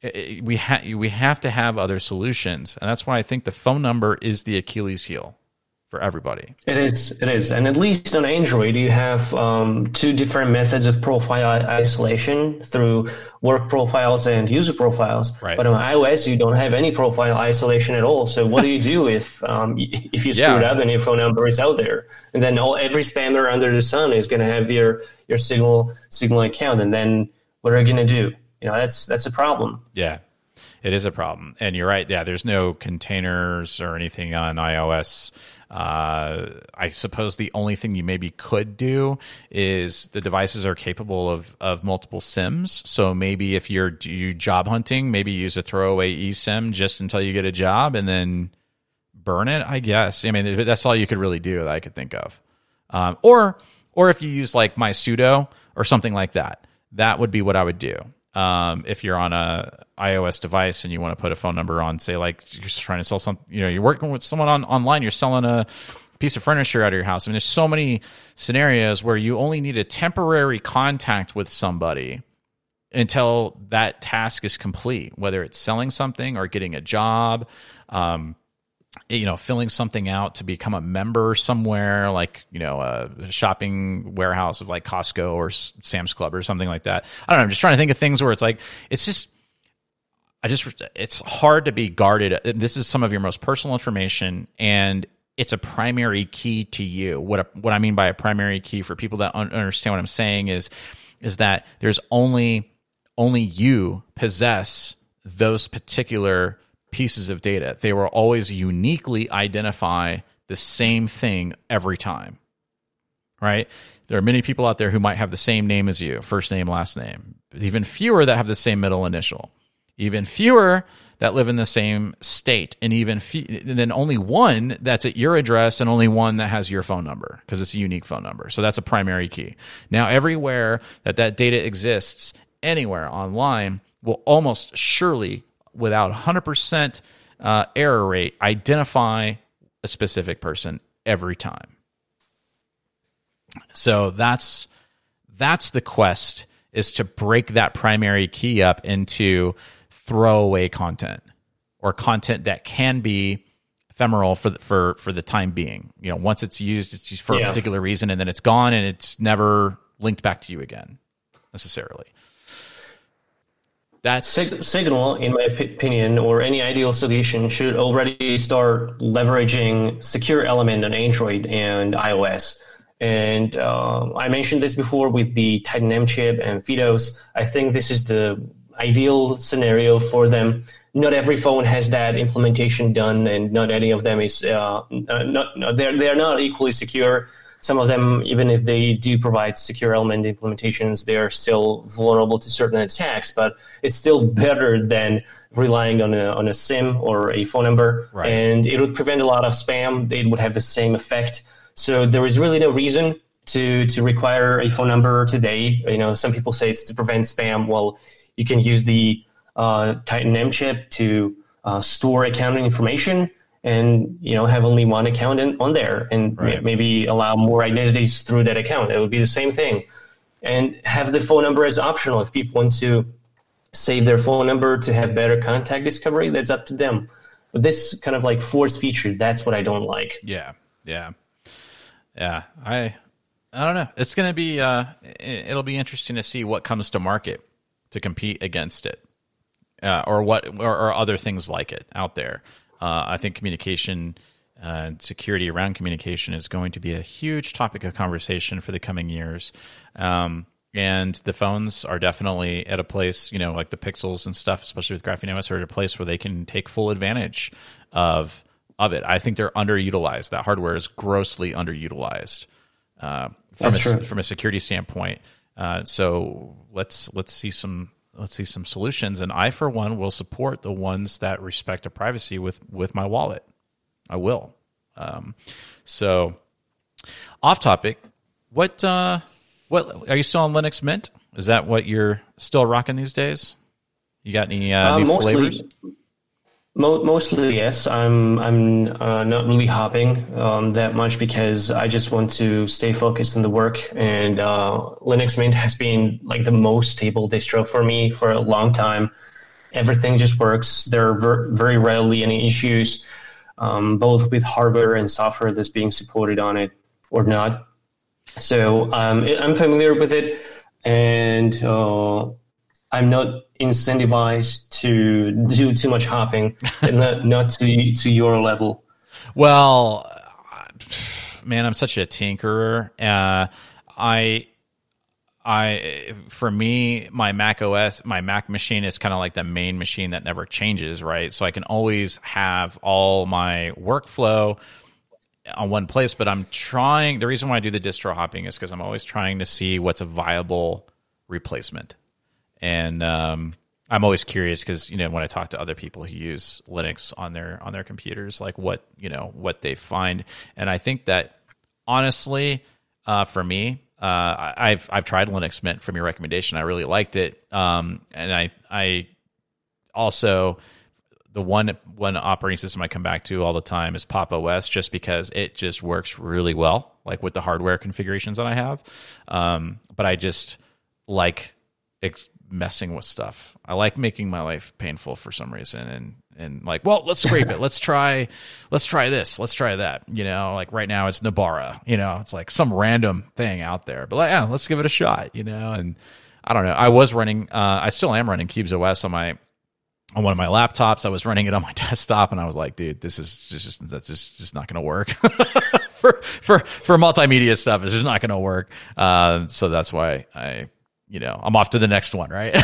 It- it- we ha- we have to have other solutions, and that's why I think the phone number is the Achilles heel for everybody. It is, it is, and at least on Android, you have um, two different methods of profile isolation through work profiles and user profiles. Right. But on iOS, you don't have any profile isolation at all. So what do you do if um, if you screwed Yeah. up and your phone number is out there, and then all every spammer under the sun is going to have your your Signal Signal account, and then what are you going to do? You know, that's that's a problem. Yeah, it is a problem. And you're right. Yeah, there's no containers or anything on iOS. Uh, I suppose the only thing you maybe could do is the devices are capable of, of multiple SIMs. So maybe if you're you job hunting, maybe use a throwaway eSIM just until you get a job and then burn it. I guess. I mean, that's all you could really do that I could think of. Um, or or if you use like MySudo or something like that, that would be what I would do. Um, if you're on a iOS device and you want to put a phone number on, say like you're trying to sell something, you know, you're working with someone on online, you're selling a piece of furniture out of your house. I mean, there's so many scenarios where you only need a temporary contact with somebody until that task is complete, whether it's selling something or getting a job. Um, you know, filling something out to become a member somewhere, like you know, a shopping warehouse of like Costco or Sam's Club or something like that. I don't know. I'm just trying to think of things where it's like it's just. I just it's hard to be guarded. This is some of your most personal information, and it's a primary key to you. What a, what I mean by a primary key for people that un- understand what I'm saying is is that there's only only you possess those particular pieces of data. They will always uniquely identify the same thing every time. Right? There are many people out there who might have the same name as you, first name, last name. Even fewer that have the same middle initial. Even fewer that live in the same state, and even fe- and then only one that's at your address, and only one that has your phone number because it's a unique phone number. So that's a primary key. Now, everywhere that that data exists, anywhere online, will almost surely without 100% uh, error rate, identify a specific person every time. So that's that's the quest is to break that primary key up into throwaway content or content that can be ephemeral for the, for for the time being. You know, once it's used, it's used for a particular reason, and then it's gone, and it's never linked back to you again necessarily. That's Sig- Signal, in my opinion, or any ideal solution should already start leveraging secure element on Android and iOS. And uh, I mentioned this before with the Titan M chip and FIDOS. I think this is the ideal scenario for them. Not every phone has that implementation done, and not any of them is uh, not, not they're they're not equally secure. Some of them, even if they do provide secure element implementations, they are still vulnerable to certain attacks. But it's still better than relying on a on a SIM or a phone number, Right. and it would prevent a lot of spam. It would have the same effect. So there is really no reason to to require a phone number today. You know, some people say it's to prevent spam. Well, you can use the uh, Titan M chip to uh, store accounting information and you know have only one account in, on there and Right. maybe allow more identities through that account. It would be the same thing. And have the phone number as optional if people want to save their phone number to have better contact discovery. That's up to them. But this kind of like force feature, that's what I don't like. Yeah, yeah, yeah. I I don't know. It's gonna be uh, it- it'll be interesting to see what comes to market to compete against it, uh, or what or, or other things like it out there. Uh, I think communication uh, and security around communication is going to be a huge topic of conversation for the coming years. Um, and the phones are definitely at a place, you know, like the Pixels and stuff, especially with Graphene OS, are at a place where they can take full advantage of of it. I think they're underutilized. That hardware is grossly underutilized uh, from That's a, true. from a security standpoint. Uh, so let's let's see some let's see some solutions. And I, for one, will support the ones that respect a privacy with with my wallet. I will. Um, so off topic. What uh, what are you still on Linux Mint? Is that what you're still rocking these days? You got any uh, Uh, new mostly- flavors? Mo- mostly, yes. I'm I'm uh, not really hopping um, that much because I just want to stay focused on the work. And uh, Linux Mint has been like the most stable distro for me for a long time. Everything just works. There are ver- very rarely any issues. um, both with hardware and software that's being supported on it or not. So um, I'm familiar with it, and uh, I'm not incentivized to do too much hopping, and not, not to to your level. Well, man, I'm such a tinkerer. Uh, I I for me my Mac OS my Mac machine is kind of like the main machine that never changes, right? So I can always have all my workflow on one place, but I'm trying the reason why I do the distro hopping is because I'm always trying to see what's a viable replacement. And um, I'm always curious because you know when I talk to other people who use Linux on their on their computers, like what you know what they find, and I think that honestly, uh, for me, uh, I've I've tried Linux Mint from your recommendation. I really liked it, um, and I I also the one one operating system I come back to all the time is Pop OS, just because it just works really well, like with the hardware configurations that I have. Um, but I just like ex- messing with stuff. I like making my life painful for some reason, and and like, well, let's scrape it. Let's try, let's try this. Let's try that. You know, like right now it's Nobara. You know, it's like some random thing out there, but like, yeah, let's give it a shot. You know, and I don't know. I was running. Uh, I still am running Qubes OS on my on one of my laptops. I was running it on my desktop, and I was like, dude, this is just that's just just not going to work for for for multimedia stuff. It's just not going to work. Uh, so that's why I, you know, I'm off to the next one, right?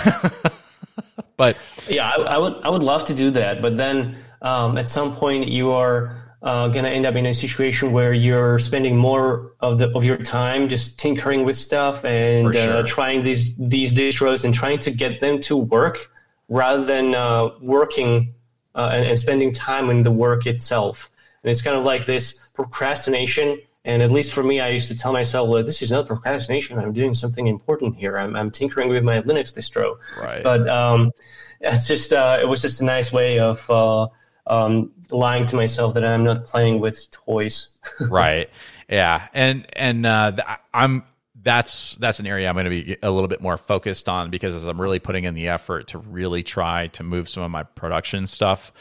but yeah, I, I, would I would love to do that, but then um, at some point you are uh, going to end up in a situation where you're spending more of the of your time just tinkering with stuff and uh, sure. uh, trying these these distros and trying to get them to work rather than uh, working uh, and, and spending time in the work itself. And it's kind of like this procrastination and at least for me, I used to tell myself, well, this is not procrastination. I'm doing something important here. I'm, I'm tinkering with my Linux distro. Right. But um, it's just uh, it was just a nice way of uh, um, lying to myself that I'm not playing with toys. right. Yeah. And and uh, I'm that's that's an area I'm going to be a little bit more focused on because as I'm really putting in the effort to really try to move some of my production stuff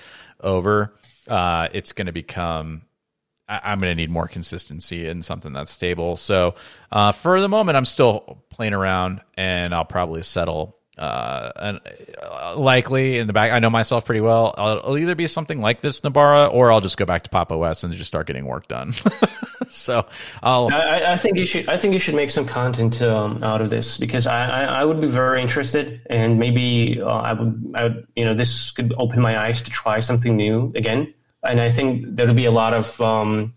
over, uh, it's going to become I, am going to need more consistency and something that's stable. So uh, for the moment, I'm still playing around, and I'll probably settle. Uh, and uh, likely in the back, I know myself pretty well. I'll, I'll, either be something like this Nobara, or I'll just go back to Pop OS and just start getting work done. so I'll. I, I, think you should. I think you should make some content um, out of this because I, I, I, would be very interested, and maybe uh, I would. I would. You know, this could open my eyes to try something new again and I think there'll be a lot of um,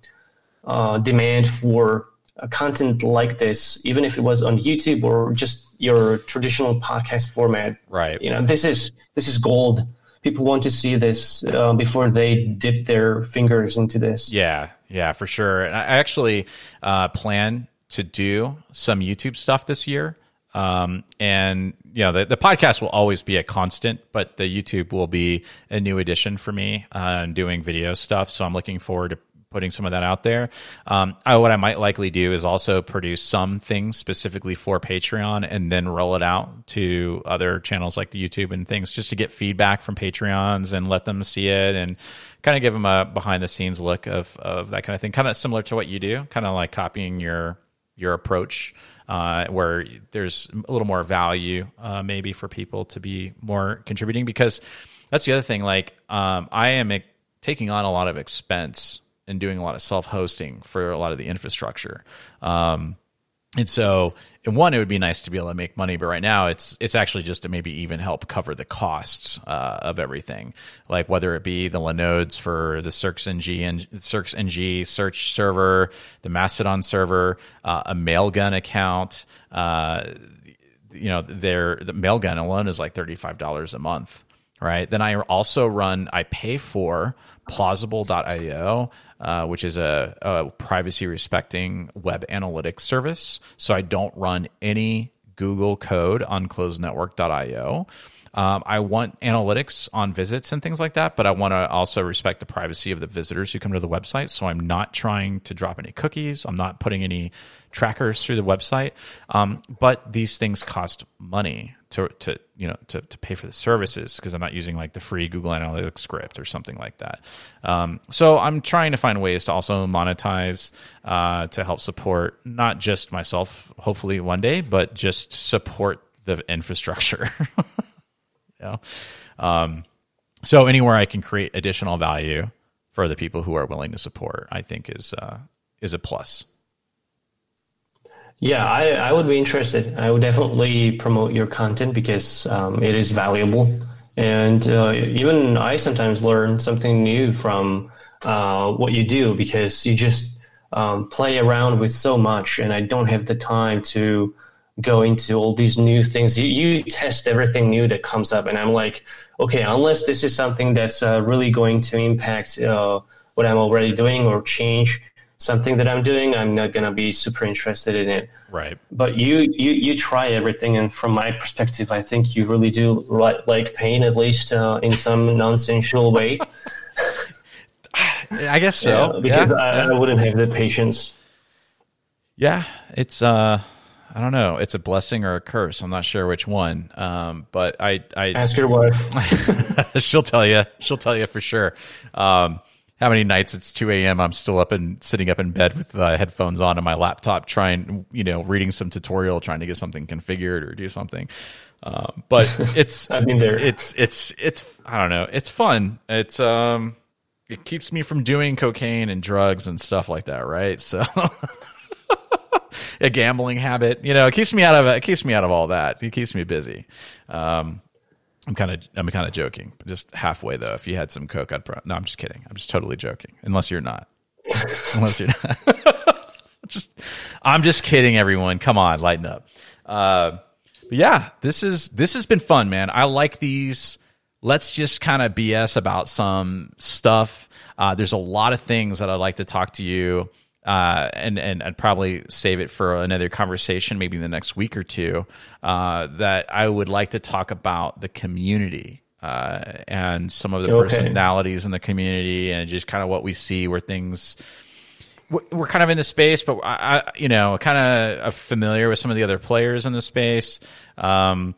uh, demand for content like this, even if it was on YouTube or just your traditional podcast format. Right. You know, this is this is gold. People want to see this uh, before they dip their fingers into this. Yeah, yeah, for sure. And I actually uh, plan to do some YouTube stuff this year. Um, and you know, the, the podcast will always be a constant, but the YouTube will be a new addition for me, uh, doing video stuff. So I'm looking forward to putting some of that out there. Um, I, what I might likely do is also produce some things specifically for Patreon and then roll it out to other channels like the YouTube and things just to get feedback from Patreons and let them see it and kind of give them a behind the scenes look of, of that kind of thing. Kind of similar to what you do, kind of like copying your, your approach uh, where there's a little more value uh, maybe for people to be more contributing because that's the other thing like um, i am taking on a lot of expense and doing a lot of self-hosting for a lot of the infrastructure. Um, and so, in one, it would be nice to be able to make money, but right now, it's it's actually just to maybe even help cover the costs uh, of everything, like whether it be the Linodes for the SearXNG and SearXNG search server, the Mastodon server, uh, a Mailgun account. Uh, you know, their the Mailgun alone is like thirty five dollars a month, right? Then I also run, I pay for plausible.io, uh, which is a, a privacy respecting web analytics service. So I don't run any Google code on closednetwork.io. Um, I want analytics on visits and things like that, but I want to also respect the privacy of the visitors who come to the website. So I'm not trying to drop any cookies. I'm not putting any trackers through the website. Um, but these things cost money to to you know to to pay for the services because I'm not using like the free Google Analytics script or something like that. Um, so I'm trying to find ways to also monetize uh, to help support not just myself, hopefully one day, but just support the infrastructure. you know? um, so anywhere I can create additional value for the people who are willing to support, I think is uh, is a plus. Yeah, I, I would be interested. I would definitely promote your content because um, it is valuable. And uh, even I sometimes learn something new from uh, what you do because you just um, play around with so much, and I don't have the time to go into all these new things. You, you test everything new that comes up, and I'm like, okay, unless this is something that's uh, really going to impact uh, what I'm already doing or change something that I'm doing, I'm not gonna be super interested in it. Right. But you you you try everything, and from my perspective, I think you really do like, like pain, at least uh, in some nonsensical way. I guess so. Yeah, because yeah, I, yeah. I wouldn't have the patience. Yeah, it's uh I don't know. It's a blessing or a curse. I'm not sure which one. Um, but I, I ask your wife. she'll tell you. She'll tell you for sure. Um, how many nights it's 2 a.m. I'm still up and sitting up in bed with uh, headphones on and my laptop, trying, you know, reading some tutorial, trying to get something configured or do something. Um, but it's, I mean, there. It's, it's, it's, I don't know. It's fun. It's, um, it keeps me from doing cocaine and drugs and stuff like that. Right. So a gambling habit, you know, it keeps me out of, it keeps me out of all that. It keeps me busy. Um, I'm kind of I'm kind of joking, just halfway though. If you had some coke, I'd pro- no. I'm just kidding. I'm just totally joking. Unless you're not. Unless you're not. just I'm just kidding. Everyone, come on, lighten up. Uh, yeah, this is this has been fun, man. I like these. Let's just kind of BS about some stuff. Uh, there's a lot of things that I'd like to talk to you uh, and and I'd probably save it for another conversation, maybe in the next week or two. Uh, that I would like to talk about the community uh, and some of the Okay. personalities in the community, and just kind of what we see where things. we're- kind of in the space, but I, I you know, kind of familiar with some of the other players in the space. Um,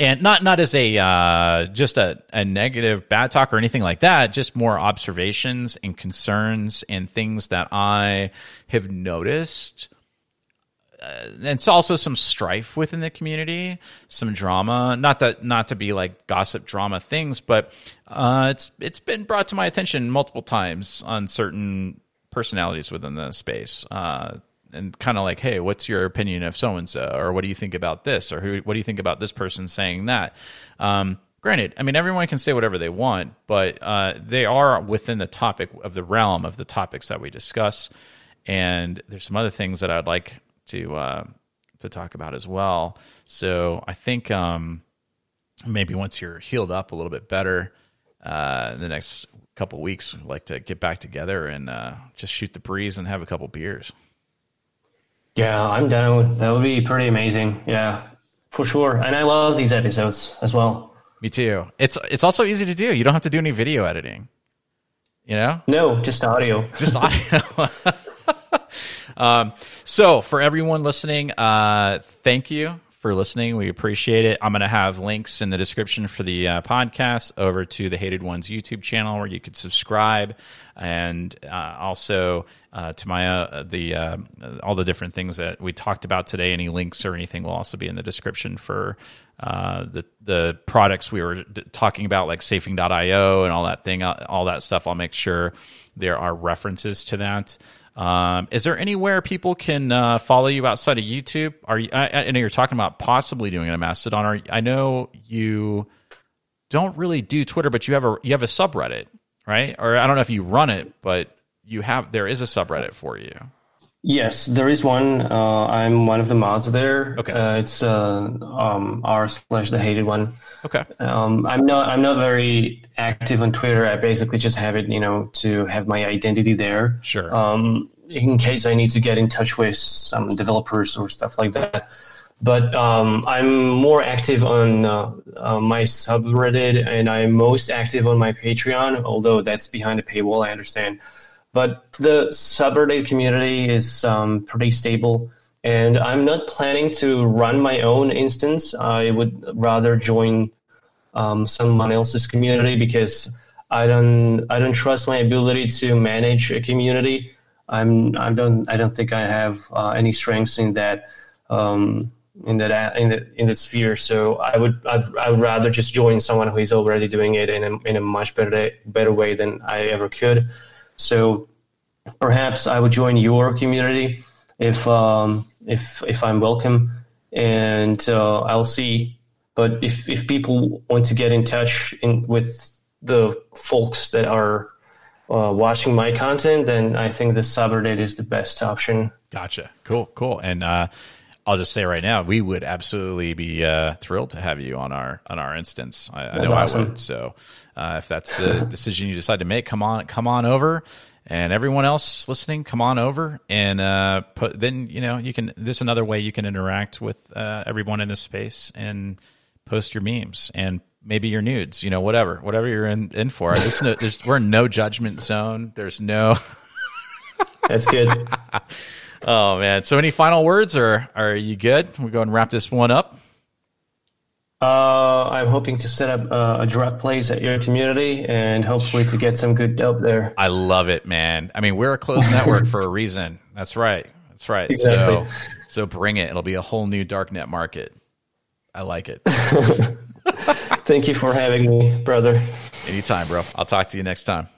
and not not as a uh, just a, a negative bad talk or anything like that just more observations and concerns and things that i have noticed. Uh, and it's also some strife within the community some drama not that not to be like gossip drama things but uh, it's it's been brought to my attention multiple times on certain personalities within the space. Uh, and kind of like, hey, what's your opinion of so and so, or what do you think about this, or who, what do you think about this person saying that? Um, granted, I mean, everyone can say whatever they want, but uh, they are within the topic of the realm of the topics that we discuss. And there's some other things that I'd like to uh, to talk about as well. So I think um, maybe once you're healed up a little bit better, uh, in the next couple weeks, I'd like to get back together and uh, just shoot the breeze and have a couple beers. Yeah, I'm down. That would be pretty amazing. Yeah, for sure. And I love these episodes as well. Me too. It's it's also easy to do. You don't have to do any video editing. You know, No, just audio. just audio. um, so for everyone listening, uh, thank you for listening. We appreciate it. I'm going to have links in the description for the uh, podcast over to the Hated Ones YouTube channel where you could subscribe, and uh, also uh, to my uh, the uh, all the different things that we talked about today. Any links or anything will also be in the description for uh, the the products we were d- talking about, like Safing.io and all that thing, all that stuff. I'll make sure there are references to that. Um, is there anywhere people can uh, follow you outside of YouTube? Are you? I, I know you're talking about possibly doing it on Mastodon. Are, I know you don't really do Twitter, but you have a you have a subreddit, right? Or I don't know if you run it, but you have there is a subreddit for you. Yes, there is one. Uh, I'm one of the mods there. Okay. Uh, it's uh, um, r slash the hated one. Okay. Um, I'm not. I'm not very active on Twitter. I basically just have it, you know, to have my identity there. Sure. Um, in case I need to get in touch with some developers or stuff like that. But um, I'm more active on uh, uh, my subreddit, and I'm most active on my Patreon. Although that's behind a paywall, I understand. But the subreddit community is um, pretty stable, and I'm not planning to run my own instance. I would rather join um, someone else's community because I don't I don't trust my ability to manage a community. I'm I don't I don't think I have uh, any strengths in that um, in that in that in that sphere. So I would I'd, I would rather just join someone who is already doing it in a, in a much better better way than I ever could. So perhaps I would join your community if um, if if I'm welcome, and uh, I'll see. But if if people want to get in touch in with the folks that are uh, watching my content, then I think the subreddit is the best option. Gotcha. Cool. Cool. And uh, I'll just say right now, we would absolutely be uh, thrilled to have you on our on our instance. I, I know awesome. I would. So uh, if that's the decision you decide to make, come on, come on over. And everyone else listening, come on over and uh, put. Then you know you can. There's another way you can interact with uh, everyone in this space and post your memes and maybe your nudes. You know, whatever, whatever you're in, in for. There's no, there's, we're in no judgment zone. There's no. That's good. oh man! So, any final words, or are you good? We go and wrap this one up. Uh, I'm hoping to set up uh, a drug place at your community and hopefully to get some good dope there. I love it, man. I mean, we're a closed network for a reason. That's right. That's right. Exactly. So, so bring it. It'll be a whole new darknet market. I like it. Thank you for having me, brother. Anytime, bro. I'll talk to you next time.